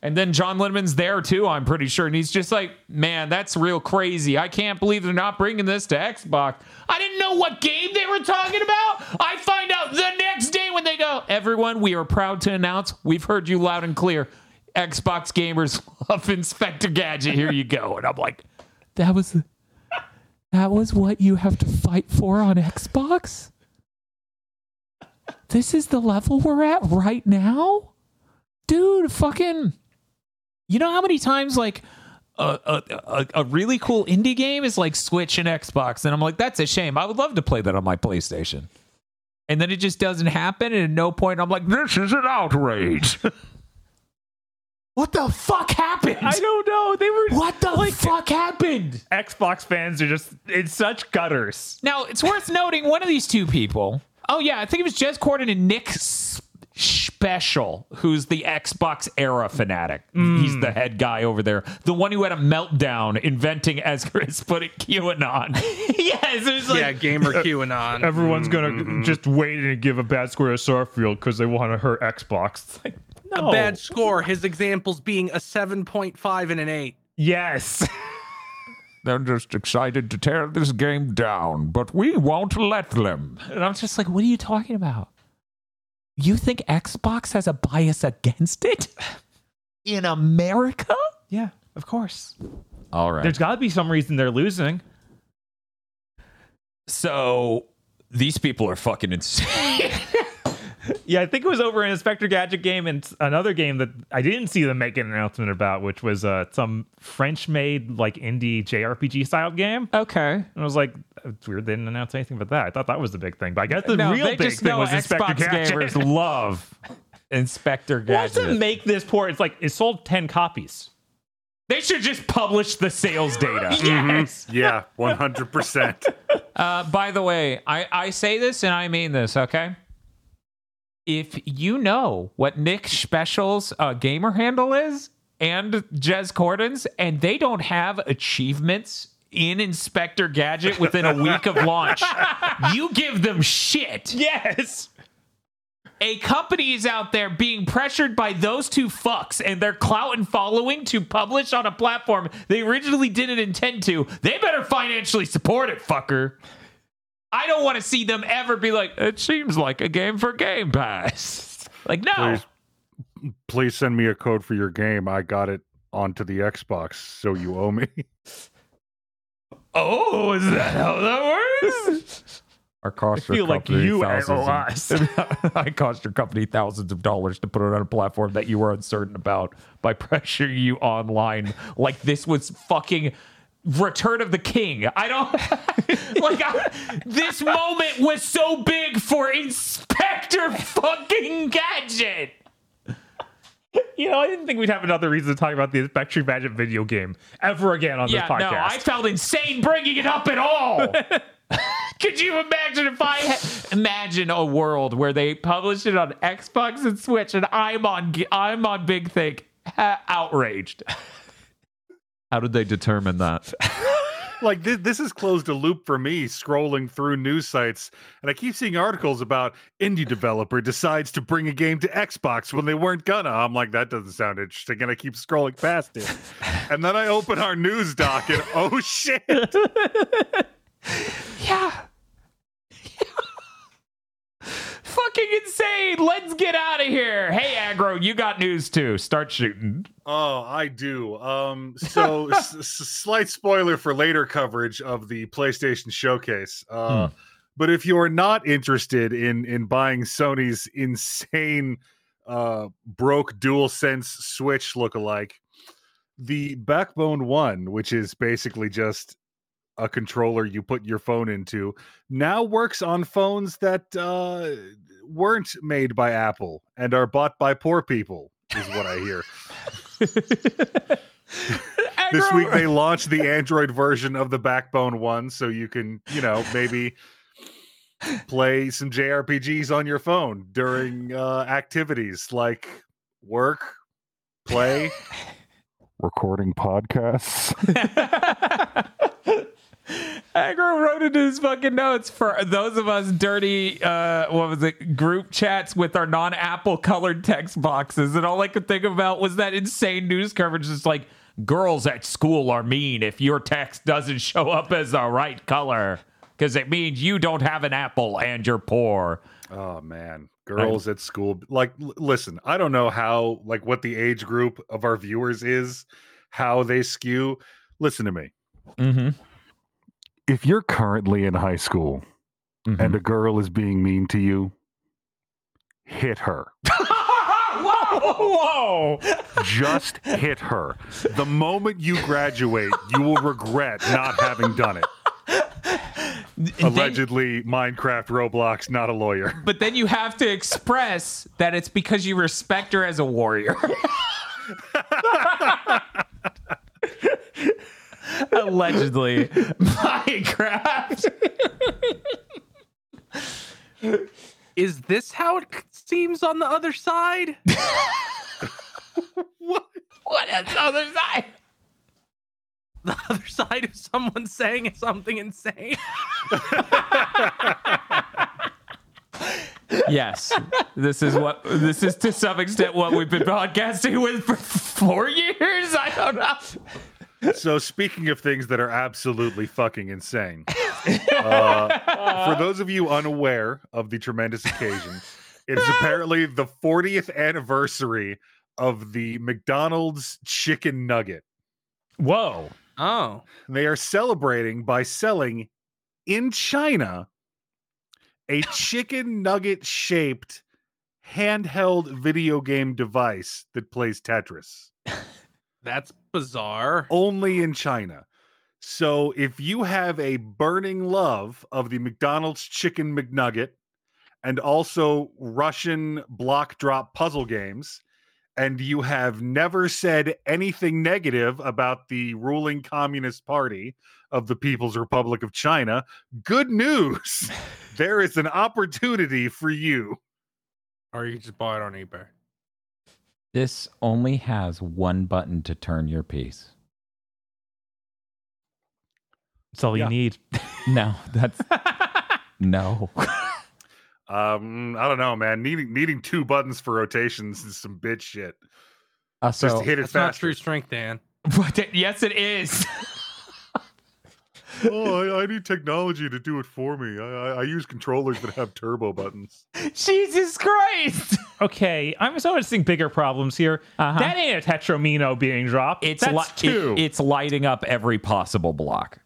And then John Lindeman's there too, I'm pretty sure. And he's just like, man, that's real crazy. I can't believe they're not bringing this to Xbox. I didn't know what game they were talking about. I find out the next day when they go, everyone, we are proud to announce we've heard you loud and clear. Xbox gamers love Inspector Gadget. Here you go. And I'm like, that was that was what you have to fight for on Xbox? This is the level we're at right now? Dude, fucking you know how many times like a, a, a, really cool indie game is like Switch and Xbox, and I'm like, that's a shame. I would love to play that on my PlayStation. And then it just doesn't happen, and at no point I'm like, This is an outrage. what the fuck happened? I don't know. They were what the fuck happened? Xbox fans are just in such gutters. Now, it's worth noting one of these two people. Oh, yeah, I think it was Jez Corden and Nick S- Special, who's the Xbox era fanatic. He's mm. the head guy over there. The one who had a meltdown inventing, as Kris put it, QAnon. yes, it was like, yeah, gamer QAnon. Everyone's gonna mm-hmm. just wait and give a bad score to Starfield because they want to hurt Xbox. It's like, no. a bad score. His examples being a 7.5 and an 8. Yes. They're just excited to tear this game down, but we won't let them. and I'm just like, what are you talking about? You think Xbox has a bias against it? In America? yeah, of course. All right. There's got to be some reason they're losing. so these people are fucking insane. Yeah, I think it was over an Inspector Gadget game and another game that I didn't see them make an announcement about, which was uh, some French-made like indie JRPG style game. okay. And I was like, it's weird they didn't announce anything about that. I thought that was the big thing, but I guess the no, real big just thing know was Inspector Xbox Gadget. gamers love Inspector Gadget. Wants to make this port. It's like it sold ten copies. They should just publish the sales data. Mhm. Yeah, 100%. Uh, by the way, I, I say this and I mean this, okay? If you know what Nick Special's uh, gamer handle is and Jez Corden's, and they don't have achievements in Inspector Gadget within a week of launch, you give them shit. Yes. A company is out there being pressured by those two fucks and their clout and following to publish on a platform they originally didn't intend to. They better financially support it, fucker. I don't want to see them ever be like, it seems like a game for Game Pass. Like, no. Please, please send me a code for your game. I got it onto the Xbox, so you owe me. Oh, is that how that works? Our cost I feel like you analyze. I cost your company thousands of dollars to put it on a platform that you were uncertain about by pressuring you online. like this was fucking Return of the King. I don't like I, this moment was so big for Inspector fucking Gadget. You know, I didn't think we'd have another reason to talk about the Inspector Gadget video game ever again on Yeah, this podcast. no, I felt insane bringing it up at all. Could you imagine if I had, imagine a world where they published it on Xbox and Switch, and I'm on I'm on Big Think outraged. How did they determine that? like this, this has closed a loop for me scrolling through news sites and i keep seeing articles about indie developer decides to bring a game to xbox when they weren't gonna i'm like that doesn't sound interesting and i keep scrolling past it and then i open our news doc and oh shit Yeah. Fucking insane. Let's get out of here. Hey, Aggro, you got news too. Start shooting. oh i do um so s- s- slight spoiler for later coverage of the playstation showcase uh but if you're not interested in in buying sony's insane uh broke dual sense switch lookalike the backbone one which is basically just a controller you put your phone into now works on phones that uh weren't made by apple and are bought by poor people is what i hear. This week they launched the android version of the backbone one so you can you know maybe play some jrpgs on your phone during uh activities like work play recording podcasts Aggro wrote into his fucking notes for those of us dirty, uh, what was it, group chats with our non Apple colored text boxes. And all I could think about was that insane news coverage. It's like, girls at school are mean if your text doesn't show up as the right color because it means you don't have an Apple and you're poor. Oh man, girls at school. Like, l- listen, I don't know how, like, what the age group of our viewers is, how they skew. Listen to me. Mm-hmm. If you're currently in high school and mm-hmm. a girl is being mean to you, hit her. Whoa! Just hit her. The moment you graduate, you will regret not having done it. Allegedly, Minecraft, Roblox, not a lawyer. But then you have to express that it's because you respect her as a warrior. Allegedly, Minecraft. Is this how it seems on the other side? what? What is the other side? The other side of someone saying something insane? Yes, this is what this is to some extent what we've been podcasting with for four years. I don't know. So, speaking of things that are absolutely fucking insane, uh, for those of you unaware of the tremendous occasion, it is apparently the 40th anniversary of the McDonald's chicken nugget. Whoa! Oh. They are celebrating by selling in China a chicken nugget shaped handheld video game device that plays Tetris. That's bizarre. only in China. So if you have a burning love of the McDonald's chicken McNugget and also Russian block drop puzzle games, and you have never said anything negative about the ruling Communist Party of the People's Republic of China, good news. there is an opportunity for you. Or you can just buy it on eBay. This only has one button to turn your piece. That's all Yeah. you need. No, that's no. Um, I don't know, man. Needing needing two buttons for rotations is some bitch shit. Uh, Just so hit it That's not true strength, Dan. What? Yes, it is. Oh, I, I need technology to do it for me. I, I, I use controllers that have turbo buttons. Jesus Christ! Okay, I'm noticing bigger problems here. Uh-huh. That ain't a Tetromino being dropped. It's That's li- two. it- it's lighting up every possible block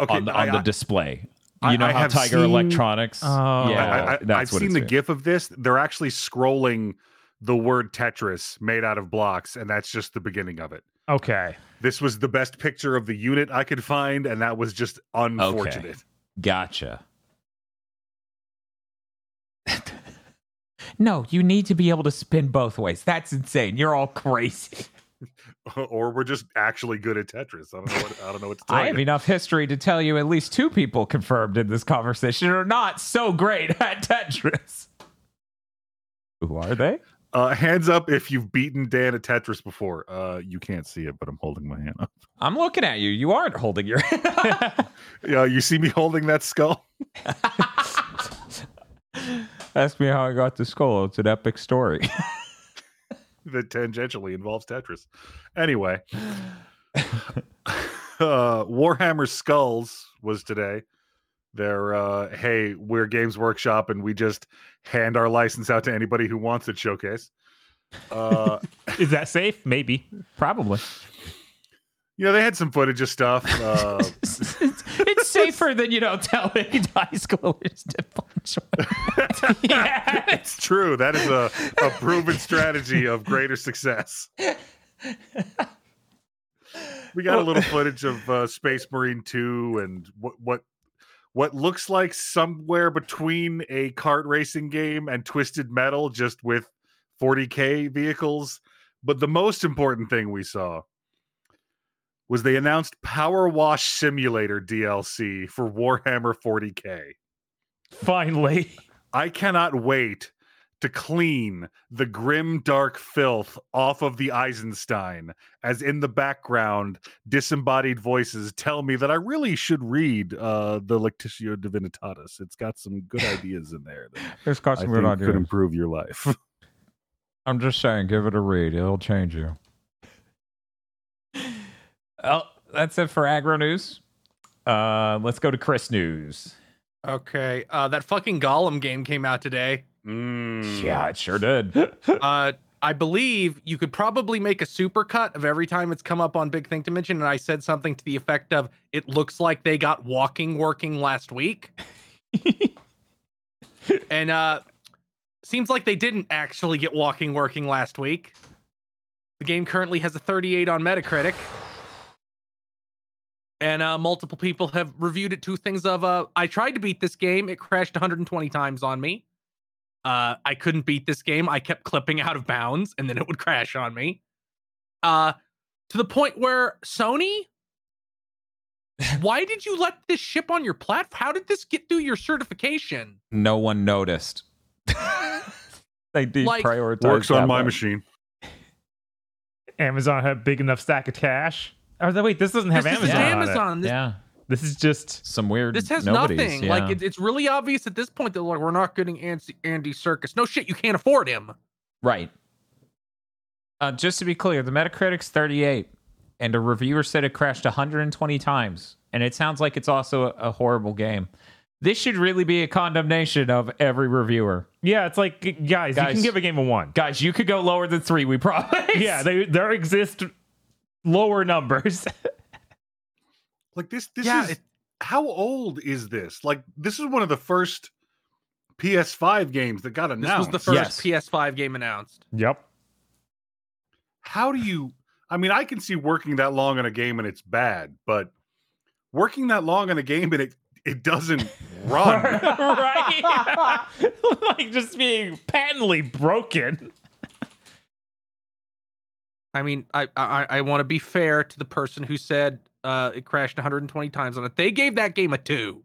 Okay, on the, I, the display. You know I how Tiger seen- Electronics? Oh. yeah, I, I, that's I've what seen the doing. GIF of this. They're actually scrolling the word Tetris made out of blocks, and that's just the beginning of it. Okay. This was the best picture of the unit I could find, and that was just unfortunate. Okay. Gotcha. no, you need to be able to spin both ways. That's insane. You're all crazy. or we're just actually good at Tetris. I don't know what I don't know what to tell I have enough history to tell you at least two people confirmed in this conversation are not so great at Tetris. Who are they? Uh, hands up if you've beaten Dan at Tetris before. Uh, you can't see it, but I'm holding my hand up. I'm looking at you. You aren't holding your. Yeah, you see me holding that skull? Ask me how I got the skull. It's an epic story. that tangentially involves Tetris. Anyway, uh, Warhammer Skulls was today. They're uh, hey, we're Games Workshop, and we just hand our license out to anybody who wants it. Showcase. Uh, Is that safe? Maybe. Probably. you know, they had some footage of stuff. Uh, it's, it's safer than you know telling high schoolers to punch. yeah. it's true. That is a, a proven strategy of greater success. We got a little footage of uh, Space Marine 2 and what what what looks like somewhere between a kart racing game and Twisted Metal just with 40k vehicles. But the most important thing we saw was they announced Power Wash Simulator DLC for Warhammer 40k. Finally. I cannot wait to clean the grim dark filth off of the Eisenstein as in the background disembodied voices tell me that I really should read uh the Lectitio Divinitatus. It's got some good ideas in there that It's got some think good could improve your life. I'm just saying, give it a read. It'll change you. Well, that's it for Aggro news. Uh, let's go to Kris news. Okay, uh, that fucking Gollum game came out today. Mm. Yeah, it sure did. Uh, I believe you could probably make a supercut of every time it's come up on Big Think Dimension, and I said something to the effect of, "It looks like they got walking working last week," and uh, seems like they didn't actually get walking working last week. The game currently has a 38 on Metacritic. And uh, multiple people have reviewed it to things of uh, I tried to beat this game, it crashed 120 times on me. Uh, I couldn't beat this game. I kept clipping out of bounds, and then it would crash on me. Uh, to the point where Sony, why did you let this ship on your platform? How did this get through your certification? no one noticed. they Like- deprioritized. Works on that my one. machine. Amazon had a big enough stack of cash. Oh, no, wait, this doesn't have this Amazon. is on it. Amazon. This, Yeah, This is just some weird. this has nobodies, nothing. Yeah. Like it, it's really obvious at this point that like we're not getting Andy, Andy Serkis. No shit, you can't afford him. Right. Uh, just to be clear, the Metacritic's 38, and a reviewer said it crashed 120 times, and it sounds like it's also a, a horrible game. This should really be a condemnation of every reviewer. yeah. It's like guys, you can give a game a one. Guys, you could go lower than three, we promise. Yeah, they, there exist lower numbers. Like this this Yeah, is it- how old is this? Like this is one of the first PS5 games that got This announced. was the first Yes. PS5 game announced. yep. how do you i mean i can see working that long on a game and it's bad but working that long on a game and it it doesn't run right? like just being patently broken. I mean, I I, I want to be fair to the person who said uh, it crashed 120 times on it. They gave that game a two,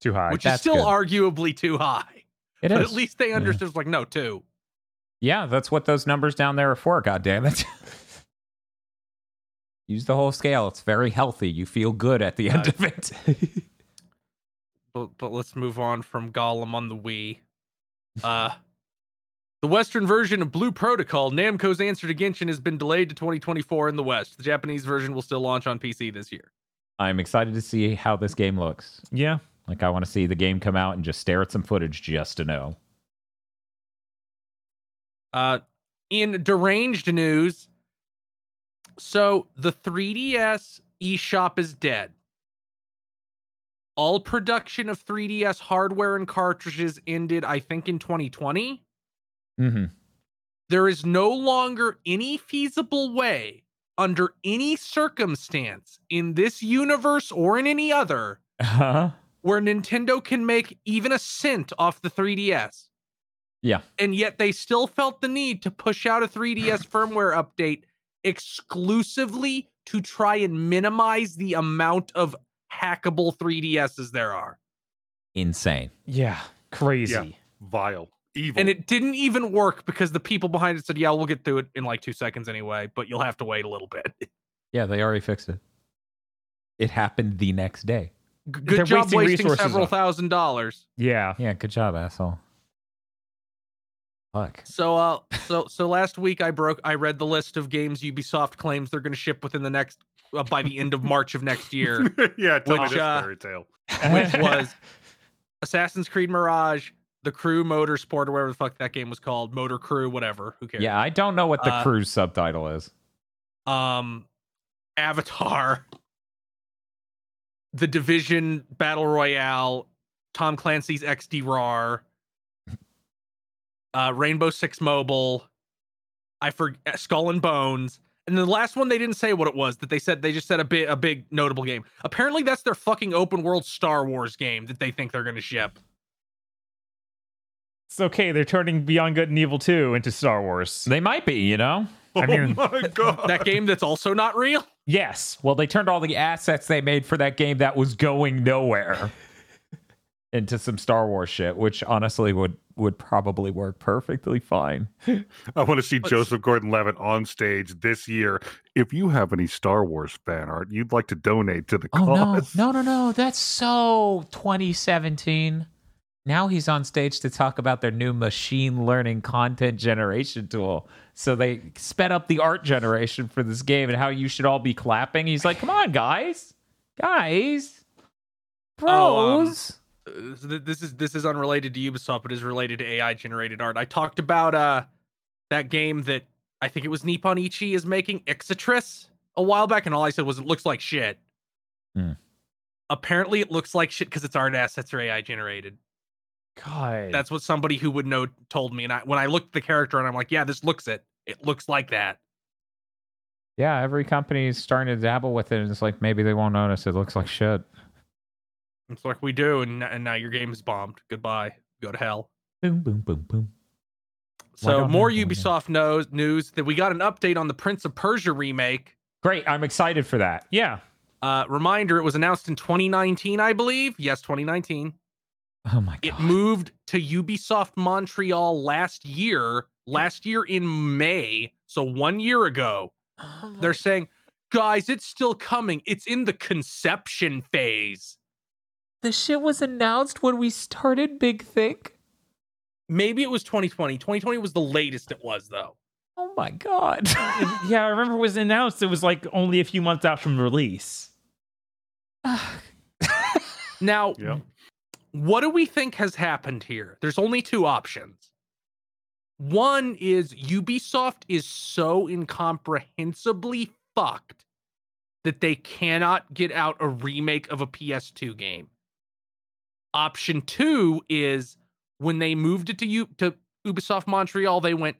Too high. which is still good. arguably too high. It but is. at least they understood. It's like no two. Yeah, that's what those numbers down there are for. God damn it! Use the whole scale. It's very healthy. You feel good at the end Uh, of it. But but let's move on from Gollum on the Wii. Uh, the Western version of Blue Protocol, Namco's answer to Genshin, has been delayed to 2024 in the West. The Japanese version will still launch on PC this year. I'm excited to see how this game looks. yeah. Like, I want to see the game come out and just stare at some footage just to know. Uh, in deranged news, so the 3DS eShop is dead. All production of 3DS hardware and cartridges ended, I think, in 2020. Mm-hmm. There is no longer any feasible way, under any circumstance, in this universe or in any other, Huh? where Nintendo can make even a cent off the 3DS. Yeah. And yet they still felt the need to push out a 3DS firmware update exclusively to try and minimize the amount of hackable 3DSs there are. Insane. Yeah. Crazy. Yeah. Vile. Evil. And it didn't even work because the people behind it said, "Yeah, we'll get through it in like 2 seconds anyway, but you'll have to wait a little bit." Yeah, they already fixed it. It happened the next day. Good They're job wasting wasting resources several on- thousand dollars. Yeah. Yeah, good job, asshole. Fuck. So uh so so last week I broke I read the list of games Ubisoft claims they're going to ship within the next uh, by the end of March of next year. yeah, tell Which, me this uh, fairy tale. which was Assassin's Creed Mirage, The Crew Motorsport, or whatever the fuck that game was called, Motor Crew, whatever. Who cares? Yeah, I don't know what the Uh, cruise subtitle is. Um, Avatar, The Division Battle Royale, Tom Clancy's XD uh, Rainbow Six Mobile. I forget Skull and Bones. And the last one they didn't say what it was. That they said they just said a big a big notable game. Apparently that's their fucking open world Star Wars game that they think they're gonna ship. It's okay. They're turning Beyond Good and Evil 2 into Star Wars. They might be, you know? Oh I mean- oh my god. That game that's also not real. Yes. Well, they turned all the assets they made for that game that was going nowhere into some Star Wars shit, which honestly would would probably work perfectly fine. I want to see But- Joseph Gordon-Levitt on stage this year. If you have any Star Wars fan art you'd like to donate to the Oh no, no, no, no! That's so 2017. Now he's on stage to talk about their new machine learning content generation tool. So they sped up the art generation for this game and how you should all be clapping. He's like, "Come on, guys, guys, Oh, um, pros." uh, this is this is unrelated to Ubisoft, but is related to AI generated art. I talked about uh that game that I think it was Nippon Ichi is making Ixitris a while back, and all I said was it looks like shit. Hmm. Apparently, it looks like shit because its art assets are AI generated. God. That's what somebody who would know told me. And I, when I looked at the character, and I'm like, yeah, this looks it. It looks like that. Yeah, every company is starting to dabble with it, and it's like maybe they won't notice. It looks like shit. It's like we do, and, and now your game is bombed. Goodbye. Go to hell. Boom, boom, boom, boom. So more have one, yeah. Ubisoft knows news that we got an update on the Prince of Persia remake. Great, I'm excited for that. yeah. Uh, reminder: It was announced in 2019, I believe. Yes, 2019. Oh my god. It moved to Ubisoft Montreal last year. Last year in May, so one year ago. Oh They're saying, guys, it's still coming. It's in the conception phase. the shit was announced when we started Big Think. Maybe it was 2020. 2020 was the latest it was, though. Oh my god! Yeah, I remember it was announced. It was like only a few months out from release. Now, Yeah. What do we think has happened here? There's only two options. One is Ubisoft is so incomprehensibly fucked that they cannot get out a remake of a PS2 game. Option two is when they moved it to U- to Ubisoft Montreal, they went,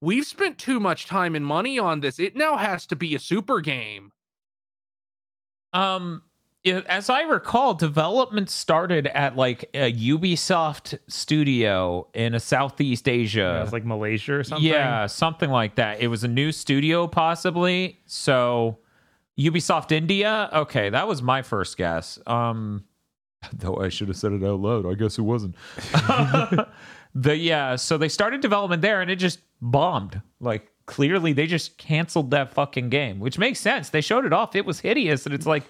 "We've spent too much time and money on this. It now has to be a super game." um, as I recall, development started at like a Ubisoft studio in a Southeast Asia. it was like Malaysia or something. Yeah, something like that. It was a new studio, possibly. So, Ubisoft India. Okay, that was my first guess. Um, though I should have said it out loud. I guess it wasn't. the yeah. So they started development there, and it just bombed. Like clearly, they just canceled that fucking game, which makes sense. They showed it off. It was hideous, and it's like.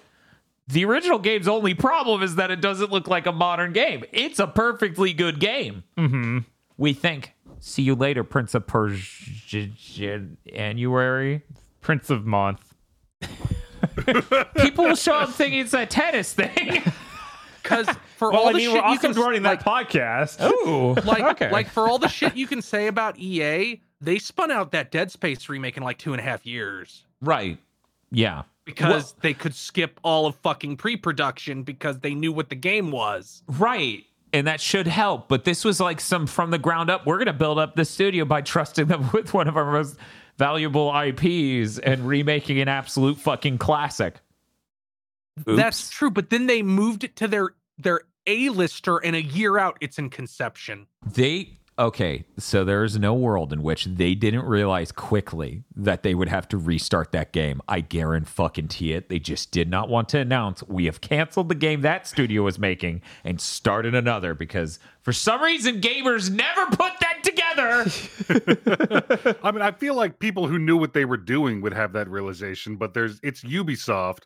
The original game's only problem is that it doesn't look like a modern game. It's a perfectly good game Mm-hmm. we think. See you later, Prince of Persia. January. Prince of Month. People will show up thinking it's a tennis thing. Because for Well, all I the mean, shit we're you also can running like, that podcast. Ooh, like okay. like for all the shit you can say about EA, they spun out that Dead Space remake in like two and a half years right. Yeah. Because they could skip all of fucking pre-production because they knew what the game was. Right. And that should help. But this was like some from the ground up. We're going to build up the studio by trusting them with one of our most valuable IPs and remaking an absolute fucking classic. That's true, but then they moved it to their their A-lister and a year out it's in conception. They okay, so there's no world in which they didn't realize quickly that they would have to restart that game. I guarantee it. They just did not want to announce we have canceled the game that studio was making and started another because for some reason gamers never put that together. I mean, I feel like people who knew what they were doing would have that realization, but there's it's Ubisoft.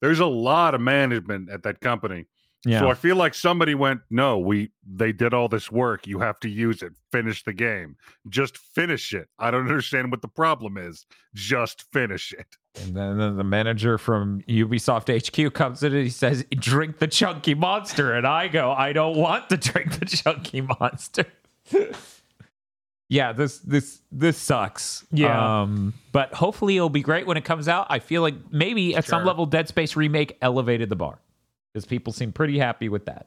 There's a lot of management at that company. So I feel like somebody went, "No, we they did all this work. You have to use it. Finish the game. Just finish it. I don't understand what the problem is. Just finish it." And then the manager from Ubisoft HQ comes in and he says, Drink the chunky monster. And I go, I don't want to drink the chunky monster. yeah, this this this sucks. Yeah. Um, but hopefully it'll be great when it comes out. I feel like maybe at some level Dead Space remake elevated the bar. Because people seem pretty happy with that.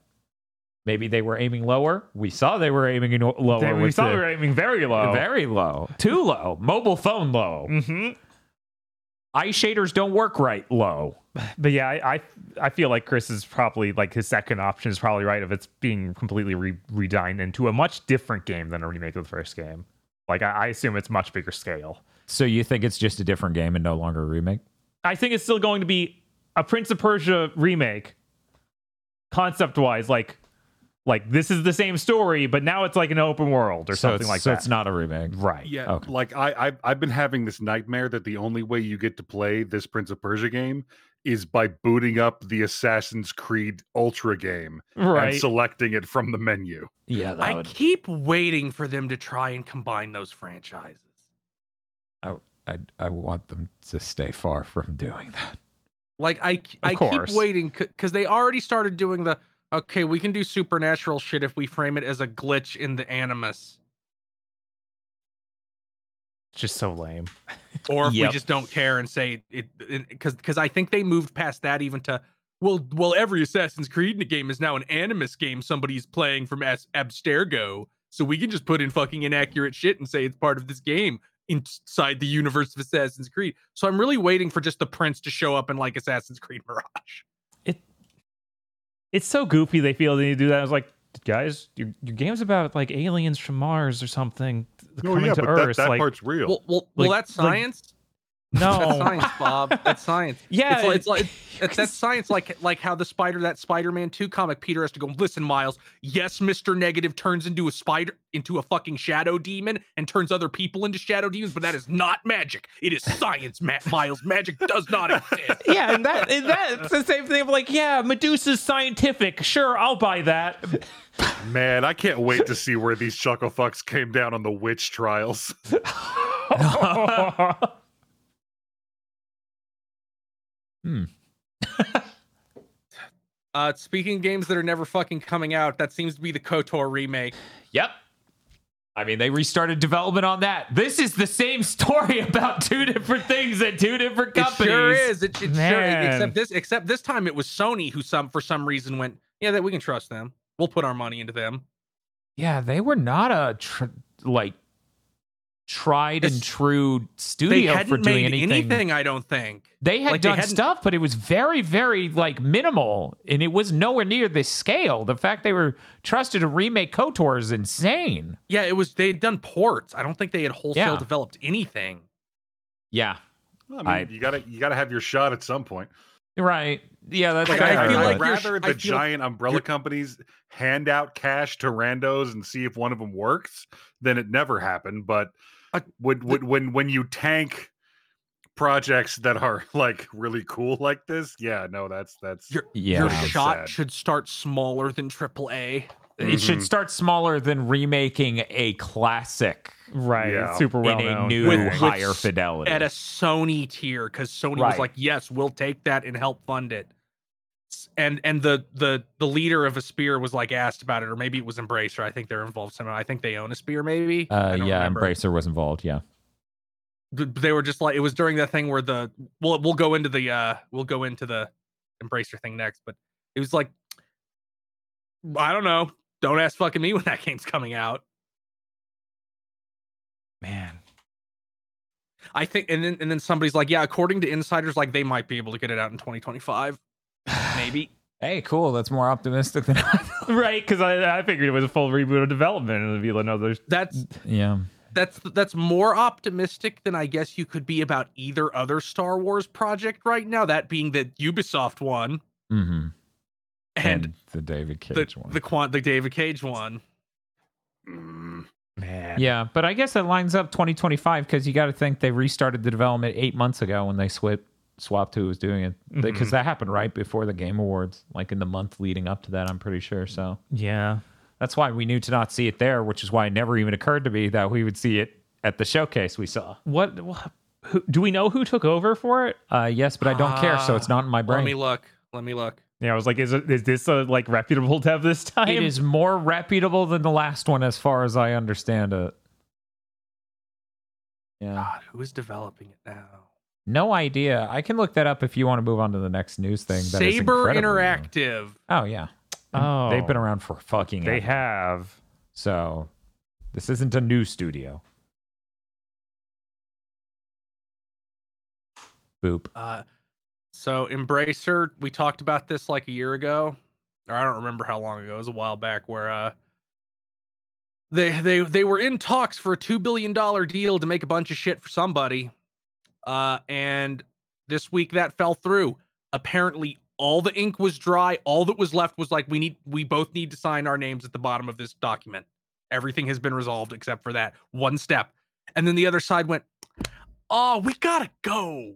Maybe they were aiming lower. We saw they were aiming lower. Then we saw the- we were aiming very low. very low. Too low. Mobile phone low. Mm-hmm. Eye shaders don't work right low. But yeah, I, I I feel like Chris is probably like his second option is probably right if it's being completely re- redesigned into a much different game than a remake of the first game. Like I, I assume it's much bigger scale. So you think it's just a different game and no longer a remake? I think it's still going to be a Prince of Persia remake, concept wise. Like like this is the same story, but now it's like an open world or so something like so that. So it's not a remake. right. Yeah. Okay. Like I, I I've been having this nightmare that the only way you get to play this Prince of Persia game is by booting up the Assassin's Creed Ultra game Right. and selecting it from the menu. Yeah, that I would, keep waiting for them to try and combine those franchises. I, I, I want them to stay far from doing that. Like I, I keep waiting because they already started doing the okay. We can do supernatural shit if we frame it as a glitch in the animus, just so lame. or if Yep. we just don't care and say it because because I think they moved past that even to well well every Assassin's Creed in the game is now an animus game somebody's playing from As- Abstergo, so we can just put in fucking inaccurate shit and say it's part of this game inside the universe of Assassin's Creed. So I'm really waiting for just the prince to show up in like Assassin's Creed Mirage. It it's so goofy. They feel they need to do that. I was like, guys, your your game's about like aliens from Mars or something Oh coming yeah, to but that, Earth. that like, part's real. Well, well, well Like- that's like- science. That's science, Bob. That's science. yeah, it's like, it's like it's, that's science. Like like how the spider that Spider-Man Two comic, Peter has to go. Listen, Miles. Yes, Mister Negative turns into a spider, into a fucking shadow demon, and turns other people into shadow demons. But that is not magic. It is science, Ma- Miles. Magic does not exist. yeah, and that and that's the same thing. of like, yeah, Medusa's scientific. Sure, I'll buy that. Man, I can't wait to see where these chuckle fucks came down on the witch trials. Hmm. Uh, speaking of games that are never fucking coming out, that seems to be the Kotor remake. Yep. I mean, they restarted development on that. This is the same story about two different things at two different companies. It sure is. It, it sure Man. except this except this time it was Sony who some for some reason went, yeah, that we can trust them. We'll put our money into them. Yeah, they were not a tr- like tried and It's- true studio hadn't for doing made anything. anything. I don't think. They had Like, done hadn't- stuff, but it was very, very like minimal, and it was nowhere near this scale. The fact they were trusted to remake KOTOR is insane. Yeah, it was. They had done ports. I don't think they had wholesale Yeah. developed anything. Yeah, I mean, I- you gotta you gotta have your shot at some point. right. Yeah, that's Like, I I, feel would like rather the feel- giant umbrella companies hand out cash to randos and see if one of them works than it never happened. But would would when when you tank projects that are like really cool like this, yeah, no, that's that's Your, Yeah. your shot sad. should start smaller than AAA. it should Mhm. start smaller than remaking a classic Right. Yeah. Super well in a known. new With- thing. with higher fidelity. at a Sony tier because Sony was like, "Yes, we'll take that and help fund it." And and the the the leader of Aspyr was like asked about it, or maybe it was Embracer. I think they're involved somehow. I think they own Aspyr, maybe. Uh, yeah, remember. Embracer was involved. Yeah, They were just like it was during that thing where the we'll we'll go into the uh we'll go into the Embracer thing next, but it was like I don't know. Don't ask fucking me when that game's coming out. Man. I think, and then and then somebody's like, yeah, according to insiders, like they might be able to get it out in 2025, maybe. hey, cool. That's more optimistic than I thought. Right, because I, I figured it was a full reboot of development, and it'd be like, That's Yeah, that's that's more optimistic than I guess you could be about either other Star Wars project right now. That being the Ubisoft one mm-hmm. and, the David the Cage one. the quant the David Cage one. Mm, man. Yeah, but I guess it lines up 2025 because you got to think they restarted the development eight months ago when they swapped swapped who was doing it because Mhm. that happened right before the Game Awards, like in the month leading up to that. I'm pretty sure. So Yeah. that's why we knew to not see it there, which is why it never even occurred to me that we would see it at the showcase we saw. What, what who, do we know who took over for it? Uh, yes, but I don't care, so it's not in my brain. Let me look. Let me look. Yeah, I was like, is it is this a like reputable dev this time? It is more reputable than the last one, as far as I understand it. Yeah. God, who is developing it now? No idea. I can look that up if you want to move on to the next news thing. That is Saber incredibly new. Interactive. Oh yeah. Oh, They've been around for fucking. They ever. have. So this isn't a new studio. Boop. Uh, so Embracer, we talked about this like a year ago, or I don't remember how long ago. It was a while back where uh, they they they were in talks for a two billion dollar deal to make a bunch of shit for somebody, uh, and this week that fell through. Apparently, all the ink was dry. All that was left was like we need we both need to sign our names at the bottom of this document. Everything has been resolved except for that one step. And then the other side went, "Oh, we gotta go."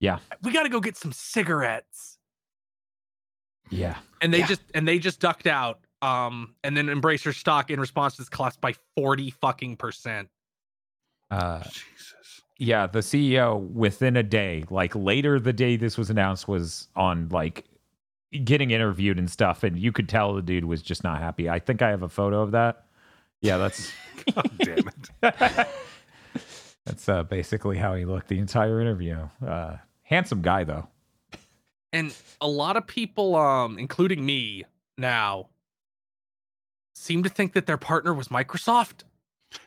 Yeah. we got to go get some cigarettes Yeah. and they Yeah. just and they just ducked out um and then embracer stock in response to this collapsed by 40 fucking percent Uh, Jesus. Yeah. The CEO within a day, like later the day this was announced, was on like getting interviewed and stuff, and you could tell the dude was just not happy. I think I have a photo of that. Yeah, that's God damn it. that's uh, basically how he looked the entire interview. Uh, handsome guy though. and a lot of people um including me now seem to think that their partner was microsoft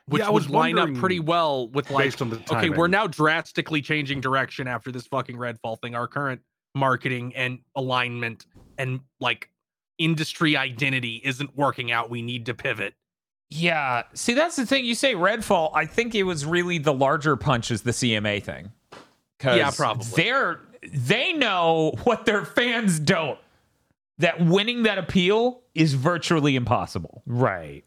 which Yeah, was would line up pretty well with like Based on the okay we're now drastically changing direction after this fucking redfall thing our current marketing and alignment and like industry identity isn't working out we need to pivot Yeah. See, that's the thing. You say Redfall. I think it was really the larger punch is the CMA thing. 'Cause Yeah, probably. They're they know what their fans don't. That winning that appeal is virtually impossible. Right.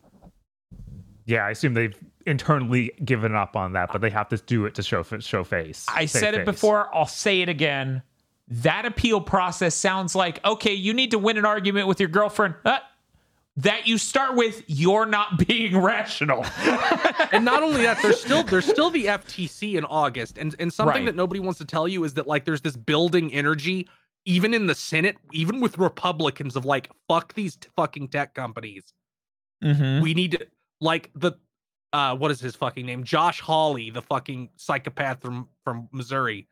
Yeah, I assume they've internally given up on that, but they have to do it to show show face. I save said it face. before. I'll say it again. That appeal process sounds like okay. You need to win an argument with your girlfriend. Uh, that you start with you're not being rational. and not only that, there's still there's still the FTC in August, and and something Right. that nobody wants to tell you is that like there's this building energy, even in the Senate, even with Republicans of like fuck these t- fucking tech companies. mm-hmm. We need to like the uh what is his fucking name? Josh Hawley, the fucking psychopath from from Missouri,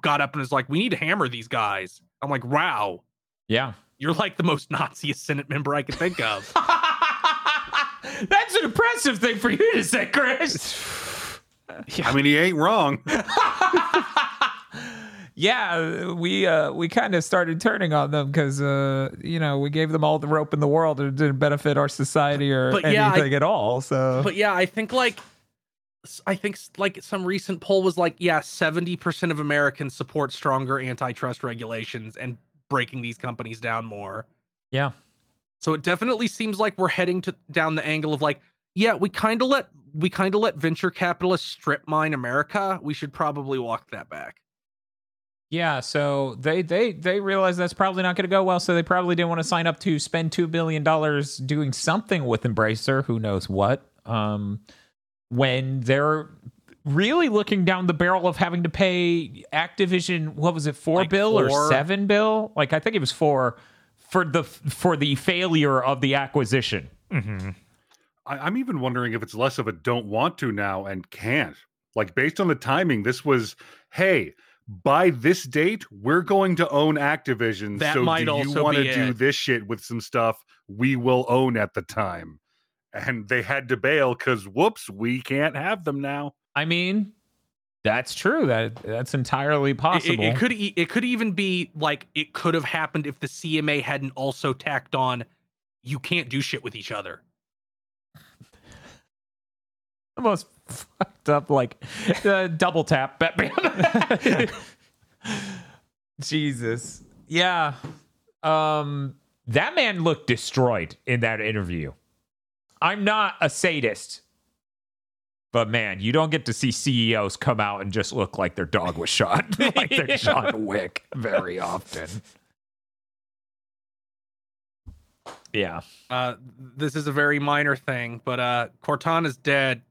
got up and was like, we need to hammer these guys. I'm like, wow, Yeah. you're like the most Naziest Senate member I could think of. That's an impressive thing for you to say, Chris. I mean, he ain't wrong. yeah, we uh, we kind of started turning on them because uh, you know we gave them all the rope in the world and it didn't benefit our society or But yeah, I- anything at all. So But yeah, I think like I think like some recent poll was like, yeah, 70% of Americans support stronger antitrust regulations and breaking these companies down more. yeah, So it definitely seems like we're heading to down the angle of like, yeah, we kind of let we kind of let venture capitalists strip mine America. We should probably walk that back. Yeah. So they they they realized that's probably not going to go well. So they probably didn't want to sign up to spend two billion dollars doing something with Embracer. Who knows what? Um, when they're really looking down the barrel of having to pay Activision, what was it, four Like bill or seven bill? Like I think it was four for the for the failure of the acquisition. I, I'm even wondering if it's less of a don't want to now and can't. Like based on the timing, this was, hey, by this date, we're going to own Activision. That so might do you want to do it. this shit with some stuff we will own at the time? And they had to bail because whoops, we can't have them now. I mean, that's true. That that's entirely possible. It, it could e- it could even be like it could have happened if the CMA hadn't also tacked on you can't do shit with each other. the most fucked up like uh, double tap Batman. Jesus. Yeah. Um that man looked destroyed in that interview. I'm not a sadist. But man, you don't get to see CEOs come out and just look like their dog was shot, like they're John Wick very often. Yeah. Uh, this is a very minor thing, but uh, Cortana's dead.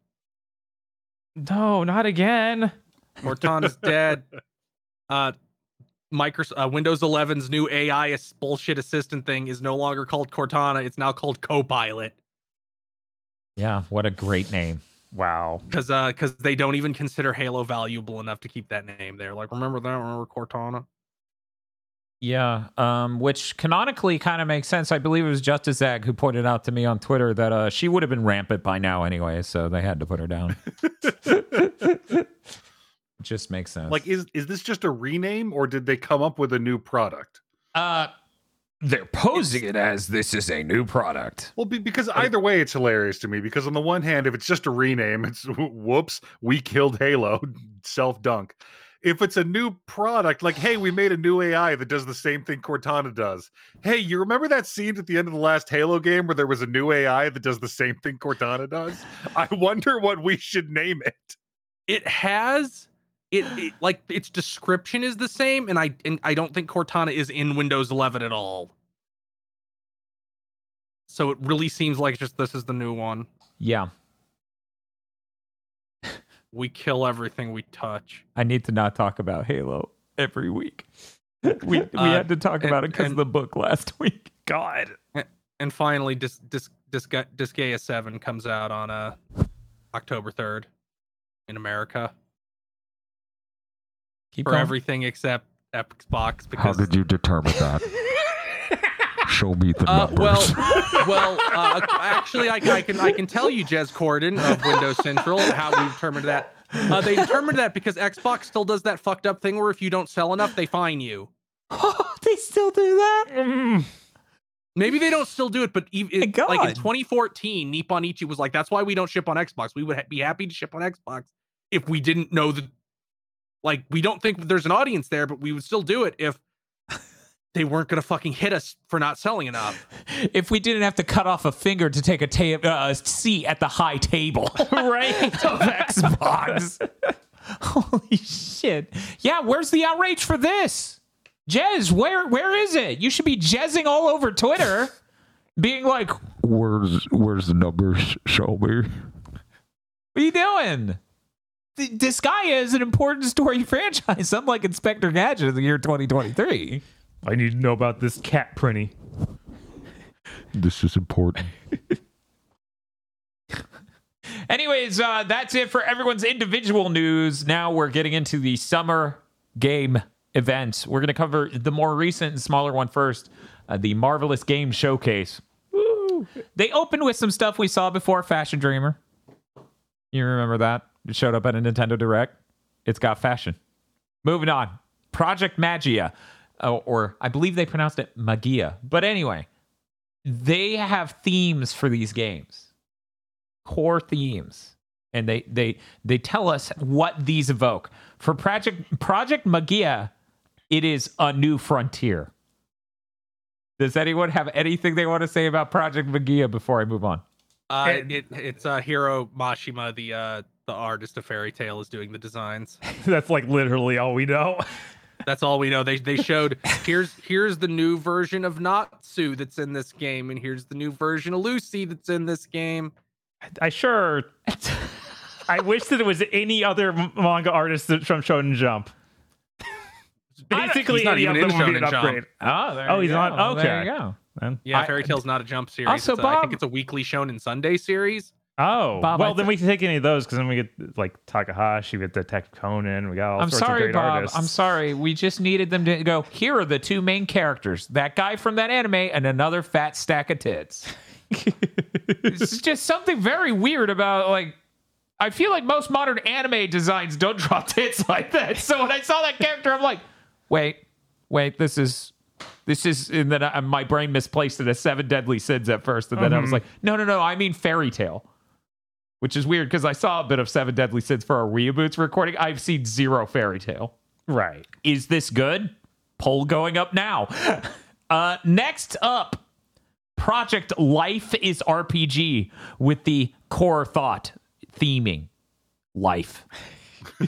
No, not again. Cortana's dead. Uh, Microsoft uh, Windows 11's new AI bullshit assistant thing is no longer called Cortana. It's now called Copilot Yeah, what a great name. Wow. because because they don't even consider Halo valuable enough to keep that name there. Like, remember that? Remember Cortana? Yeah, um, which canonically kind of makes sense. I believe it was Justice Zag who pointed out to me on Twitter that uh, she would have been rampant by now anyway, so they had to put her down. Just makes sense. Like, is is this just a rename or did they come up with a new product? uh, they're posing it as this is a new product. Well, be, because either way, it's hilarious to me. Because on the one hand, if it's just a rename, it's whoops, we killed Halo, self dunk. If it's a new product, like hey, we made a new AI that does the same thing Cortana does. Hey, you remember that scene at the end of the last Halo game where there was a new AI that does the same thing Cortana does? I wonder what we should name it. It has it, it like its description is the same, and I and I don't think Cortana is in Windows 11 at all. So it really seems like just this is the new one. Yeah, We kill everything we touch. I need to not talk about Halo every week. we we Uh, had to talk and- about it because of the book last week. God. And finally, Dis, Dis, Disga- Disgaea 7 comes out on uh, October 3rd in America Keep for going. everything except Xbox. Because how did you determine that? Show me the Uh, numbers. well, well, uh, actually, I, I can I can tell you, Jez Corden of Windows Central, how we determined that. Uh, they determined that because Xbox still does that fucked up thing where if you don't sell enough, they fine you. they still do that. Mm. Maybe they don't still do it, but even My like in 2014, Nippon Ichi was like, "That's why we don't ship on Xbox. We would ha- be happy to ship on Xbox if we didn't know that. Like, we don't think there's an audience there, but we would still do it if they weren't gonna fucking hit us for not selling enough." if we didn't have to cut off a finger to take a ta- uh, seat at the high table, right? of Xbox. Holy shit! Yeah, where's the outrage for this? Jez, where where is it? You should be jezzing all over Twitter, being like, where's where's the numbers? Show me. What are you doing?" Th- guy is an important story franchise, unlike Inspector Gadget in the year 2023. I need to know about this cat printy. This is important. Anyways, uh, that's it for everyone's individual news. Now we're getting into the summer game event. We're going to cover the more recent and smaller one first uh, the Marvelous Game Showcase. Woo! They opened with some stuff we saw before Fashion Dreamer. You remember that? It showed up at a Nintendo Direct. It's got fashion. Moving on. Project Magia, or I believe they pronounced it Magia. But anyway, they have themes for these games, core themes, and they they they tell us what these evoke. For Project Project Magia, it is a new frontier. Does anyone have anything they want to say about Project Magia before I move on? Uh, And- it, it's uh, Hiro Mashima, the uh, the artist of Fairy Tail, is doing the designs. That's like literally all we know. That's all we know. They they showed here's here's the new version of Natsu that's in this game, and here's the new version of Lucy that's in this game. I sure. I wish that it was any other manga artist that- from Shonen Jump. Basically, He's not even in would be an Shonen Jump. upgrade. Oh, there Oh, he's go. not- Well, There okay. you go. Then- Yeah, Fairy Tail's not a Jump series. Also, It's a- I think it's a weekly Shonen Sunday series. Oh, Bob, I well, then we can take any of those because then we get like Takahashi, we get Detective Conan, we got all I'm sorts sorry, of great Bob. artists. I'm sorry. We just needed them to go. Here are the two main characters: that guy from that anime and another fat stack of tits. it's just something very weird about like. I feel like most modern anime designs don't draw tits like that. So when I saw that character, I'm like, wait, wait, this is. This is, and then I, my brain misplaced it as Seven Deadly Sins at first, and then I was mm-hmm. like, no, no, no, I mean Fairy Tail, which is weird because I saw a bit of Seven Deadly Sins for our reboots recording. I've seen zero Fairy Tail Right. is this good? Poll going up now. Uh, next up, Project Life is RPG with the core thought theming life.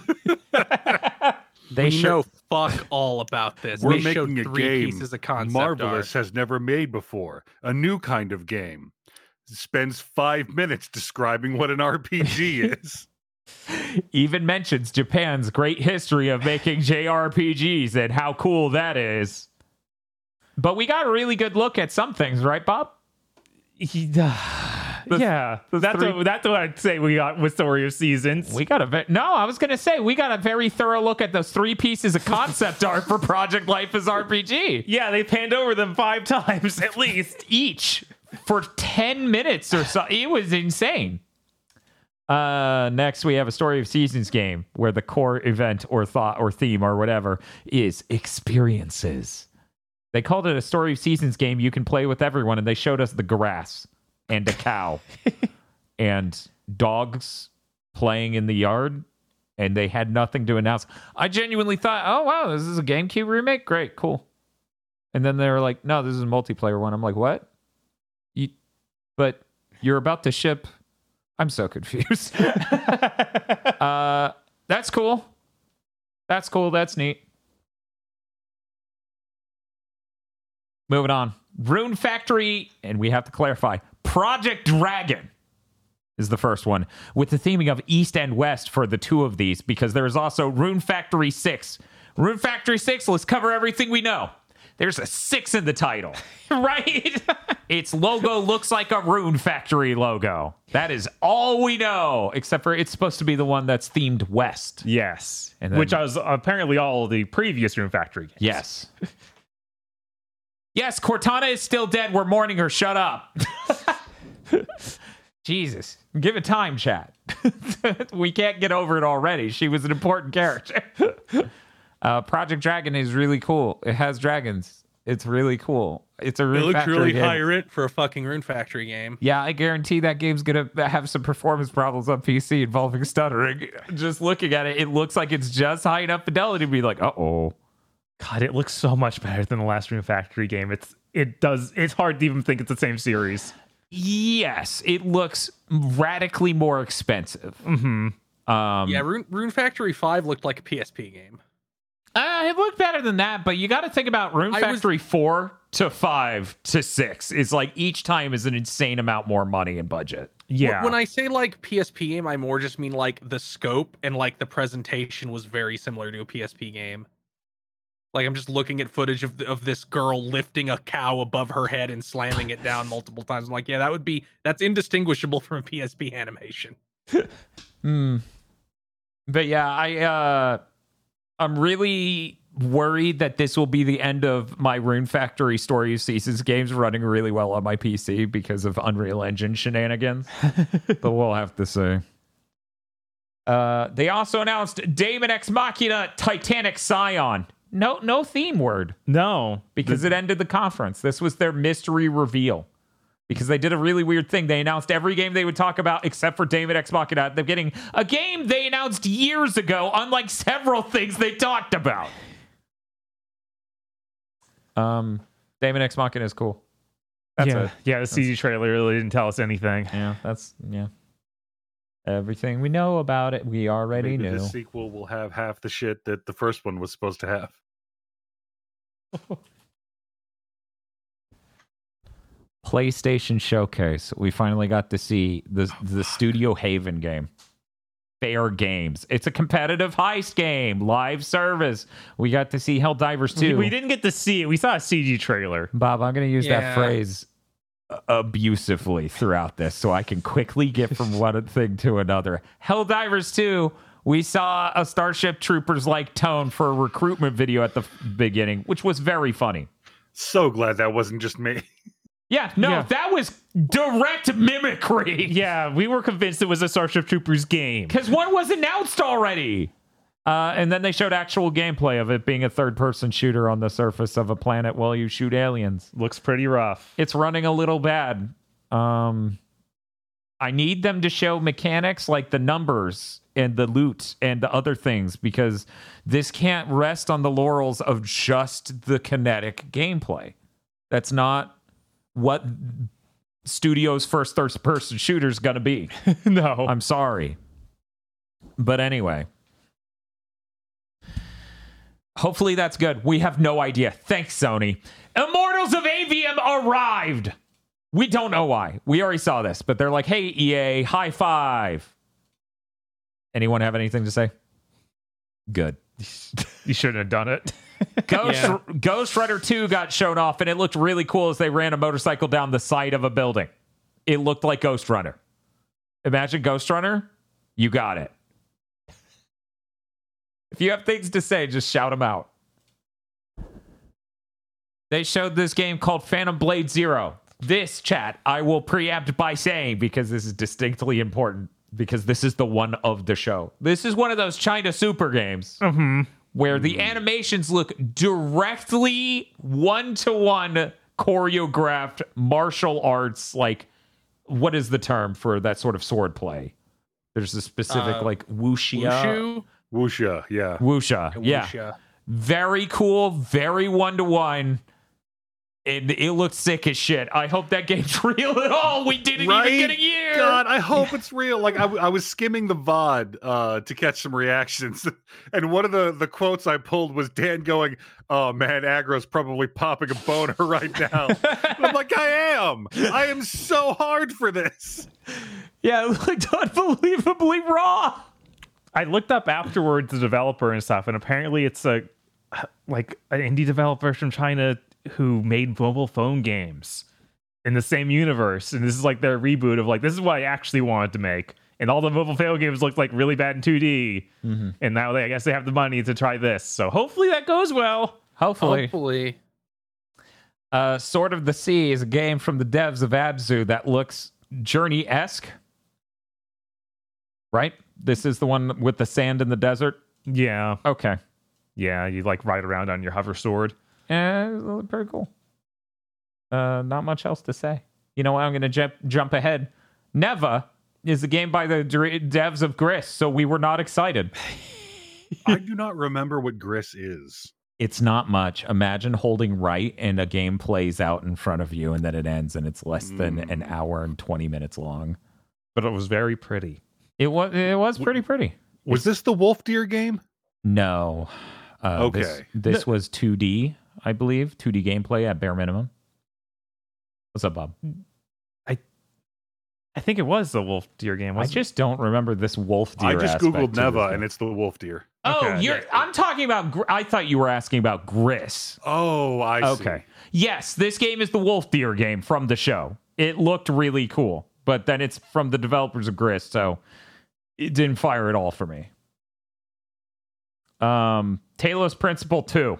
they We show know fuck all about this. We're they making a three game pieces of concept Marvelous art. has never made before. A new kind of game. Spends five minutes describing what an RPG is. even mentions Japan's great history of making JRPGs and how cool that is. But we got a really good look at some things, right, Bob? He, yeah, that's three- what, that's what I'd say we got with Story of Seasons. We got a ve- no. I was gonna say we got a very thorough look at those three pieces of concept art for Project Life as RPG yeah, they panned over them five times at least. each for ten minutes or so. It was insane. Uh, next we have a story of seasons game where the core event or thought or theme or whatever is experiences. They called it a story of seasons game you can play with everyone, and they showed us the grass and a cow and dogs playing in the yard, and they had nothing to announce. I genuinely thought, oh wow, this is a GameCube remake. Great, cool. And then they were like, no, this is a multiplayer one. I'm like, what? But you're about to ship. I'm so confused. uh, that's cool. That's cool. That's neat. Moving on. Rune Factory, and we have to clarify Project Dragon is the first one, with the theming of East and West for the two of these, because there is also Rune Factory 6. Rune Factory 6, let's cover everything we know. There's a 6 in the title. right? Its logo looks like a Rune Factory logo. That is all we know, except for it's supposed to be the one that's themed West. yes. Then- Which was apparently all the previous Rune Factory games. Yes. yes, Cortana is still dead. We're mourning her. Shut up. Jesus. Give it time, chat. we can't get over it already. She was an important character. Uh, Project Dragon is really cool. It has dragons. It's really cool. It's a It Rune looks Factory really game. high rent for a fucking Rune Factory game. Yeah, I guarantee that game's gonna have some performance problems on PC involving stuttering. Just looking at it, it looks like it's just high enough fidelity to be like, uh oh. God, it looks so much better than the last Rune Factory game. It's it does it's hard to even think it's the same series. Yes, it looks radically more expensive. Mm-hmm. Um, Yeah, Rune, Rune Factory 5 looked like a PSP game. Uh, it looked better than that, but you got to think about Room I was- Factory four to five to six. Is like each time is an insane amount more money and budget. Yeah. When I say like PSP game, I more just mean like the scope and like the presentation was very similar to a PSP game. Like I'm just looking at footage of of this girl lifting a cow above her head and slamming it down multiple times. I'm like, yeah, that would be that's indistinguishable from a PSP animation. Hmm. But yeah, I uh I'm really worried that this will be the end of my Rune Factory Story of Seasons games running really well on my PC because of Unreal Engine shenanigans. but we'll have to see. Uh, they also announced Daemon X Machina Titanic Scion. No, no theme word No, because it ended the conference. This was their mystery reveal. Because they did a really weird thing. They announced every game they would talk about except for David X Machina at the getting A game they announced years ago, unlike several things they talked about. Um, David X Machina is cool. That's yeah, it. yeah. The CG trailer really didn't tell us anything. Yeah, that's yeah. Everything we know about it, we already Maybe knew. the sequel will have half the shit that the first one was supposed to have. PlayStation Showcase. We finally got to see the the Studio Haven game. Fair Games. It's a competitive heist game, live service. We got to see Helldivers 2. We didn't get to see it. We saw a CG trailer. Bob, I'm going to use that phrase uh, abusively throughout this so I can quickly get from one thing to another. Helldivers 2, we saw a Starship Troopers like tone for a recruitment video at the f- beginning, which was very funny. So glad that wasn't just me. Yeah, no, Yeah. that was direct mimicry. Yeah, we were convinced it was a Starship Troopers game. Because one was announced already. Uh, and then they showed actual gameplay of it being a third person shooter on the surface of a planet while you shoot aliens. Looks pretty rough. It's running a little bad. Um, I need them to show mechanics like the numbers and the loot and the other things because this can't rest on the laurels of just the kinetic gameplay. That's not what studio's first third person shooter is going to be. no. I'm sorry. But anyway. Hopefully that's good. We have no idea. Thanks, Sony. Immortals of Aveum arrived. We don't know why. We already saw this, but they're like, hey, EA, high five. Anyone have anything to say? Good. you shouldn't have done it. Ghost, Yeah. Ghost Rider 2 got shown off, and it looked really cool as they ran a motorcycle down the side of a building. It looked like Ghost Runner. Imagine Ghost Runner. You got it. If you have things to say, just shout them out. They showed this game called Phantom Blade Zero. This chat, I will preempt by saying, because this is distinctly important, because this is the one of the show. This is one of those China super games mm-hmm. Where the animations look directly one to one choreographed martial arts. Like, what is the term for that sort of sword play? There's a specific Uh, like wuxia, Wushu? Wuxia, yeah. wuxia, yeah, Wuxia. very cool, very one to one. And it looked sick as shit. I hope that game's real at all. We didn't even get a year. God, I hope it's real. Like I, I was skimming the VOD uh, to catch some reactions, and one of the the quotes I pulled was Dan going, "Oh man, Aggro's probably popping a boner right now." I'm like, I am. I am so hard for this. Yeah, it looked unbelievably raw. I looked up afterwards the developer and stuff, and apparently it's a like an indie developer from China who made mobile phone games in the same universe, and this is like their reboot of like this is what I actually wanted to make. And all the mobile phone games looked like really bad in 2D, and now they I guess they have the money to try this. So hopefully that goes well. Hopefully. Hopefully. Uh, Sword of the Sea is a game from the devs of Abzu that looks Journey esque. Right? This is the one with the sand in the desert. Yeah, Okay. yeah, you like ride around on your hover sword. It looked pretty cool. Uh, not much else to say. You know what? I'm going to jump jump ahead. Neva is a game by the dr- devs of Gris, so we were not excited. I do not remember what Gris is. It's not much. Imagine holding right and a game plays out in front of you and then it ends and it's less than an hour and 20 minutes long. But it was very pretty. It was it was pretty pretty. Was this the Wolf Deer game? No. Uh, This, Okay. this was 2D, I believe. 2D gameplay at bare minimum. What's up, Bob? I I think it was the Wolf Deer game. I wasn't it? just don't remember this wolf deer. I just googled to Neva, and it's the Wolf Deer. Oh, Okay. you're. I'm talking about. Gr- I thought you were asking about Gris. Oh, I see. Okay. Yes, this game is the wolf deer game from the show. It looked really cool, but then it's from the developers of Gris, so it didn't fire at all for me. Um, Talos Principle Two.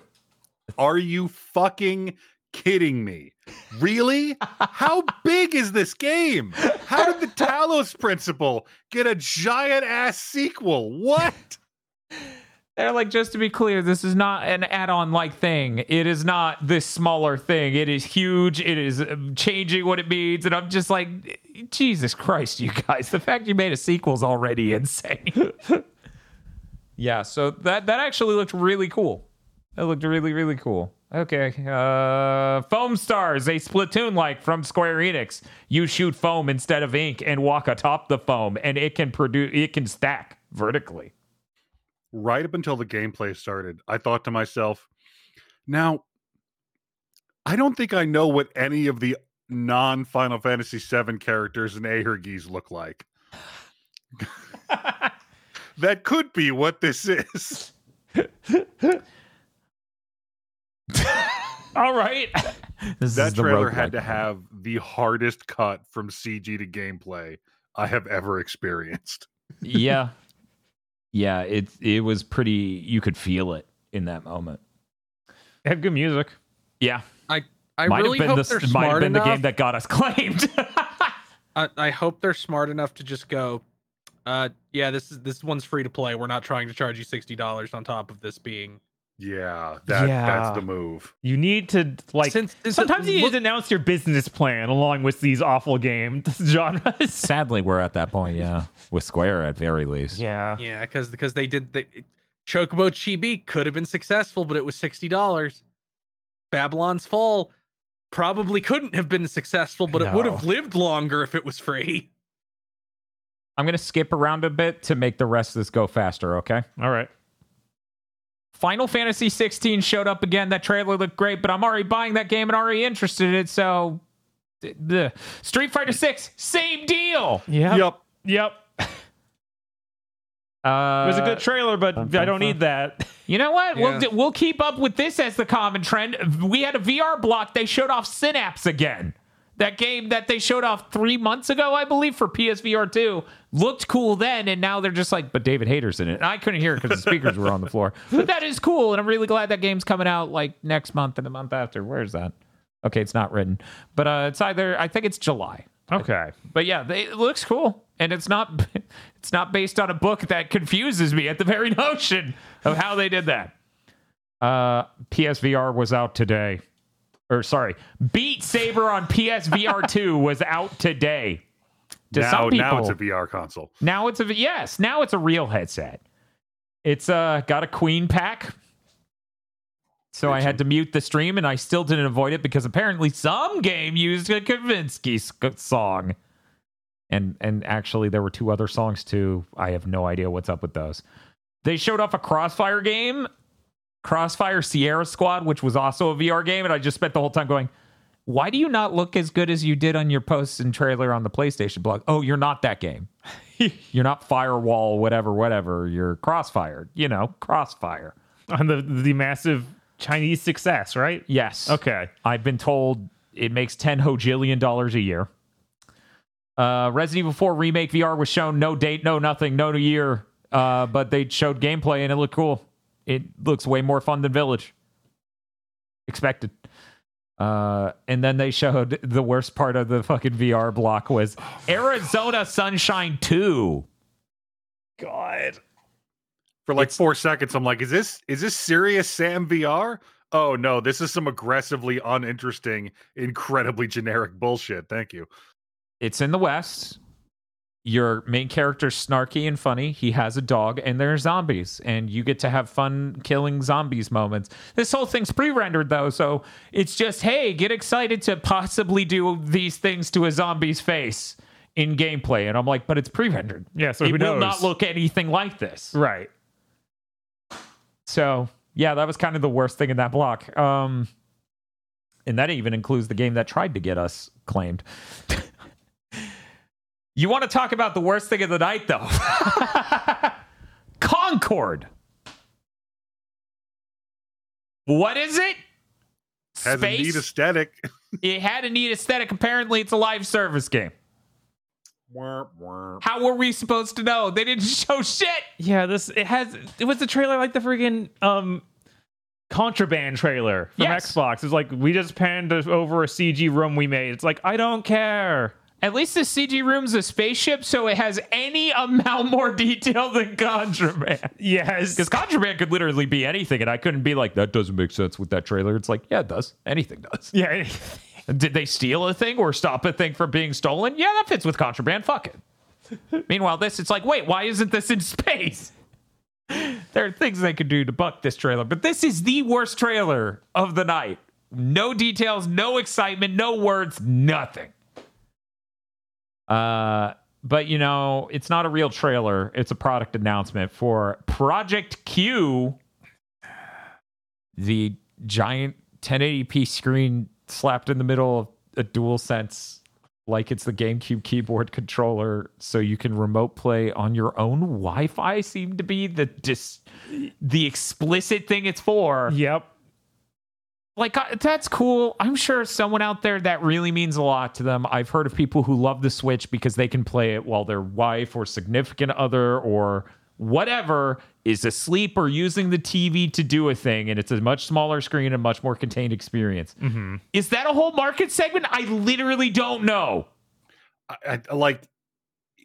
Are you fucking kidding me? Really? How big is this game? How did the Talos Principle get a giant ass sequel? What? They're like, just to be clear, this is not an add-on like thing. It is not this smaller thing. It is huge. It is um, changing what it means, and I'm just like, Jesus Christ, you guys! The fact you made a sequel is already insane. yeah, so that that actually looked really cool. It looked really really cool. Okay, uh, foam stars, a Splatoon like from Square Enix. You shoot foam instead of ink and walk atop the foam, and it can produce. It can stack vertically. right up until the gameplay started, I thought to myself, now, I don't think I know what any of the non Final Fantasy VII characters in Ahergis look like. that could be what this is. All right. this That is trailer roguelike had to have the hardest cut from CG to gameplay I have ever experienced. yeah. Yeah, it it was pretty you could feel it in that moment. They have good music. Yeah. I might really have hope been they're the might have smart been the game that got us claimed. I, I hope they're smart enough to just go. Uh, yeah, this is this one's free to play. We're not trying to charge you sixty dollars on top of this being. Yeah, that Yeah. that's the move. You need to like. Since sometimes you need to announce your business plan along with these awful game genres. Sadly, we're at that point, yeah. With Square at very least. Yeah. Yeah, because because they did the Chocobo Chibi could have been successful, but it was sixty dollars. Babylon's Fall probably couldn't have been successful, but it would have lived longer if it was free. I'm gonna skip around a bit to make the rest of this go faster, okay? All right. Final Fantasy 16 showed up again. That trailer looked great, but I'm already buying that game and already interested in it. So, the Street Fighter 6, same deal. Yep. Yep. Yep. Uh, It was a good trailer, but I don't need that. You know what? We'll we'll keep up with this as the common trend. We had a VR block. They showed off Synapse again. That game that they showed off three months ago, I believe, for PSVR 2 looked cool then, and now they're just like, but David Hayter's in it. And I couldn't hear it because the speakers were on the floor. But that is cool, and I'm really glad that game's coming out like next month and the month after. Where's that? Okay, it's not written, but uh, it's either I think it's July. Okay. But yeah, they, it looks cool, and it's not it's not based on a book that confuses me at the very notion of how they did that. Uh, PSVR was out today, or sorry, Beat Saber on PSVR two was out today. To now, some people, now it's a VR console. now it's a yes, now it's a real headset. It's uh got a Queen pack. So I had to mute the stream and I still didn't avoid it because apparently some game used a Kavinsky song. And and actually there were two other songs too. I have no idea what's up with those. They showed off a Crossfire game, Crossfire Sierra Squad, which was also a VR game and I just spent the whole time going, "Why do you not look as good as you did on your posts and trailer on the PlayStation blog?" Oh, you're not that game. you're not Firewall whatever whatever. You're Crossfire, you know, Crossfire. On the the massive Chinese success, right? Yes. Okay. I've been told it makes 10 hojillion dollars a year. Uh, Resident Evil 4 Remake VR was shown. No date, no nothing, no new year. Uh, but they showed gameplay and it looked cool. It looks way more fun than Village. Expected. Uh, and then they showed the worst part of the fucking VR block was Arizona Sunshine 2. God. For like four seconds, I'm like, is this is this serious Sam VR? Oh no, this is some aggressively uninteresting, incredibly generic bullshit. Thank you. It's in the West. Your main character's snarky and funny. He has a dog, and there are zombies, and you get to have fun killing zombies moments. This whole thing's pre-rendered though, so it's just hey, get excited to possibly do these things to a zombie's face in gameplay. And I'm like, but it's pre-rendered. Yeah, so it who will knows? not look anything like this. Right. So yeah, that was kind of the worst thing in that block. Um, and that even includes the game that tried to get us claimed. you want to talk about the worst thing of the night, though? Concord. What is it? It has a neat aesthetic. it had a neat aesthetic. Apparently, it's a live service game. Womp, womp. How were we supposed to know? They didn't show shit. Yeah, this it has it was a trailer like the freaking um contraband trailer from Yes. Xbox. It's like we just panned over a CG room we made. It's like I don't care. At least the CG room's a spaceship, so it has any amount more detail than Contraband. Yes, Because Contraband could literally be anything, and I couldn't be like, that doesn't make sense with that trailer. It's like, yeah, it does. Anything does. yeah. Did they steal a thing or stop a thing from being stolen? Yeah, that fits with Contraband. Fuck it. Meanwhile, this, it's like, wait, why isn't this in space? There are things they could do to buck this trailer, but this is the worst trailer of the night. No details, no excitement, no words, nothing. Uh, but you know, it's not a real trailer. It's a product announcement for Project Q, the giant 1080p screen slapped in the middle of a DualSense like it's the GameCube keyboard controller so you can remote play on your own Wi-Fi seem to be the dis- the explicit thing it's for Yep. Like uh, that's cool. I'm sure someone out there that really means a lot to them. I've heard of people who love the Switch because they can play it while their wife or significant other or whatever is asleep or using the TV to do a thing, and it's a much smaller screen and much more contained experience. Is that a whole market segment? I literally don't know. I, I like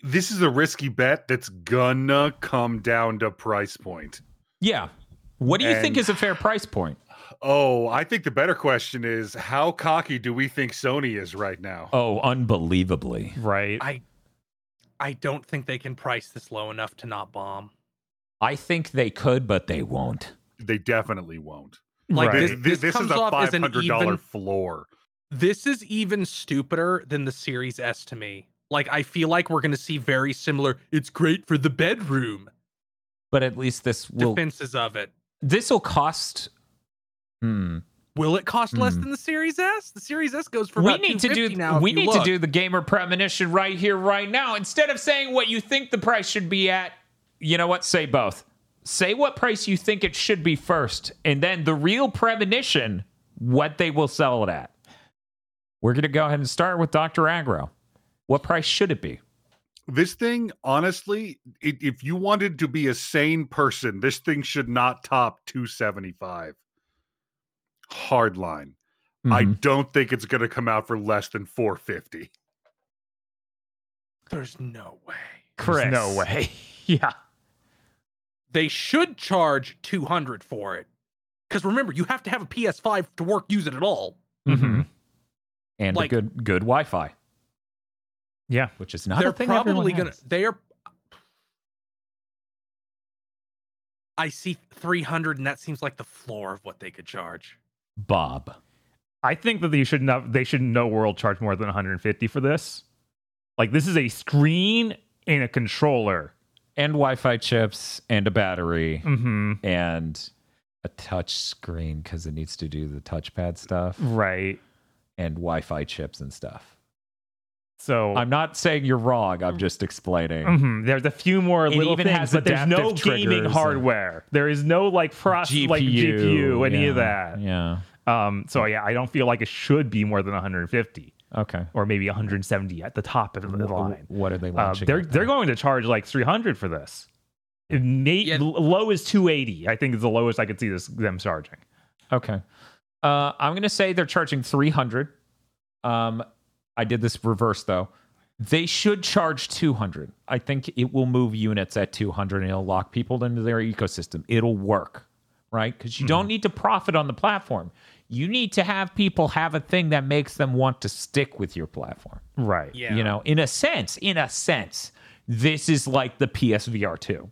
this is a risky bet that's gonna come down to price point. Yeah. What do you think is a fair price point? Oh, I think the better question is how cocky do we think Sony is right now? Oh, unbelievably. Right. I I don't think they can price this low enough to not bomb. I think they could, but they won't. They definitely won't. Like Right. this, Th- this, this comes is a off as five an hundred dollar even. floor. This is even stupider than the Series S to me. Like I feel like we're going to see very similar. It's great for the bedroom But at least this will defenses of it. this will cost hmm Will it cost less Hmm. than the Series S? The Series S goes for we about need to do now. we you need to do the gamer premonition right here right now instead of saying what you think the price should be at you know what say both say what price you think it should be first and then the real premonition what they will sell it at we're going to go ahead and start with dr Aggro. what price should it be This thing, honestly, i if you wanted to be a sane person, this thing should not top 275. Hard line. I Mhm. don't think it's going to come out for less than 450. There's no way. Kris There's no way. yeah. They should charge 200 for it. Because remember, you have to have a PS5 to work, use it at all. Mhm. and Like- a good good wi-fi Yeah. which is not They're a thing everyone probably gonna. They are. I see 300, and that seems like the floor of what they could charge. Bob I think that they should not they should no world charge more than 150 for this. Like this is a screen and a controller. and wi-fi chips and a battery Mm-hmm. and a touch screen because it needs to do the touchpad stuff Right. and Wi-Fi chips and stuff. So I'm not saying you're wrong. I'm just explaining. mhm, there's a few more It little things, but there's no gaming hardware. There is no like pros like GPU, any of that. Yeah. Um, so yeah, I don't feel like it should be more than 150 Okay. or maybe 170 at the top of the line. What are they Uh, launching? they're at they're going to charge like 300 for this. It may, Yeah. low is 280. I think is the lowest I could see this them charging. Okay. Uh, I'm gonna say they're charging 300. Um, I did this reverse though. They should charge 200. I think it will move units at 200 and it'll lock people into their ecosystem. It'll work, right? Because you don't need to profit on the platform. You need to have people have a thing that makes them want to stick with your platform. Right. Yeah. You know, in a sense, in a sense, this is like the PSVR 2.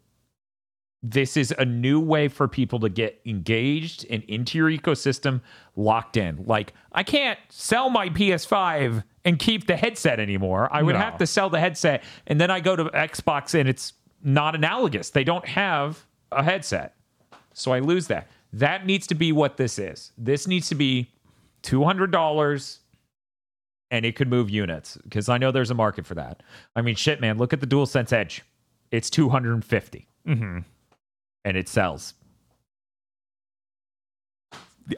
This is a new way for people to get engaged and into your ecosystem locked in. Like, I can't sell my PS5 and keep the headset anymore. I would No. have to sell the headset and then I go to Xbox and it's not analogous. They don't have a headset. So I lose that. That needs to be what this is. This needs to be $200 and it could move units because I know there's a market for that. I mean, shit, man, look at the DualSense Edge. It's 250 hmm and it sells.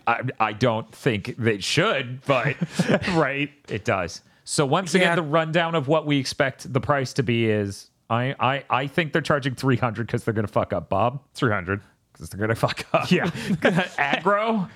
I, I don't think they should, but right. it does. So once again, Yeah. the rundown of what we expect the price to be is I I, I think they're charging 300 because they're going to fuck up Bob. 300. Because they're gonna fuck up. Yeah. aggro.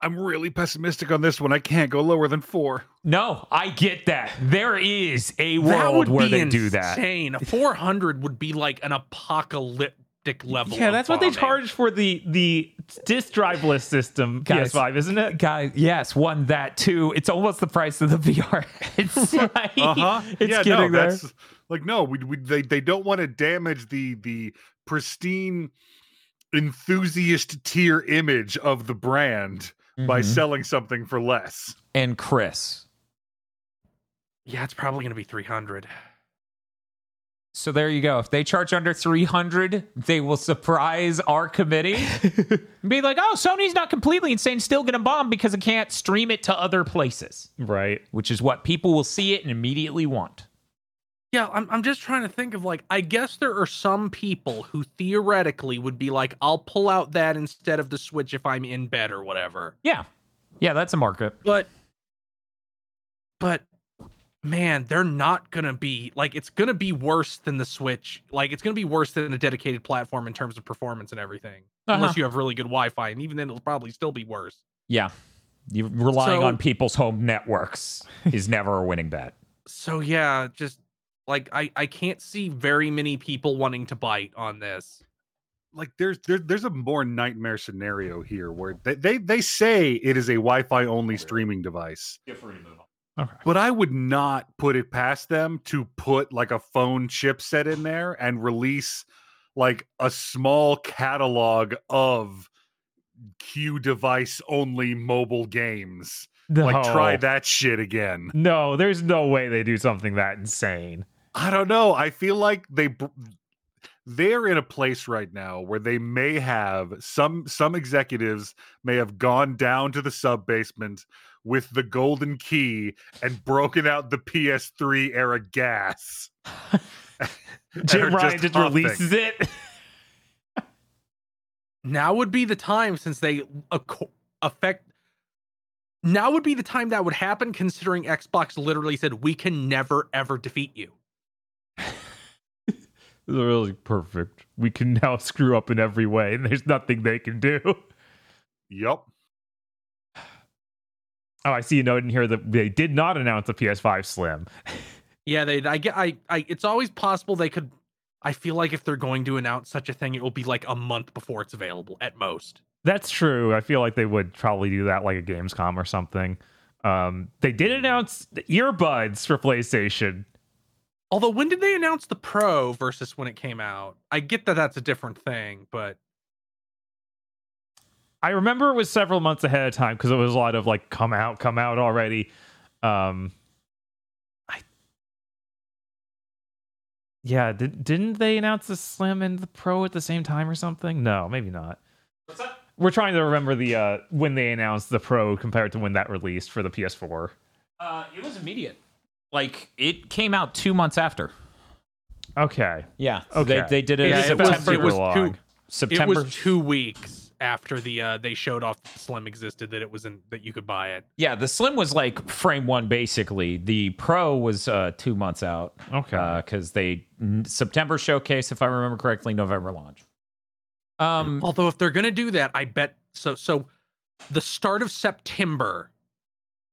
I'm really pessimistic on this one. I can't go lower than four. No, I get that. There is a that world would where be they do that. insane. 400 would be like an apocalyptic level. Yeah, of that's what they charge for the the disk driveless system Guys, PS5, isn't it? Guys, yes, one that too. It's almost the price of the VR. It's like, Uh huh. it's yeah, getting no, there. that's like no. We, we they they don't want to damage the the pristine enthusiast tier image of the brand by Mhm. selling something for less. and Kris. Yeah, it's probably going to be 300. So there you go. If they charge under 300, they will surprise our committee. and be like, oh, Sony's not completely insane, still going to bomb because it can't stream it to other places, Right. which is what people will see it and immediately want. Yeah, I'm, I'm just trying to think of like, I guess there are some people who theoretically would be like, I'll pull out that instead of the Switch if I'm in bed or whatever. Yeah. Yeah, that's a market. But, but man, they're not going to be like, it's going to be worse than the Switch. Like, it's going to be worse than a dedicated platform in terms of performance and everything. Uh-huh. Unless you have really good Wi Fi. And even then, it'll probably still be worse. Yeah. You relying So- on people's home networks is never a winning bet. So, yeah, just like, I, I can't see very many people wanting to bite on this. Like there's there, there's a more nightmare scenario here where they, they they say it is a Wi-Fi only streaming device. Okay. But I would not put it past them to put like a phone chipset in there and release like a small catalog of Q device only mobile games. No. Like try that shit again. No, there's no way they do something that insane. I don't know. I feel like they they're in a place right now where they may have some some executives may have gone down to the sub basement with the golden key and broken out the PS3 era gas. Jim Ryan just huffing. releases it. now would be the time since they affect now would be the time that would happen considering xbox literally said we can never ever defeat you They're really perfect. We can now screw up in every way, and there's nothing they can do. Yep. Oh, I see a note in here that they did not announce a PS5 Slim. yeah they i get I, I it's always possible they could i feel like if they're going to announce such a thing it will be like a month before it's available at most That's true. I feel like they would probably do that like a Gamescom or something. Um, they did announce the earbuds for PlayStation. Although when did they announce the pro versus when it came out i get that that's a different thing but I remember it was several months ahead of time because it was a lot of like come out, come out already. Um, I yeah, did, didn't they announce the Slim and the Pro at the same time or something? No, maybe not. What's that? We're trying to remember the uh, when they announced the Pro compared to when that released for the PS4. Uh, it was immediate. Like it came out two months after. Okay, Yeah. Okay. They, they did it Yeah, in it was- September. it was two- September. it was two weeks after the uh they showed off the slim existed that it was in that you could buy it yeah, the Slim was like frame one basically. The Pro was uh, two months out. okay. because they September showcase, if I remember correctly, November launch. Um, Although if they're gonna do that, I bet so. So the start of September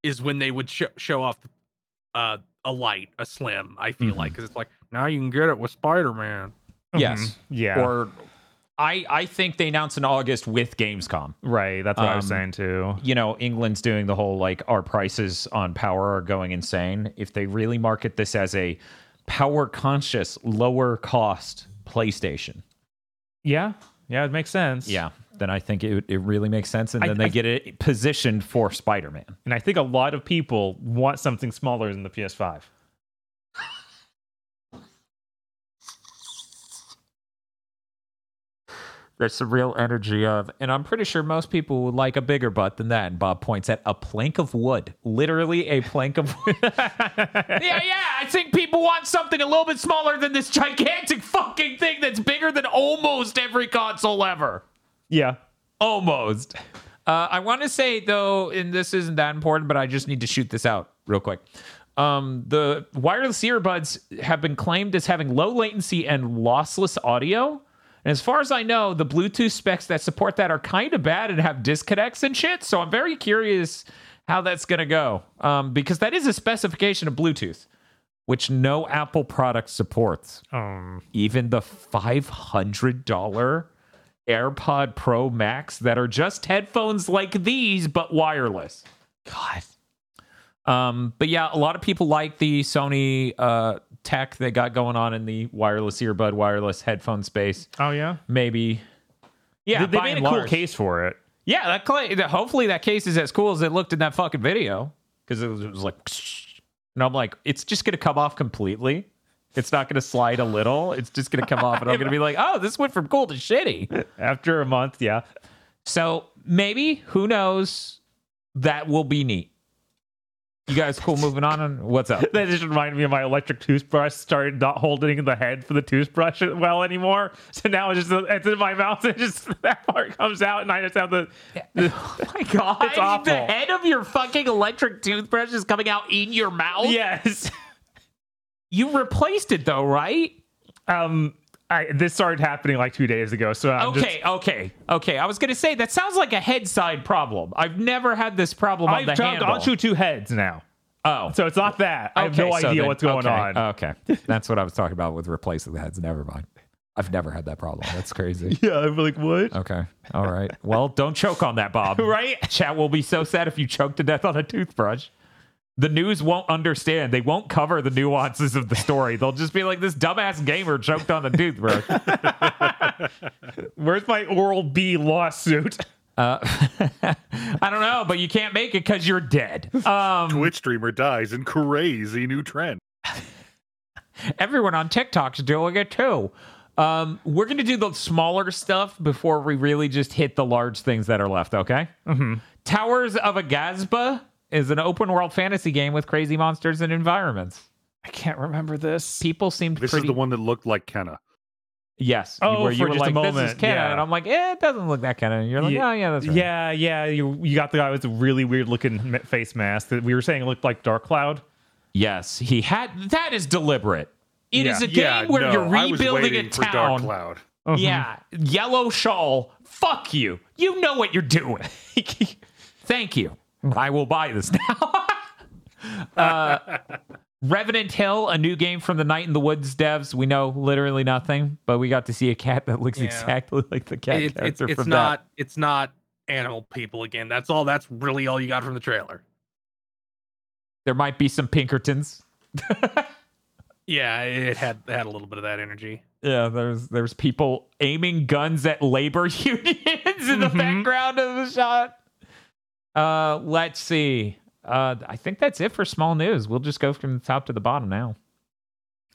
is when they would sh- show off uh, a light, a slim. I feel Mhm. like because it's like now you can get it with Spider Man. yes, Mhm. yeah, or I I think they announced in August with Gamescom. right. That's what I was um, saying too. You know, England's doing the whole like our prices on power are going insane. If they really market this as a power conscious, lower cost PlayStation, Yeah, yeah, it makes sense. yeah, then I think it it really makes sense, and I- then they I- get it positioned for Spider Man. and I think a lot of people want something smaller than the PS5. There's some real energy of, and I'm pretty sure most people would like a bigger butt than that. And Bob points at a plank of wood, literally a plank of wood. yeah, yeah. I think people want something a little bit smaller than this gigantic fucking thing that's bigger than almost every console ever. Yeah, Almost. Uh, I want to say though, and this isn't that important, but I just need to shoot this out real quick. Um, the wireless earbuds have been claimed as having low latency and lossless audio. And as far as I know, the Bluetooth specs that support that are kind of bad and have disconnects and shit. So I'm very curious how that's going to go um, because that is a specification of Bluetooth, which no Apple product supports. Um, Even the $500 AirPod Pro Max that are just headphones like these, but wireless. God. Um, but yeah, a lot of people like the Sony uh, tech they got going on in the wireless earbud, wireless headphone space. Oh yeah. Maybe, yeah, they, they made a and cool case for it. Yeah, that cla- hopefully that case is as cool as it looked in that fucking video because it was, it was like, and I'm like, it's just gonna come off completely. It's not gonna slide a little. It's just gonna come off, and I'm gonna be like, oh, this went from cool to shitty. After a month, yeah. So maybe who knows? That will be neat. You guys cool moving on? And what's up? That just reminded me of my electric toothbrush. Started not holding the head for the toothbrush well anymore. So now it's just it's in my mouth. And just that part comes out, and I just have the. the Oh my god! It's awful. The head of your fucking electric toothbrush is coming out in your mouth. yes. You replaced it though, right? Um. I, this started happening like two days ago. So I'm just, okay, okay, okay. I was gonna say that sounds like a head side problem. I've never had this problem on I've the jumped handle. onto two heads now. oh, So it's not that. I have no so idea then- what's going okay, on. Okay, that's what I was talking about with replacing the heads. Never mind. I've never had that problem. That's crazy. yeah, I'm like, what? Okay. All right. Well, don't choke on that, Bob. Right? Chat will be so sad if you choke to death on a toothbrush. The news won't understand. They won't cover the nuances of the story. They'll just be like, this dumbass gamer choked on the toothbrush. Where's my Oral B lawsuit? Uh, I don't know, but you can't make it because you're dead. Um, Twitch streamer dies in crazy new trend. everyone on TikTok's doing it too. Um, we're going to do the smaller stuff before we really just hit the large things that are left, okay? Mm-hmm. Towers of Aghasba is an open world fantasy game with crazy monsters and environments. I can't remember this. People seemed This pretty. is the one that looked like Kena. Yes. Oh, where you for were just a like, this is moment, Kena. yeah. And I'm like, eh, it doesn't look that Kena. And you're like, Yeah. oh, yeah, that's right. Yeah, yeah. You you got the guy with the really weird looking face mask that we were saying looked like Dark Cloud. Yes, he had. That is deliberate. It is Yeah. a game yeah, where no, you're I was rebuilding waiting a for Dark town. Cloud. Yeah, yellow shawl. Fuck you. You know what you're doing. Thank you. I will buy this now. uh, Revenant Hill, a new game from the Night in the Woods devs. We know literally nothing, but we got to see a cat that looks Yeah. exactly like the cat It- it's character it's from not it's not animal people again. That's all. That's really all you got from the trailer. that. There might be some Pinkertons. Yeah, it had it had a little bit of that energy. Yeah, there's there's people aiming guns at labor unions in the Mhm. background of the shot. Uh, let's see. Uh, I think that's it for small news. We'll just go from the top to the bottom now.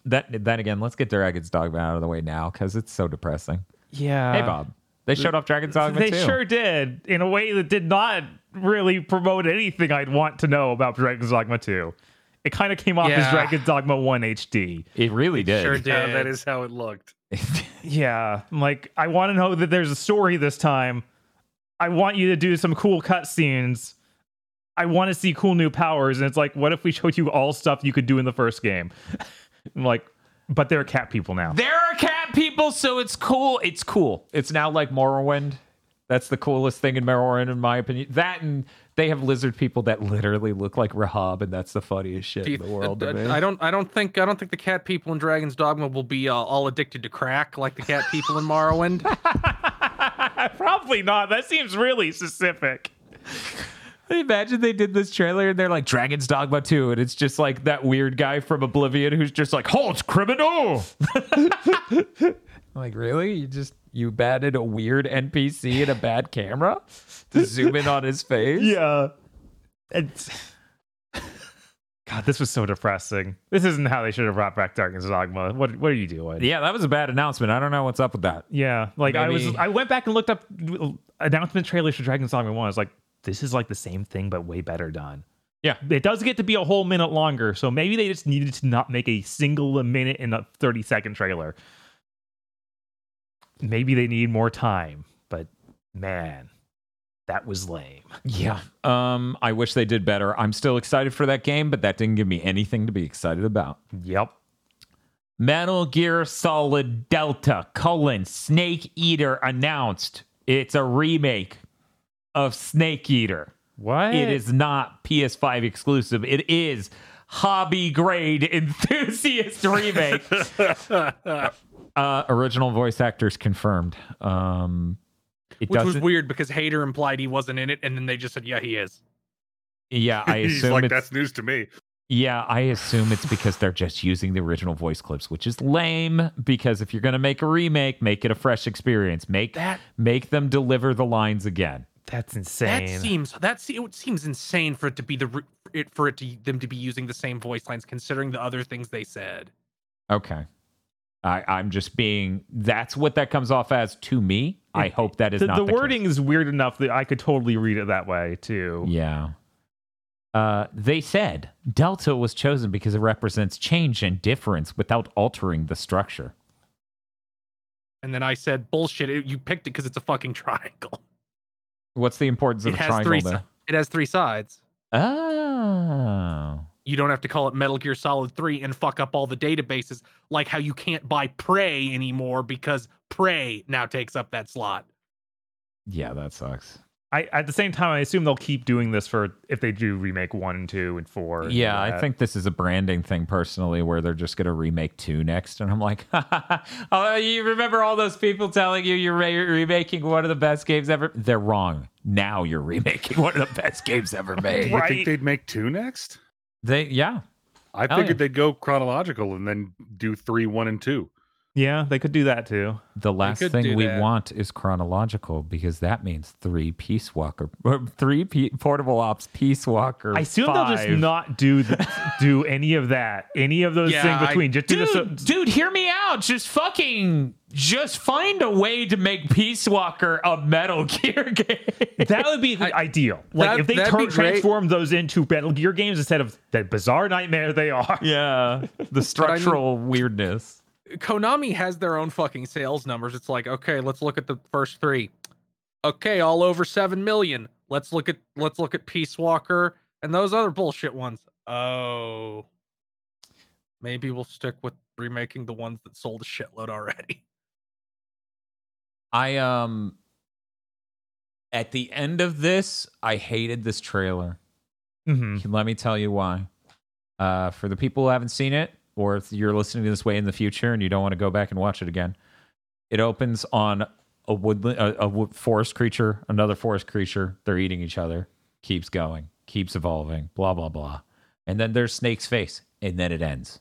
That then again, let's get Dragon's Dogma out of the way now because it's so depressing. Yeah. hey, Bob, they showed off Dragon's Dogma They too. sure did in a way that did not really promote anything I'd want to know about Dragon's Dogma 2. It kind of came off as Yeah. Dragon's Dogma 1 HD. It really did. Sure Yeah, did. that is how it looked. Yeah, I'm like I want to know that there's a story this time. I want you to do some cool cutscenes. I want to see cool new powers, and it's like, what if we showed you all stuff you could do in the first game? I'm like, but there are cat people now. There are cat people, so it's cool. It's cool. It's now like Morrowind. That's the coolest thing in Morrowind, in my opinion. That and they have lizard people that literally look like Rahab, and that's the funniest shit you- in the world. uh, to me. I don't. I don't think. I don't think the cat people in Dragon's Dogma will be uh, all addicted to crack like the cat people in Morrowind. Probably not. That seems really specific. Imagine they did this trailer and they're like Dragon's Dogma 2, and it's just like that weird guy from Oblivion who's just like, halt, criminal. like, really? You just you batted a weird NPC and a bad camera to zoom in on his face? Yeah. It's God, this was so depressing. This isn't how they should have brought back Dragon's Dogma. What what are you doing? Yeah, that was a bad announcement. I don't know what's up with that. Yeah, like I was, I went back and looked up announcement trailers for Dragon's Dogma One. I was like, this is like the same thing but way better done. Yeah. it does get to be a whole minute longer, so maybe they just needed to not make a single minute in a thirty second trailer. Maybe they need more time, but man, That was lame. Yeah. Um, I wish they did better. I'm still excited for that game, but that didn't give me anything to be excited about. Yep. Metal Gear Solid Delta colon Snake Eater announced. It's a remake of Snake Eater. What? It is not PS5 exclusive. It is hobby grade enthusiast remake. uh, original voice actors confirmed. Um, it Which was weird because Hayter implied he wasn't in it, and then they just said, "Yeah, he is." Yeah, I He's assume like, that's news to me. Yeah, I assume it's because they're just using the original voice clips, which is lame. Because if you're gonna make a remake, make it a fresh experience. Make That- make them deliver the lines again. That's insane. That seems that se- it seems insane for it to be the re- it for it to them to be using the same voice lines, considering the other things they said. Okay. I, I'm just being. That's what that comes off as to me. I hope that is the, not the the, wording is weird enough that I could totally read it that way too. Yeah. Uh, they said Delta was chosen because it represents change and difference without altering the structure. And then I said, "Bullshit! It, you picked it because it's a fucking triangle. What's the importance of It the has triangle three. It has three sides. Oh. You don't have to call it Metal Gear Solid 3 and fuck up all the databases like how you can't buy Prey anymore because Prey now takes up that slot. Yeah, that sucks. I at the same time I assume they'll keep doing this for if they do remake one and two and four. and Yeah, all I think this is a branding thing personally, where they're just going to remake two next, and I'm like, oh, you remember all those people telling you you're re- remaking one of the best games ever? They're wrong. Now you're remaking one of the best games ever made. You Right. think they'd make two next? They, yeah, I Hell figured yeah. they'd go chronological and then do three, one, and two. Yeah, they could do that too. the last could thing do we that. want is chronological because that means three Peace Walker, or three P- Portable Ops Peace Walker. I assume they'll just not do the, do any of that, any of those Yeah, things I- between. Just do the dude, dude, hear me out. Just fucking, just find a way to make Peace Walker a Metal Gear game. That would be ideal. Like that- if they that'd tur- transform those into Metal Gear games instead of the bizarre nightmare they are. yeah, the structural weirdness. Konami has their own fucking sales numbers. It's like, okay, let's look at the first three. Okay, all over seven million. Let's look at let's look at Peace Walker and those other bullshit ones. Oh, maybe we'll stick with remaking the ones that sold a shitload already. I um, at the end of this, I hated this trailer. hmm Let me tell you why. Uh, for the people who haven't seen it, or if you're listening to this way in the future and you don't want to go back and watch it again, it opens on a woodland, a, a wood, forest creature, another forest creature. They're eating each other. Keeps going, keeps evolving. Blah blah blah. And then there's Snake's face, and then it ends.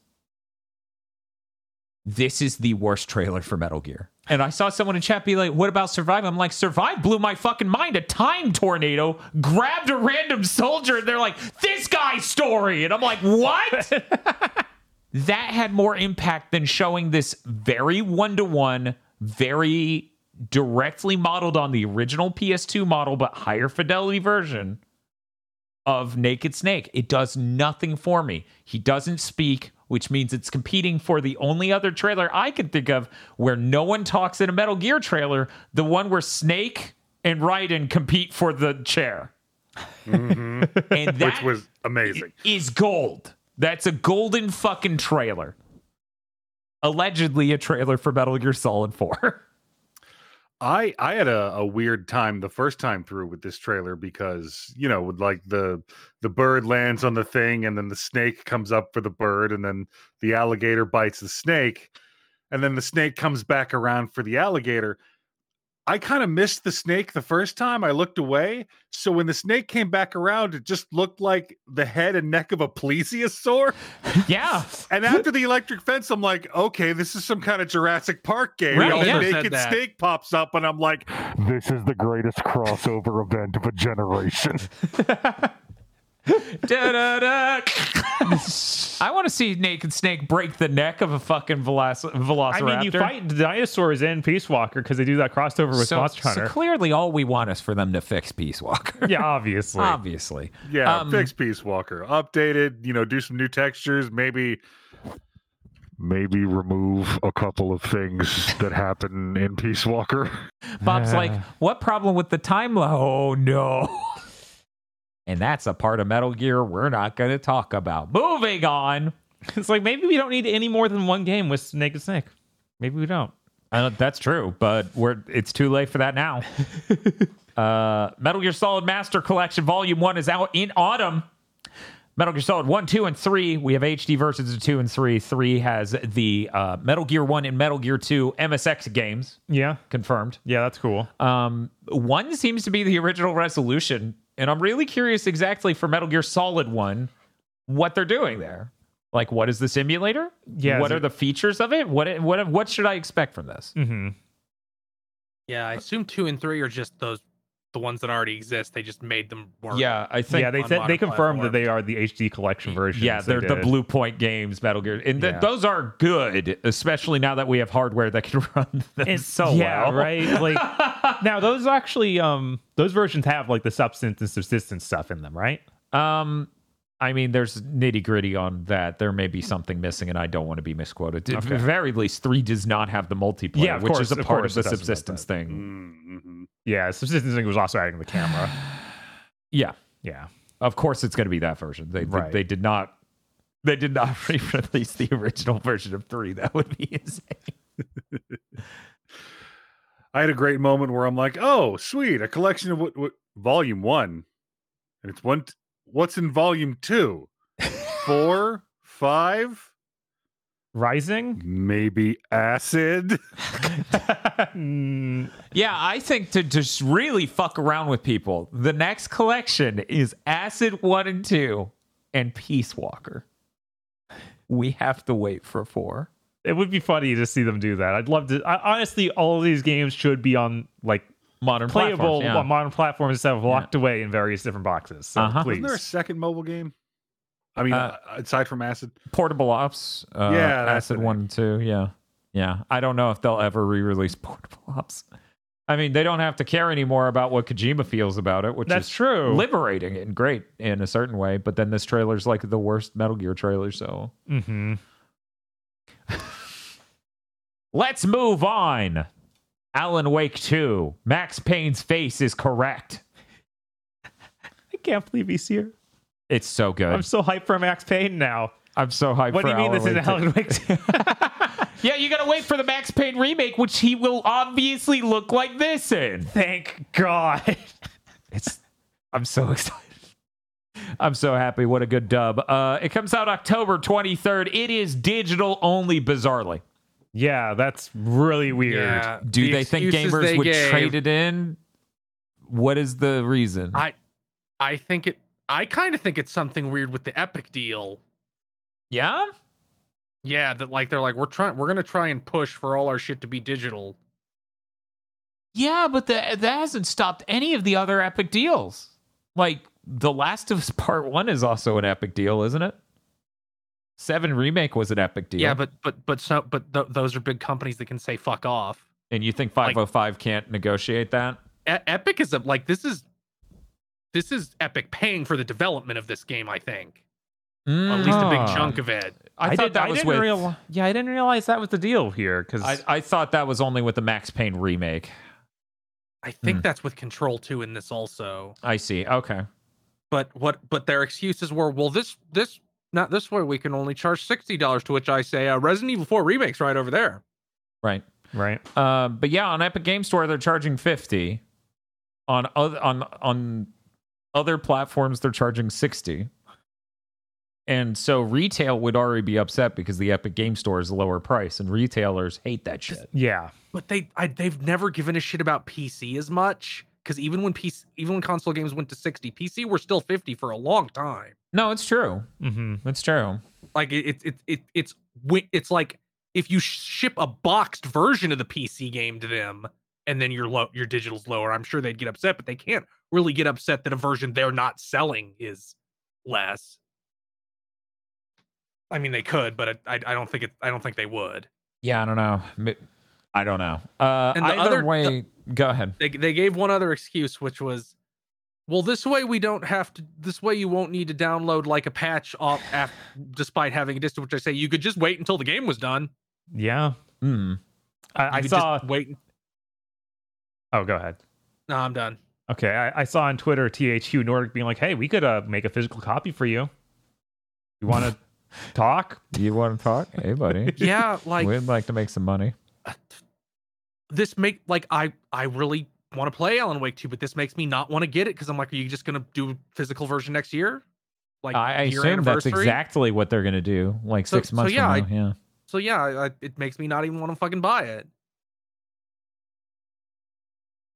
This is the worst trailer for Metal Gear. And I saw someone in chat be like, "What about Survive?" I'm like, "Survive blew my fucking mind. A time tornado grabbed a random soldier, and they're like, this guy's story." And I'm like, "What?" that had more impact than showing this very one to one, very directly modeled on the original PS2 model, but higher fidelity version of Naked Snake. It does nothing for me. He doesn't speak, which means it's competing for the only other trailer I can think of where no one talks in a Metal Gear trailer, the one where Snake and Raiden compete for the chair. and that Mm-hmm. which was amazing. is gold. That's a golden fucking trailer. Allegedly a trailer for Metal Gear Solid 4. I I had a, a weird time the first time through with this trailer because you know with like the the bird lands on the thing and then the snake comes up for the bird and then the alligator bites the snake and then the snake comes back around for the alligator. I kind of missed the snake the first time. I looked away. So when the snake came back around, it just looked like the head and neck of a plesiosaur. yeah. And after the electric fence, I'm like, okay, this is some kind of Jurassic Park game. Right, and yeah. the naked snake pops up, and I'm like, This is the greatest crossover event of a generation. I want to see Naked Snake break the neck of a fucking veloc- I mean, you fight dinosaurs in Peace Walker because they do that crossover with so, Monster so clearly, all we want is for them to fix Peace Walker. yeah, obviously. Obviously. Yeah, um, fix Peace Walker. Updated, you know, do some new textures, maybe maybe remove a couple of things that happen in Peace Walker. Bob's Yeah. like, what problem with the time lo Oh no. and that's a part of Metal Gear we're not going to talk about. Moving on. It's like maybe we don't need any more than one game with Snake and Snake. Maybe we don't. That's true, but we're it's too late for that now. uh, Metal Gear Solid Master Collection Volume One is out in autumn. Metal Gear Solid 1, 2, and 3. We have HD versions of 2 and 3. 3 has the uh, Metal Gear 1 and Metal Gear 2 MSX games Yeah. confirmed. Yeah, that's cool. Um, one seems to be the original resolution, and I'm really curious exactly for Metal Gear Solid 1 what they're doing there. Like, what is the simulator? Yeah, What is are it- the features of it? What what what should I expect from this? hmm Yeah, I assume two and three are just those the ones that already exist. They just made them work. Yeah, I think Yeah, they said they confirmed that they are the HD collection version. Yeah, they're the Bluepoint games, Metal Gear, and th- Yeah. those are good, especially now that we have hardware that can run them It's so yeah, well. right? Like now those actually um those versions have like the substance and subsistence stuff in them, right? Um, I mean, there's nitty gritty on that. There may be something missing, and I don't want to be misquoted. At the very least, three does not have the multiplayer, Yeah, which course, is a part course of the it doesn't, but subsistence thing. Mm-hmm. Yeah, subsistence thing was also adding the camera. Yeah, Yeah. of course, it's going to be that version. They, they Right. they did not they did not re-release the original version of three. That would be insane. I had a great moment where I'm like, "Oh, sweet, a collection of what, what volume one, and it's one. What's in volume two? Four, five, Rising? maybe acid. Yeah, I think to just really fuck around with people, the next collection is Acid 1 and 2 and Peace Walker. We have to wait for 4. it would be funny to see them do that. I'd love to. I, honestly, all of these games should be on like Modern playable platforms, yeah. on modern platforms instead of locked away in various different boxes. So Uh-huh. please. Wasn't there a second mobile game? I mean, Uh, uh, aside from acid, Portable Ops, uh, Yeah, Acid 1 and 2, yeah. Yeah, I don't know if they'll ever re-release Portable Ops. I mean, they don't have to care anymore about what Kojima feels about it, which That's is true. liberating and great in a certain way. But then this trailer's like the worst Metal Gear trailer, so hmm Let's move on. Alan Wake 2. Max Payne's face is correct. I can't believe he's here. It's so good. I'm so hyped for Max Payne now. I'm so hyped What for do you mean Alan this is Alan Wake 2? Yeah, you gotta wait for the Max Payne remake, which he will obviously look like this in. Thank God. It's I'm so excited. I'm so happy. What a good dub. Uh it comes out October 23rd. It is digital only, bizarrely. Yeah, that's really weird. Yeah. Do the they think gamers they would gave- trade it in? What is the reason? I I think it I kind of think it's something weird with the Epic deal. yeah? Yeah, that like they're like we're trying we're gonna try and push for all our shit to be digital. Yeah, but the, that hasn't stopped any of the other epic deals. Like The Last of Us Part One is also an epic deal, isn't it? Seven remake was an epic deal. Yeah, but but but so but th- those are big companies that can say fuck off. and you think 505 can't negotiate that? E- Epic is a, like this is this is Epic paying for the development of this game. I think at least a big Ah. chunk of it. I, thought did- that was with. real- yeah, I didn't realize that was the deal here because I, I thought that was only with the Max Payne remake. I think Hmm. that's with Control 2 in this also. I see. Okay. But what but their excuses were, well, this this not this way we can only charge sixty dollars. To which I say, uh, Resident Evil 4 remakes right over there. Right. right. Uh, but yeah, on Epic Game Store they're charging 50. On other on on other platforms they're charging 60. And so retail would already be upset because the Epic Game Store is a lower price and retailers hate that shit. Yeah, But they I, they've never given a shit about PC as much. Because even when PC, even when console games went to 60, PC were still 50 for a long time. No, it's true. hmm It's true. Like it, it, it, it it's it's like if you ship a boxed version of the PC game to them and then your low your digital's lower, I'm sure they'd get upset, but they can't really get upset that a version they're not selling is less. I mean, they could, but I, I don't think it. I don't think they would. Yeah, I don't know. I don't know. Uh, And the either other- way, go ahead. They they gave one other excuse, which was Well, this way we don't have to. This way you won't need to download like a patch off, af, despite having a distance. Which I say you could just wait until the game was done. Yeah. Hmm. I, I saw. Just wait. Oh, go ahead. No, I'm done. Okay, I, I saw on Twitter THQ Nordic being like, "Hey, we could uh, make a physical copy for you. You want to talk?" You want to talk? Hey, buddy. Yeah, like We'd like to make some money. this make like I I really want to play Alan Wake 2, but this makes me not want to get it because I'm like, are you just gonna do a physical version next year? Like I, I assume that's exactly what they're gonna do. Like So- six so months yeah, from now. yeah. So yeah, I, I- it makes me not even want to fucking buy it.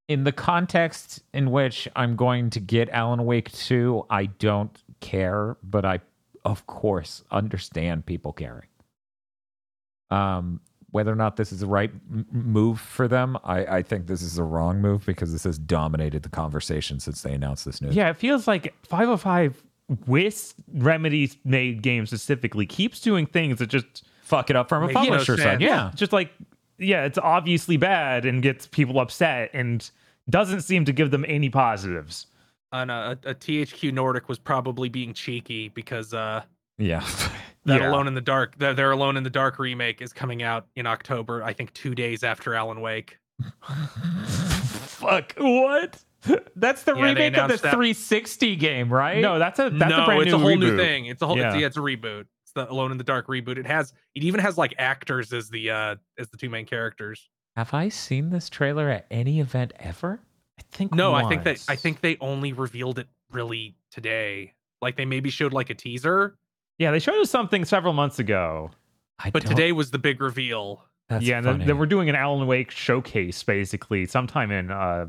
in the context in which I'm going to get Alan Wake 2, I don't care, but I of course understand people caring. Um whether or not this is the right m- move for them, I, I think this is the wrong move because this has dominated the conversation since they announced this news. Yeah, it feels like 505 with Remedy's made games specifically keeps doing things that just Fuck it up from a Makes no publisher side. sense. Yeah. just like yeah, it's obviously bad and gets people upset and doesn't seem to give them any positives. And uh, a, a THQ Nordic was probably being cheeky because uh, Yeah. that Yeah. Alone in the Dark, that their Alone in the Dark remake is coming out in October. I think two days after Alan Wake. Fuck. What? That's the Yeah, remake of the that- 360 game, right? No, that's a that's no, a brand it's new a whole reboot. new thing. It's a whole. Yeah. Yeah. It's, yeah, it's a reboot. It's the Alone in the Dark reboot. It has. It even has like actors as the uh as the two main characters. Have I seen this trailer at any event ever? I think No, I think that I think they only revealed it really today. Like they maybe showed like a teaser, yeah, they showed us something several months ago. I but don't- today was the big reveal. That's yeah, and then, funny. then we're doing an Alan Wake showcase basically sometime in uh,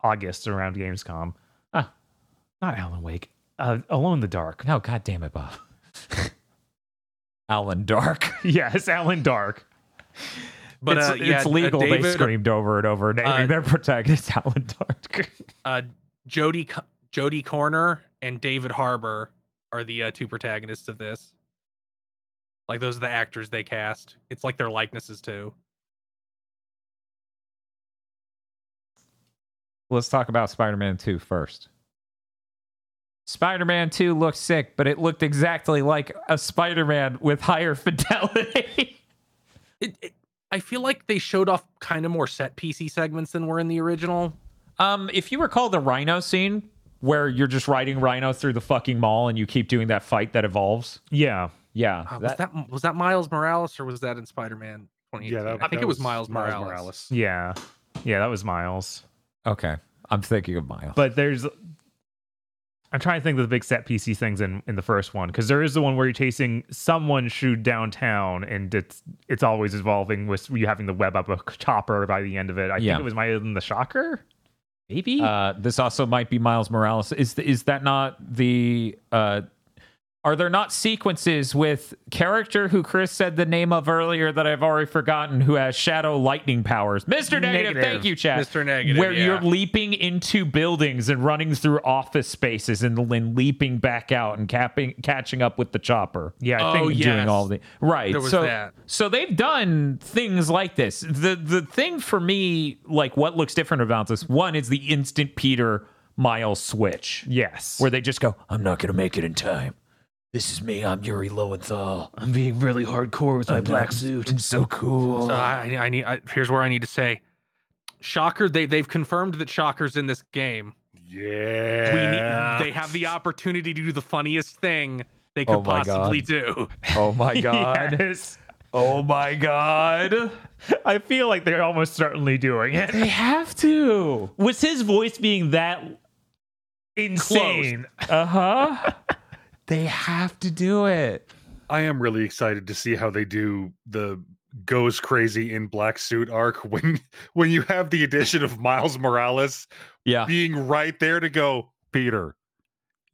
August around Gamescom. Ah, not Alan Wake. Uh, Alone in the Dark. No, god damn it, Bob. Alan Dark. yes, Alan Dark. But it's, uh, yeah, it's uh, legal. they screamed over and over, naming uh, their protagonist Alan Dark. uh Jodie Jodie Comer and David Harbour are the uh, two protagonists of this. Like those are the actors they cast. It's like their likenesses too. Let's talk about Spider-Man 2 first. Spider-Man 2 looked sick, but it looked exactly like a Spider-Man with higher fidelity. It, it I feel like they showed off kind of more set piece segments than were in the original. um, if you recall the Rhino scene where you're just riding Rhino through the fucking mall and you keep doing that fight that evolves. Yeah, Yeah, Uh, was that was that Miles Morales or was that in Spider-Man 2018? Yeah, that, I think that it was, Miles, Morales. yeah, yeah. That was Miles. okay. I'm thinking of Miles. But there's, I'm trying to think of the big set piece things in in the first one because there is the one where you're chasing someone shoot downtown and it's it's always evolving with you having the web up a chopper by the end of it. I Yeah. think it was my the shocker, maybe. Uh, this also might be Miles Morales. Is is that not the? Uh, are there not sequences with character who Kris said the name of earlier that I've already forgotten who has shadow lightning powers? Mr. Negative, Negative. thank you, Chad. Mr. Negative, where yeah. you're leaping into buildings and running through office spaces and then leaping back out and capping, catching up with the chopper. yeah, I Oh, think yeah. Doing all the right. So, that. so they've done things like this. The the thing for me, like what looks different about this, one is the instant Peter Miles switch, yes. where they just go, "I'm not gonna make it in time. This is me. I'm Yuri Lowenthal. I'm being really hardcore with my black suit. I'm so cool." So I, I need. I, here's where I need to say, Shocker. They they've confirmed that Shocker's in this game. Yeah. We need, they have the opportunity to do the funniest thing they could Oh my God. possibly do. oh my god! Yes. Oh my god! I feel like they're almost certainly doing it. They have to. Was his voice being that insane? Uh huh. they have to do it. I am really excited to see how they do the goes crazy in black suit arc when when you have the addition of Miles Morales Yeah. being right there to go, Peter,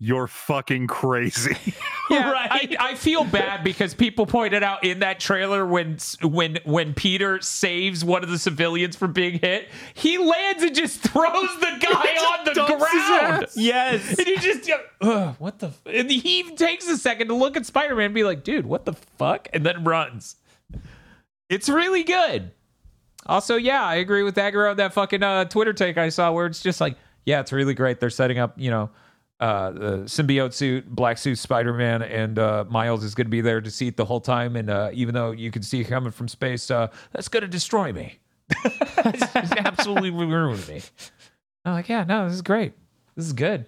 you're fucking crazy. Yeah, Right. I, I feel bad because people pointed out in that trailer when when when Peter saves one of the civilians from being hit, he lands and just throws the guy on the ground. Yes, and he just Ugh, what the f-" and he even takes a second to look at Spider Man and be like, dude, what the fuck, and then runs. It's really good. Also, yeah, I agree with Aggro on that fucking uh, Twitter take I saw where it's just like, yeah, it's really great. They're setting up, you know, uh, the symbiote suit, black suit Spider Man, and uh, Miles is going to be there to see it the whole time. And uh, even though you can see it coming from space, uh, that's going to destroy me. it's absolutely ruined me. I'm like, yeah, no, this is great. This is good.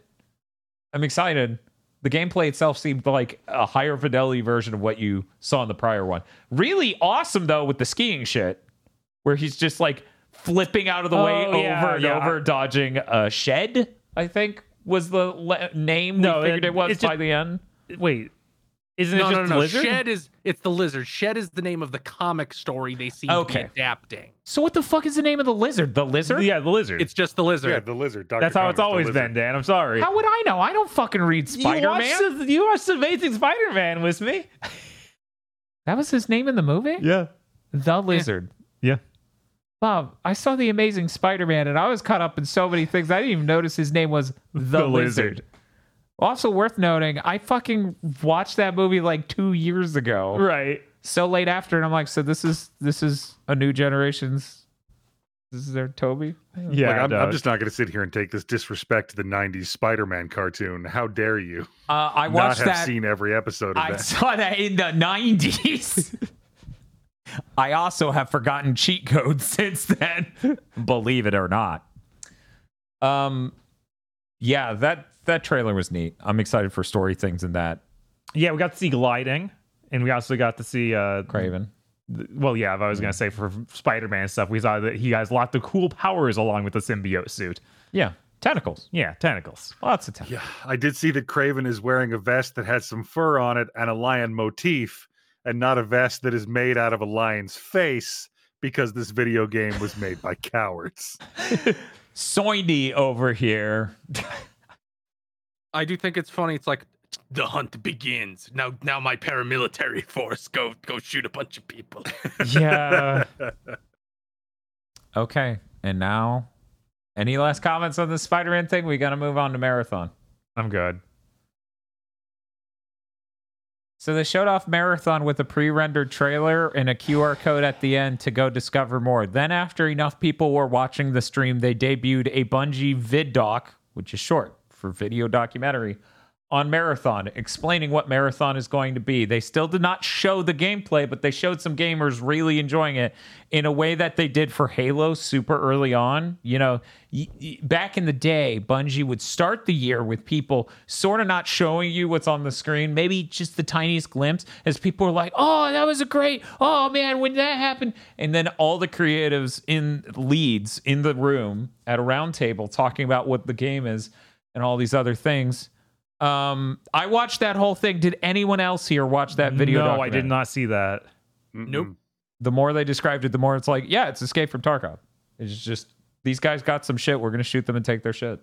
I'm excited. The gameplay itself seemed like a higher fidelity version of what you saw in the prior one. Really awesome though with the skiing shit, where he's just like flipping out of the way Oh, over yeah, and yeah. over, dodging a shed. I think was the le- name No, we figured it- it, was by just- the end. Wait, isn't no, it no, just no, no. Lizard? Shed is it's the lizard. Shed is the name of the comic story they seem Okay. to be adapting. So what the fuck is the name of the lizard? The lizard? Yeah, the lizard. It's just the lizard. Yeah, the lizard. Dr. That's how it's always been, Dan. I'm sorry. How would I know? I don't fucking read Spider Man. You watched, you watched Amazing Spider-Man with me. That was his name in the movie? Yeah. The lizard. Yeah. Bob, I saw the Amazing Spider-Man, and I was caught up in so many things. I didn't even notice his name was the, The lizard. Lizard. Also worth noting, I fucking watched that movie like two years ago, Right. so late after, and I'm like, so this is this is a new generation's. This is their Tobey. Yeah. like, I'm. I'm just not going to sit here and take this disrespect to the 90s Spider Man cartoon. How dare you Uh, I not watched have that. seen every episode of I that? saw that in the 90s. I also have forgotten cheat codes since then, believe it or not. Um yeah, that that trailer was neat. I'm excited for story things in that Yeah, we got to see gliding, and we also got to see. uh Kraven. th- Well, yeah, I was gonna say for Spider-Man stuff, we saw that he has lots of cool powers along with the symbiote suit. Yeah, tentacles. Yeah, tentacles. Lots of tentacles. Yeah, I did see that Kraven is wearing a vest that has some fur on it and a lion motif, and not a vest that is made out of a lion's face because this video game was made by cowards. Soindy over here. I do think it's funny. It's like the hunt begins. Now now my paramilitary force go go shoot a bunch of people. Yeah. Okay. And now any last comments on the Spider-Man thing? We got to move on to Marathon. I'm good. So they showed off Marathon with a pre-rendered trailer and a QR code at the end to go discover more. Then after enough people were watching the stream, they debuted a Bungie vid doc, which is short for video documentary, on Marathon, explaining what Marathon is going to be. They still did not show the gameplay, but they showed some gamers really enjoying it in a way that they did for Halo super early on. You know, y- y- back in the day, Bungie would start the year with people sort of not showing you what's on the screen, maybe just the tiniest glimpse, as people were like, oh, that was a great, oh man, when that happened. And then all the creatives in leads in the room at a round table talking about what the game is and all these other things. Um, I watched that whole thing. Did anyone else here watch that video? No, I did not see that. Nope. The more they described it, the more it's like, yeah, it's Escape from Tarkov. It's just these guys got some shit. We're gonna shoot them and take their shit.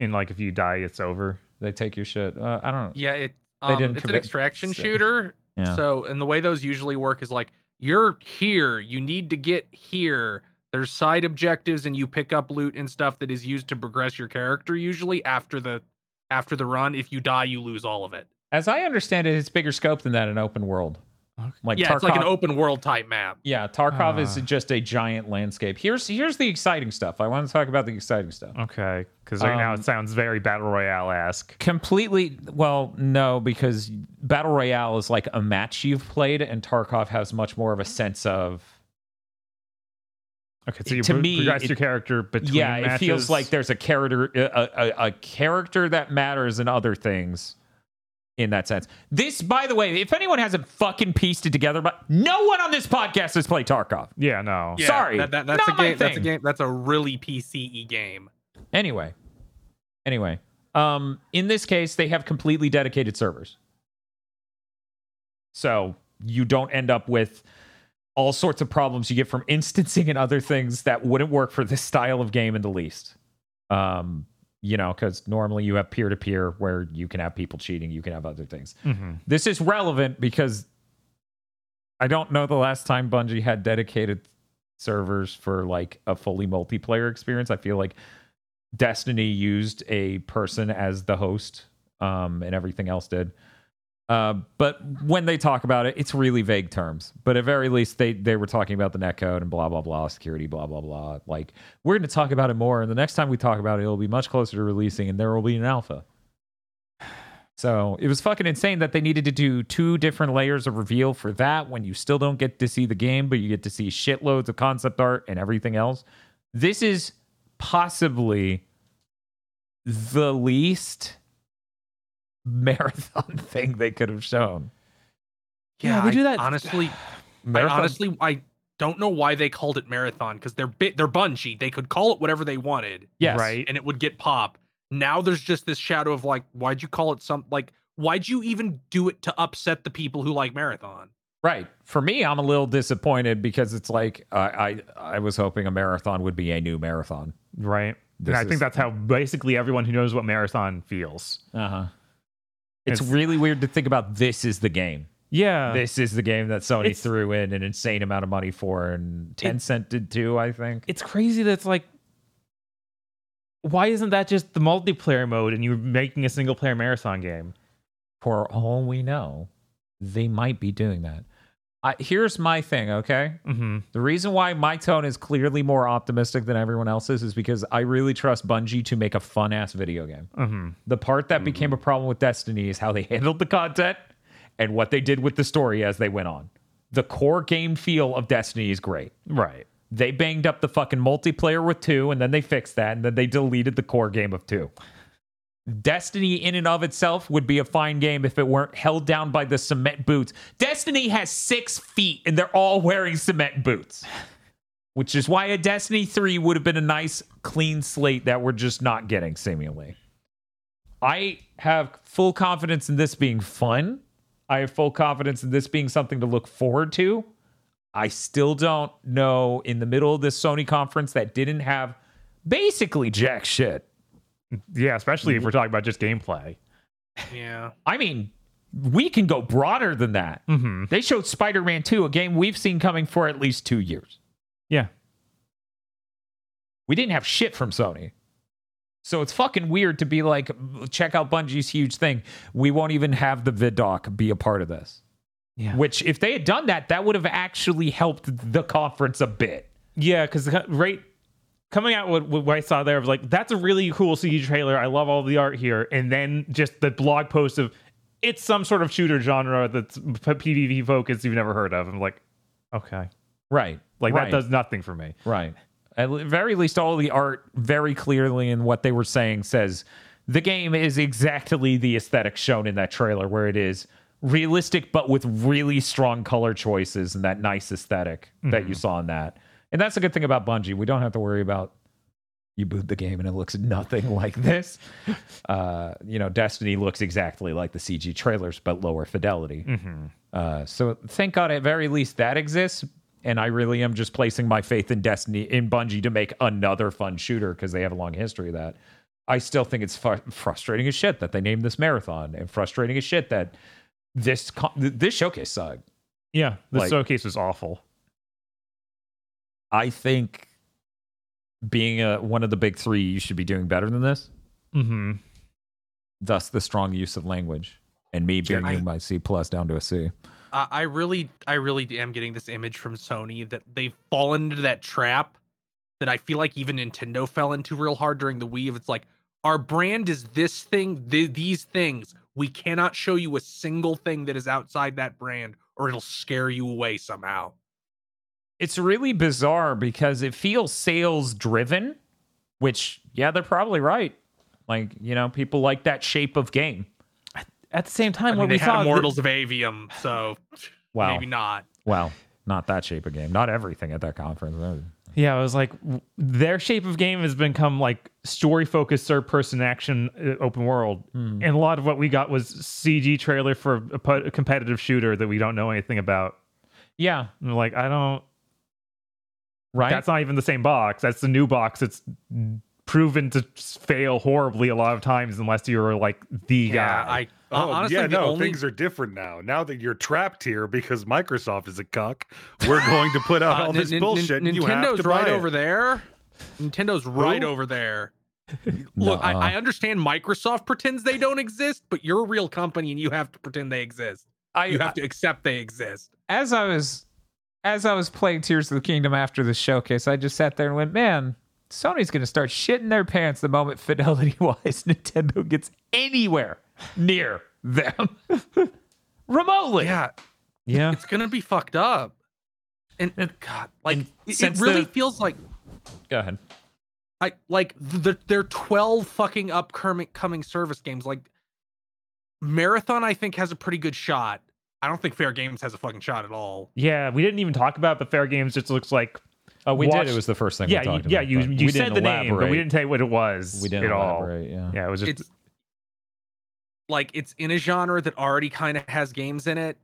And like, if you die, it's over. They take your shit. Uh, I don't know. Yeah, it They um, didn't it's an extraction say- shooter. Yeah. So, and the way those usually work is like you're here, you need to get here. There's side objectives, and you pick up loot and stuff that is used to progress your character. Usually after the after the run, if you die, you lose all of it. As I understand it, it's bigger scope than that in open world. Like yeah, Tarkov, it's like an open world type map. yeah, Tarkov is Ah. just a giant landscape. Here's here's the exciting stuff. I want to talk about the exciting stuff. Okay. Because right now Um, it sounds very Battle Royale esque. completely well no because battle royale is like a match you've played and tarkov has much more of a sense of Okay. So you to pro- me, progress it- your character between yeah it feels like there's a character a, a, a character that matters in other things in that sense this by the way if anyone hasn't fucking pieced it together but no one on this podcast has played tarkov Yeah, no. Yeah, Sorry, that, that- that's not a my game. That's a thing. game. That's a really PCE game. anyway anyway um in this case they have completely dedicated servers so you don't end up with all sorts of problems you get from instancing and other things that wouldn't work for this style of game in the least um you know because normally you have peer-to-peer where you can have people cheating you can have other things Mhm. this is relevant because I don't know the last time Bungie had dedicated servers for like a fully multiplayer experience. I feel like Destiny used a person as the host, um, and everything else did. Uh, but when they talk about it, it's really vague terms. But at very least, they they were talking about the netcode and blah blah blah, security, blah blah blah. Like we're going to talk about it more, and the next time we talk about it, it'll be much closer to releasing, and there will be an alpha. So it was fucking insane that they needed to do two different layers of reveal for that when you still don't get to see the game, but you get to see shitloads of concept art and everything else. This is possibly the least marathon thing they could have shown. Yeah, they I do that- Honestly, I honestly, I don't know why they called it marathon because they're bit they're Bungie. They could call it whatever they wanted, yes, right? and it would get pop. Now there's just this shadow of like, why'd you call it some like? Why'd you even do it to upset the people who like marathon? Right. For me, I'm a little disappointed because it's like I I, I was hoping a marathon would be a new marathon. right. This and I is- think that's how basically everyone who knows what marathon feels. Uh huh. It's, It's- really weird to think about. This is the game. Yeah. This is the game that Sony It's- threw in an insane amount of money for, and Tencent did too. I think. it's crazy that it's like why isn't that just the multiplayer mode and you're making a single player marathon game? For all we know, they might be doing that. I, here's my thing. Okay. Mm-hmm. The reason why my tone is clearly more optimistic than everyone else's is because I really trust Bungie to make a fun ass video game. Mm-hmm. The part that became a problem with Destiny is how they handled the content and what they did with the story as they went on. The core game feel of Destiny is great. Right. They banged up the fucking multiplayer with two, and then they fixed that, and then they deleted the core game of two. Destiny, in and of itself, would be a fine game if it weren't held down by the cement boots. Destiny has six feet, and they're all wearing cement boots, which is why a Destiny 3 would have been a nice, clean slate that we're just not getting, seemingly. I have full confidence in this being fun. I have full confidence in this being something to look forward to. I still don't know in the middle of this Sony conference that didn't have basically jack shit. Yeah, especially if we're talking about just gameplay. Yeah. I mean, we can go broader than that. Mm-hmm. They showed Spider Man 2, a game we've seen coming for at least two years. Yeah. We didn't have shit from Sony. So it's fucking weird to be like, check out Bungie's huge thing. We won't even have the VidDoc be a part of this. Yeah. Which, if they had done that, that would have actually helped the conference a bit. Yeah, because right coming out with what I saw there was like that's a really cool CG trailer. I love all the art here, and then just the blog post of it's some sort of shooter genre that's PvP focused you've never heard of. I'm like, okay, Right. like right. that does nothing for me. Right. At the very least, all the art very clearly in what they were saying says the game is exactly the aesthetic shown in that trailer, where it is realistic but with really strong color choices and that nice aesthetic that you mm-hmm. saw in that. And that's a good thing about Bungie. We don't have to worry about you boot the game and it looks nothing like this. Uh, you know, Destiny looks exactly like the CG trailers, but lower fidelity. Mm-hmm. Uh, so thank God, at very least, that exists. And I really am just placing my faith in Destiny, in Bungie, to make another fun shooter because they have a long history of that. I still think it's fu- frustrating as shit that they named this marathon, and frustrating as shit that this this showcase sucked. Yeah, the Like- showcase was awful. I think being a, one of the big three, you should be doing better than this. Mm-hmm. Thus, the strong use of language, and me Yeah, bringing I- my C plus down to a C. I I really, I really am getting this image from Sony that they've fallen into that trap that I feel like even Nintendo fell into real hard during the Wii. Of it's like our brand is this thing, th- these things. We cannot show you a single thing that is outside that brand, or it'll scare you away somehow. It's really bizarre because it feels sales driven, which yeah, they're probably right. Like you know, people like that shape of game. At the same time, I mean, what they we had saw, Immortals of Aveum, so Wow, maybe not. wow, not that shape of game. Not everything at that conference. Yeah, it was like their shape of game has become like story focused third person action uh, open world, and a lot of what we got was CG trailer for a, a competitive shooter that we don't know anything about. Yeah, And like, I don't. Right. That's not even the same box. That's the new box. It's proven to fail horribly a lot of times unless you're like the Yeah, guy. I Oh, honestly yeah, no, only things are different now. Now that you're trapped here because Microsoft is a cuck, we're going to put out Uh, all this Nin- bullshit. Nin- and you have Nintendo's to buy right it. over there. Nintendo's right Who? over there. Look, I, I understand Microsoft pretends they don't exist, but you're a real company and you have to pretend they exist. I, You have to accept they exist. as I was as I was playing Tears of the Kingdom after the showcase, I just sat there and went, "Man, Sony's going to start shitting their pants the moment fidelity-wise Nintendo gets anywhere near them remotely." Yeah, yeah. it's gonna be fucked up. And God, like and it, it really the- feels like Go ahead. I like the their twelve fucking upcoming coming service games. Like Marathon, I think has a pretty good shot. I don't think Fair Games has a fucking shot at all. Yeah, we didn't even talk about, it, but Fair Games just looks like. Oh, we Watch- did. It was the first thing. yeah, we you, talked yeah. about, You you said didn't the name, but we didn't tell you what it was. We didn't at all. elaborate. Yeah. Yeah, it was just. It's like it's in a genre that already kind of has games in it.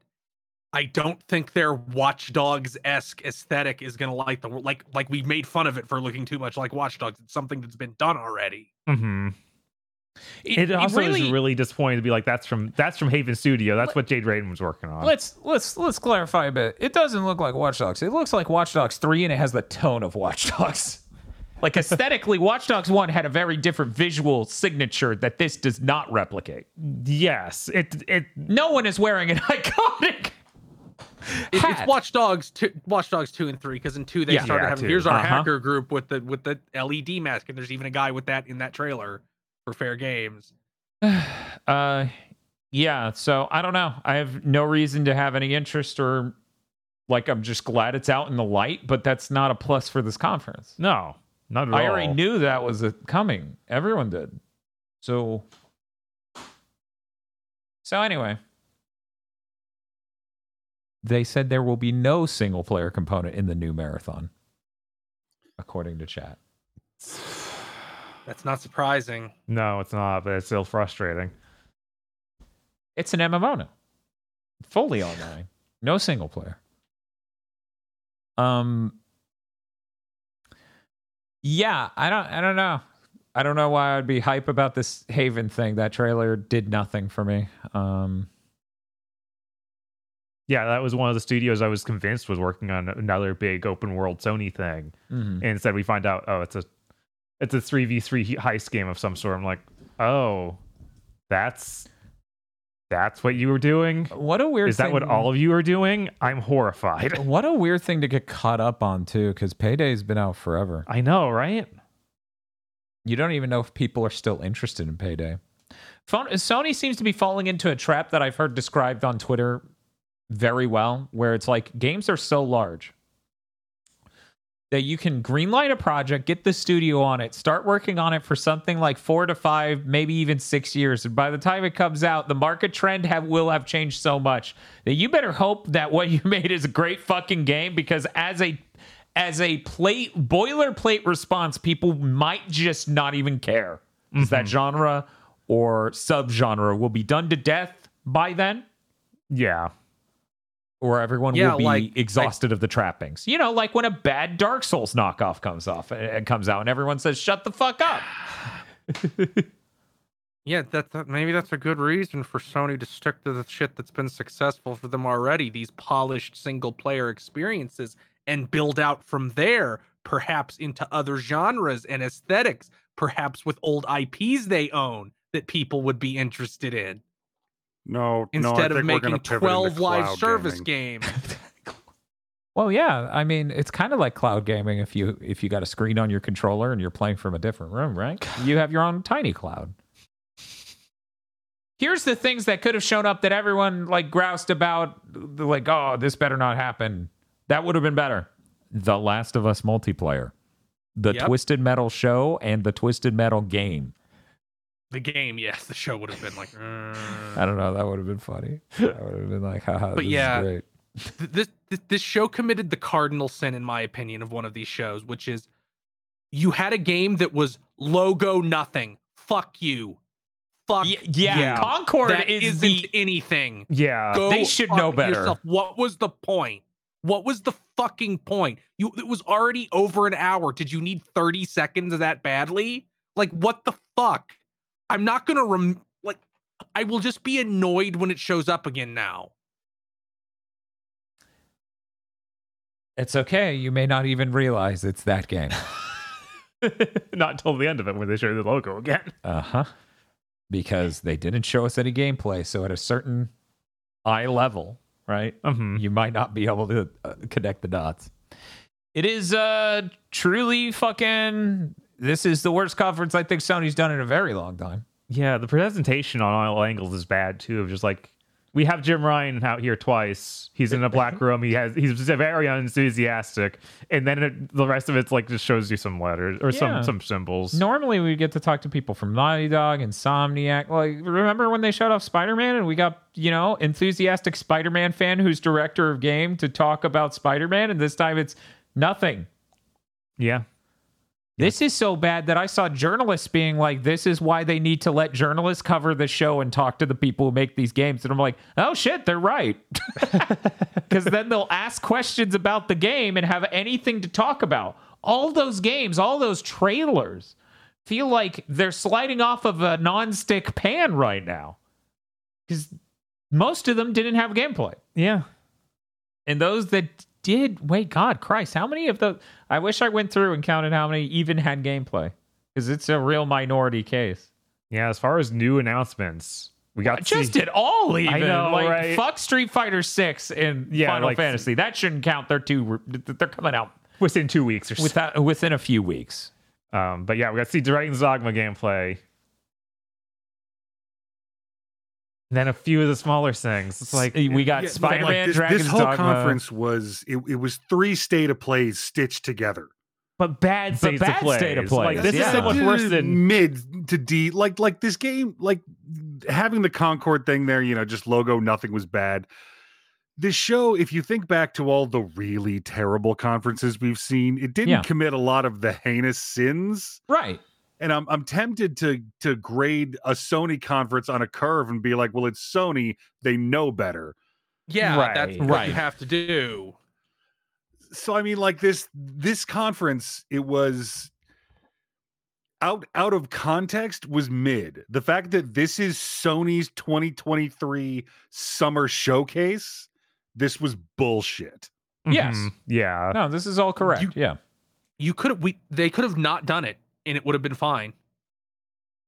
I don't think their Watch Dogs esque aesthetic is gonna like the like like we made fun of it for looking too much like Watch Dogs. It's something that's been done already. Mhm. It, also is really disappointing to be like that's from that's from Haven Studio. That's what Jade Raymond was working on. Let's let's let's clarify a bit. It doesn't look like Watch Dogs. It looks like Watch Dogs 3 and it has the tone of Watch Dogs. Like aesthetically, Watch Dogs 1 had a very different visual signature that this does not replicate. yes, it it No one is wearing an iconic It, hat. it's Watch Dogs two, Watch Dogs two and three because in two they Yeah. started Yeah, having two. here's our Uh-huh. hacker group with the with the LED mask and there's even a guy with that in that trailer for Fair Games. Uh, yeah. So I don't know. I have no reason to have any interest or like I'm just glad it's out in the light, but that's not a plus for this conference. no, not at I all. I already knew that was a, coming. Everyone did. So. So anyway, they said there will be no single player component in the new marathon, according to chat. That's not surprising. No, it's not, but it's still frustrating. It's an MMO now, fully online, no single player. Um. Yeah, I don't. I don't know. I don't know why I'd be hype about this Haven thing. That trailer did nothing for me. Um. Yeah, that was one of the studios I was convinced was working on another big open world Sony thing. mhm. And instead we find out, oh, it's a it's a 3v3 heist game of some sort. I'm like, "Oh, that's that's what you were doing? What a weird. Is that what all of you are doing? I'm horrified." What a weird thing to get caught up on too, because Payday's been out forever. I know, right? You don't even know if people are still interested in Payday. Phone, Sony seems to be falling into a trap that I've heard described on Twitter very well, where it's like games are so large that you can greenlight a project, get the studio on it, start working on it for something like four to five, maybe even six years. And by the time it comes out, the market trend have will have changed so much that you better hope that what you made is a great fucking game because as a as a plate boilerplate response, people might just not even care. Is that mm-hmm. genre or subgenre will be done to death by then Yeah. Or everyone Yeah, will be like- exhausted of the trappings. You know, like when a bad Dark Souls knockoff comes off and comes out, and everyone says, "Shut the fuck up." Yeah, that, that uh, maybe that's a good reason for Sony to stick to the shit that's been successful for them already. These polished single player experiences and build out from there, perhaps into other genres and aesthetics, perhaps with old IPs they own that people would be interested in No, no, instead of think we're gonna making pivot 12 live service gaming. games. Well, yeah, I mean, it's kind of like cloud gaming if you if you got a screen on your controller and you're playing from a different room, right? You have your own tiny cloud. Here's the things that could have shown up that everyone like groused about like, "Oh, this better not happen." That would have been better. The Last of Us multiplayer, the Yep. Twisted Metal show and the Twisted Metal game. The game, yes, the show would have been like, "Mm." I don't know, that would have been funny. That would have been like, haha, But this yeah, is great. Th- this, this this show committed the cardinal sin in my opinion of one of these shows which is you had a game that was logo nothing fuck you fuck Y- yeah, Yeah. Concord that is isn't the anything Yeah. Go They should know better. yourself. what was the point what was the fucking point you it was already over an hour did you need 30 seconds of that badly like what the fuck i'm not gonna rem like i will just be annoyed when it shows up again now It's okay. You may not even realize it's that game. Not until the end of it when they show the logo again. Uh huh. Because they didn't show us any gameplay, so at a certain eye level, right, Mhm. you might not be able to uh, connect the dots. It is uh truly fucking. This is the worst conference I think Sony's done in a very long time. Yeah, the presentation on all angles is bad too. Of just like we have Jim Ryan out here twice. He's in a black room. He has he's very unenthusiastic, and then it, the rest of it's like just shows you some letters or Yeah. some some symbols. Normally, we get to talk to people from Naughty Dog, Insomniac. Like, remember when they showed off Spider Man and we got, you know, enthusiastic Spider Man fan who's director of game to talk about Spider Man, and this time it's nothing. Yeah, This is so bad that I saw journalists being like, this is why they need to let journalists cover the show and talk to the people who make these games. And I'm like, oh shit, they're right. Because then they'll ask questions about the game and have anything to talk about. All those games, all those trailers feel like they're sliding off of a non-stick pan right now. Because most of them didn't have gameplay. yeah. And those that did, wait, God, Christ, how many of the? I wish I went through and counted how many even had gameplay because it's a real minority case. Yeah, as far as new announcements, we got Just see, at all, even know, like right? fuck Street Fighter Six and Yeah, Final like- Fantasy. That shouldn't count. They're two. They're coming out within two weeks or so. without within a few weeks. Um, but yeah, we got to see Dragon's Dogma gameplay. And then a few of the smaller things. It's like we got Yeah, Spider like Man, this, Dragon's this whole Dogma. conference was it, it was three state of plays stitched together. but bad But bad of plays. state of Like plays, this yeah. is so much worse than mid to D. Like like this game, like having the Concord thing there, you know, just logo, nothing was bad. This show, if you think back to all the really terrible conferences we've seen, it didn't Yeah. commit a lot of the heinous sins. Right. And I'm I'm tempted to to grade a Sony conference on a curve and be like, well, it's Sony, they know better. Yeah, that's Right, what right. you have to do. so I mean, like this this conference, it was out out of context was mid. The fact that this is Sony's 2023 summer showcase, this was bullshit. Yes. Mhm. Yeah. No, this is all correct. You- yeah. You could have we they could have not done it and it would have been fine.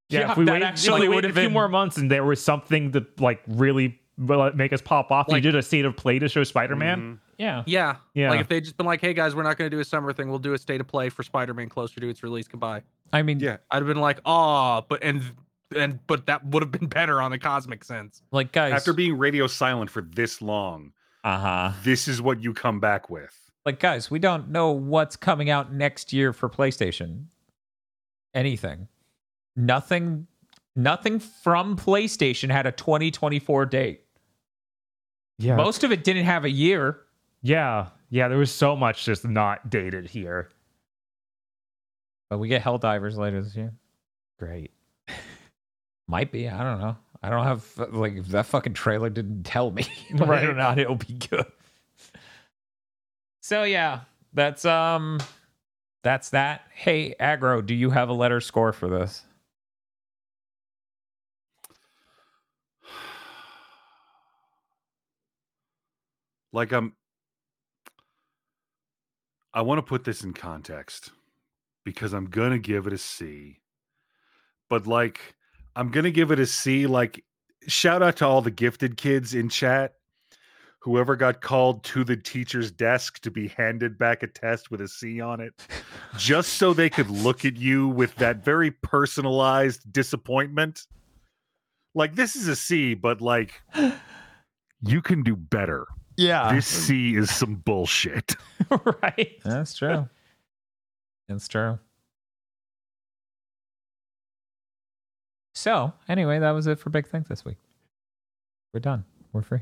Yeah, Yeah, if we that wait, actually if we would waited have a few been- more months and there was something to like really well, make us pop off. you did a state of play to show Spider-Man. Mhm. Yeah. Yeah. Yeah. Like if they just been like, hey guys, we're not gonna do a summer thing, we'll do a state of play for Spider-Man closer to its release. Goodbye. I mean, Yeah. I'd have been like, oh, but and and but that would have been better on the cosmic sense. like guys. After being radio silent for this long, uh huh. this is what you come back with. Like guys, we don't know what's coming out next year for PlayStation. Anything. Nothing. Nothing from PlayStation had a 2024 date. Yeah. Most of it didn't have a year. yeah. Yeah. There was so much just not dated here. But we get Helldivers later this year. Great. Might be. I don't know. I don't have like that fucking trailer didn't tell me whether Right. or not it'll be good. So yeah, that's um that's that. Hey, Aggro, do you have a letter score for this? Like I'm I want to put this in context because I'm going to give it a C. But like I'm going to give it a C like shout out to all the gifted kids in chat whoever got called to the teacher's desk to be handed back a test with a C on it just so they could look at you with that very personalized disappointment. Like this is a C but like you can do better. Yeah. This C is some bullshit. right. That's true. That's true. So, anyway, that was it for Big Things this week. We're done. We're free.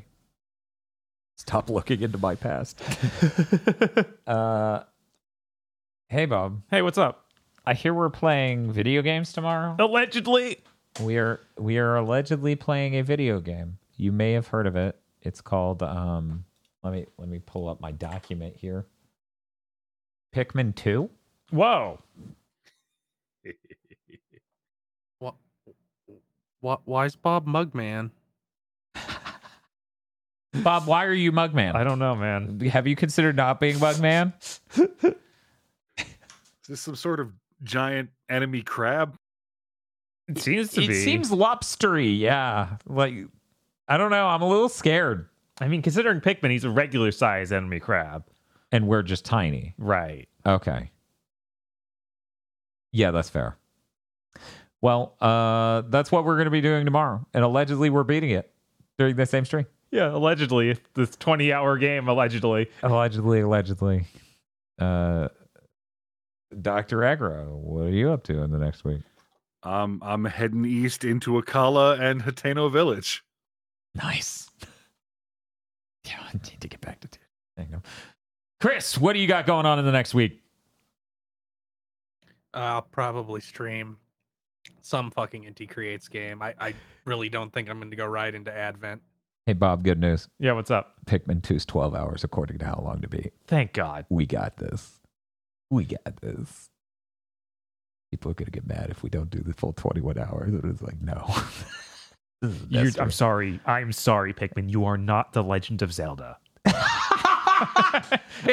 Stop looking into my past. uh, hey, Bob. Hey, what's up? I hear we're playing video games tomorrow. Allegedly. We are we are allegedly playing a video game. You may have heard of it. It's called um let me let me pull up my document here. Pikmin 2? Whoa. What what why's Bob Mugman? Bob, why are you Mugman? I don't know, man. Have you considered not being Mugman? Is this some sort of giant enemy crab? It seems to it be. It seems lobstery. Yeah, like I don't know. I'm a little scared, I mean, considering Pikmin, he's a regular size enemy crab. and we're just tiny. Right. Okay. Yeah, that's fair. Well, uh, that's what we're going to be doing tomorrow, and allegedly we're beating it during the same stream. Yeah, allegedly. This 20 hour game, allegedly. Allegedly, allegedly. Uh, Doctor Aggro, what are you up to in the next week? Um, I'm heading east into Akkala and Hateno Village. Nice. Yeah, I need to get back to Tango. Kris, what do you got going on in the next week? I'll probably stream some fucking Inti Creates game. I, I really don't think I'm going to go right into Advent. Hey, Bob, good news. Yeah, what's up? Pikmin 2's 12 hours according to How Long to Beat. Thank God. We got this. We got this. People are going to get mad if we don't do the full 21 hours. It was like, no. This is the You're, I'm sorry. I'm sorry, Pikmin. You are not the Legend of Zelda. it's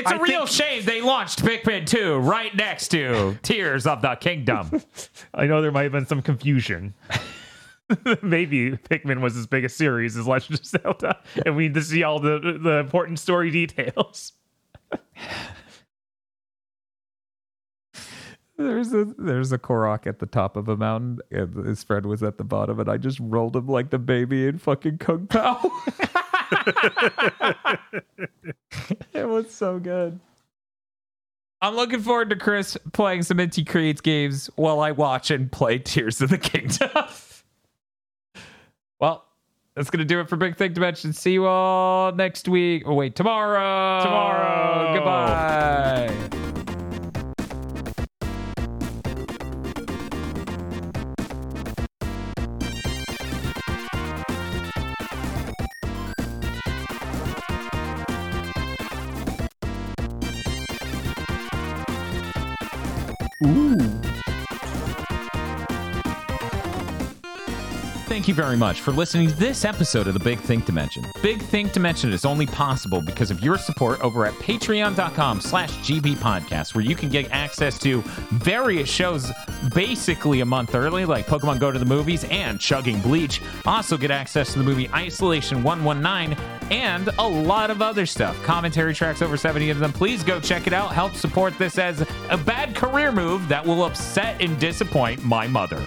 a I real shame they launched Pikmin 2 right next to Tears of the Kingdom. I know there might have been some confusion. Maybe Pikmin was as big a series as Legend of Zelda, and we need to see all the the important story details. There's a there's a Korok at the top of a mountain, and his friend was at the bottom, and I just rolled him like the baby in fucking Kung Pow. it was so good. I'm looking forward to Kris playing some Inti Creates games while I watch and play Tears of the Kingdom. Well, that's gonna do it for Big Think Dimension. See you all next week. Oh wait, tomorrow. Tomorrow. Goodbye. Thank you very much for listening to this episode of the Big Think Dimension. Big Think Dimension is only possible because of your support over at patreon.com slash GB podcast, where you can get access to various shows basically a month early, like Pokemon Go to the Movies and Chugging Bleach. Also get access to the movie Isolation 119 and a lot of other stuff. Commentary tracks, over 70 of them. Please go check it out. Help support this as a bad career move that will upset and disappoint my mother.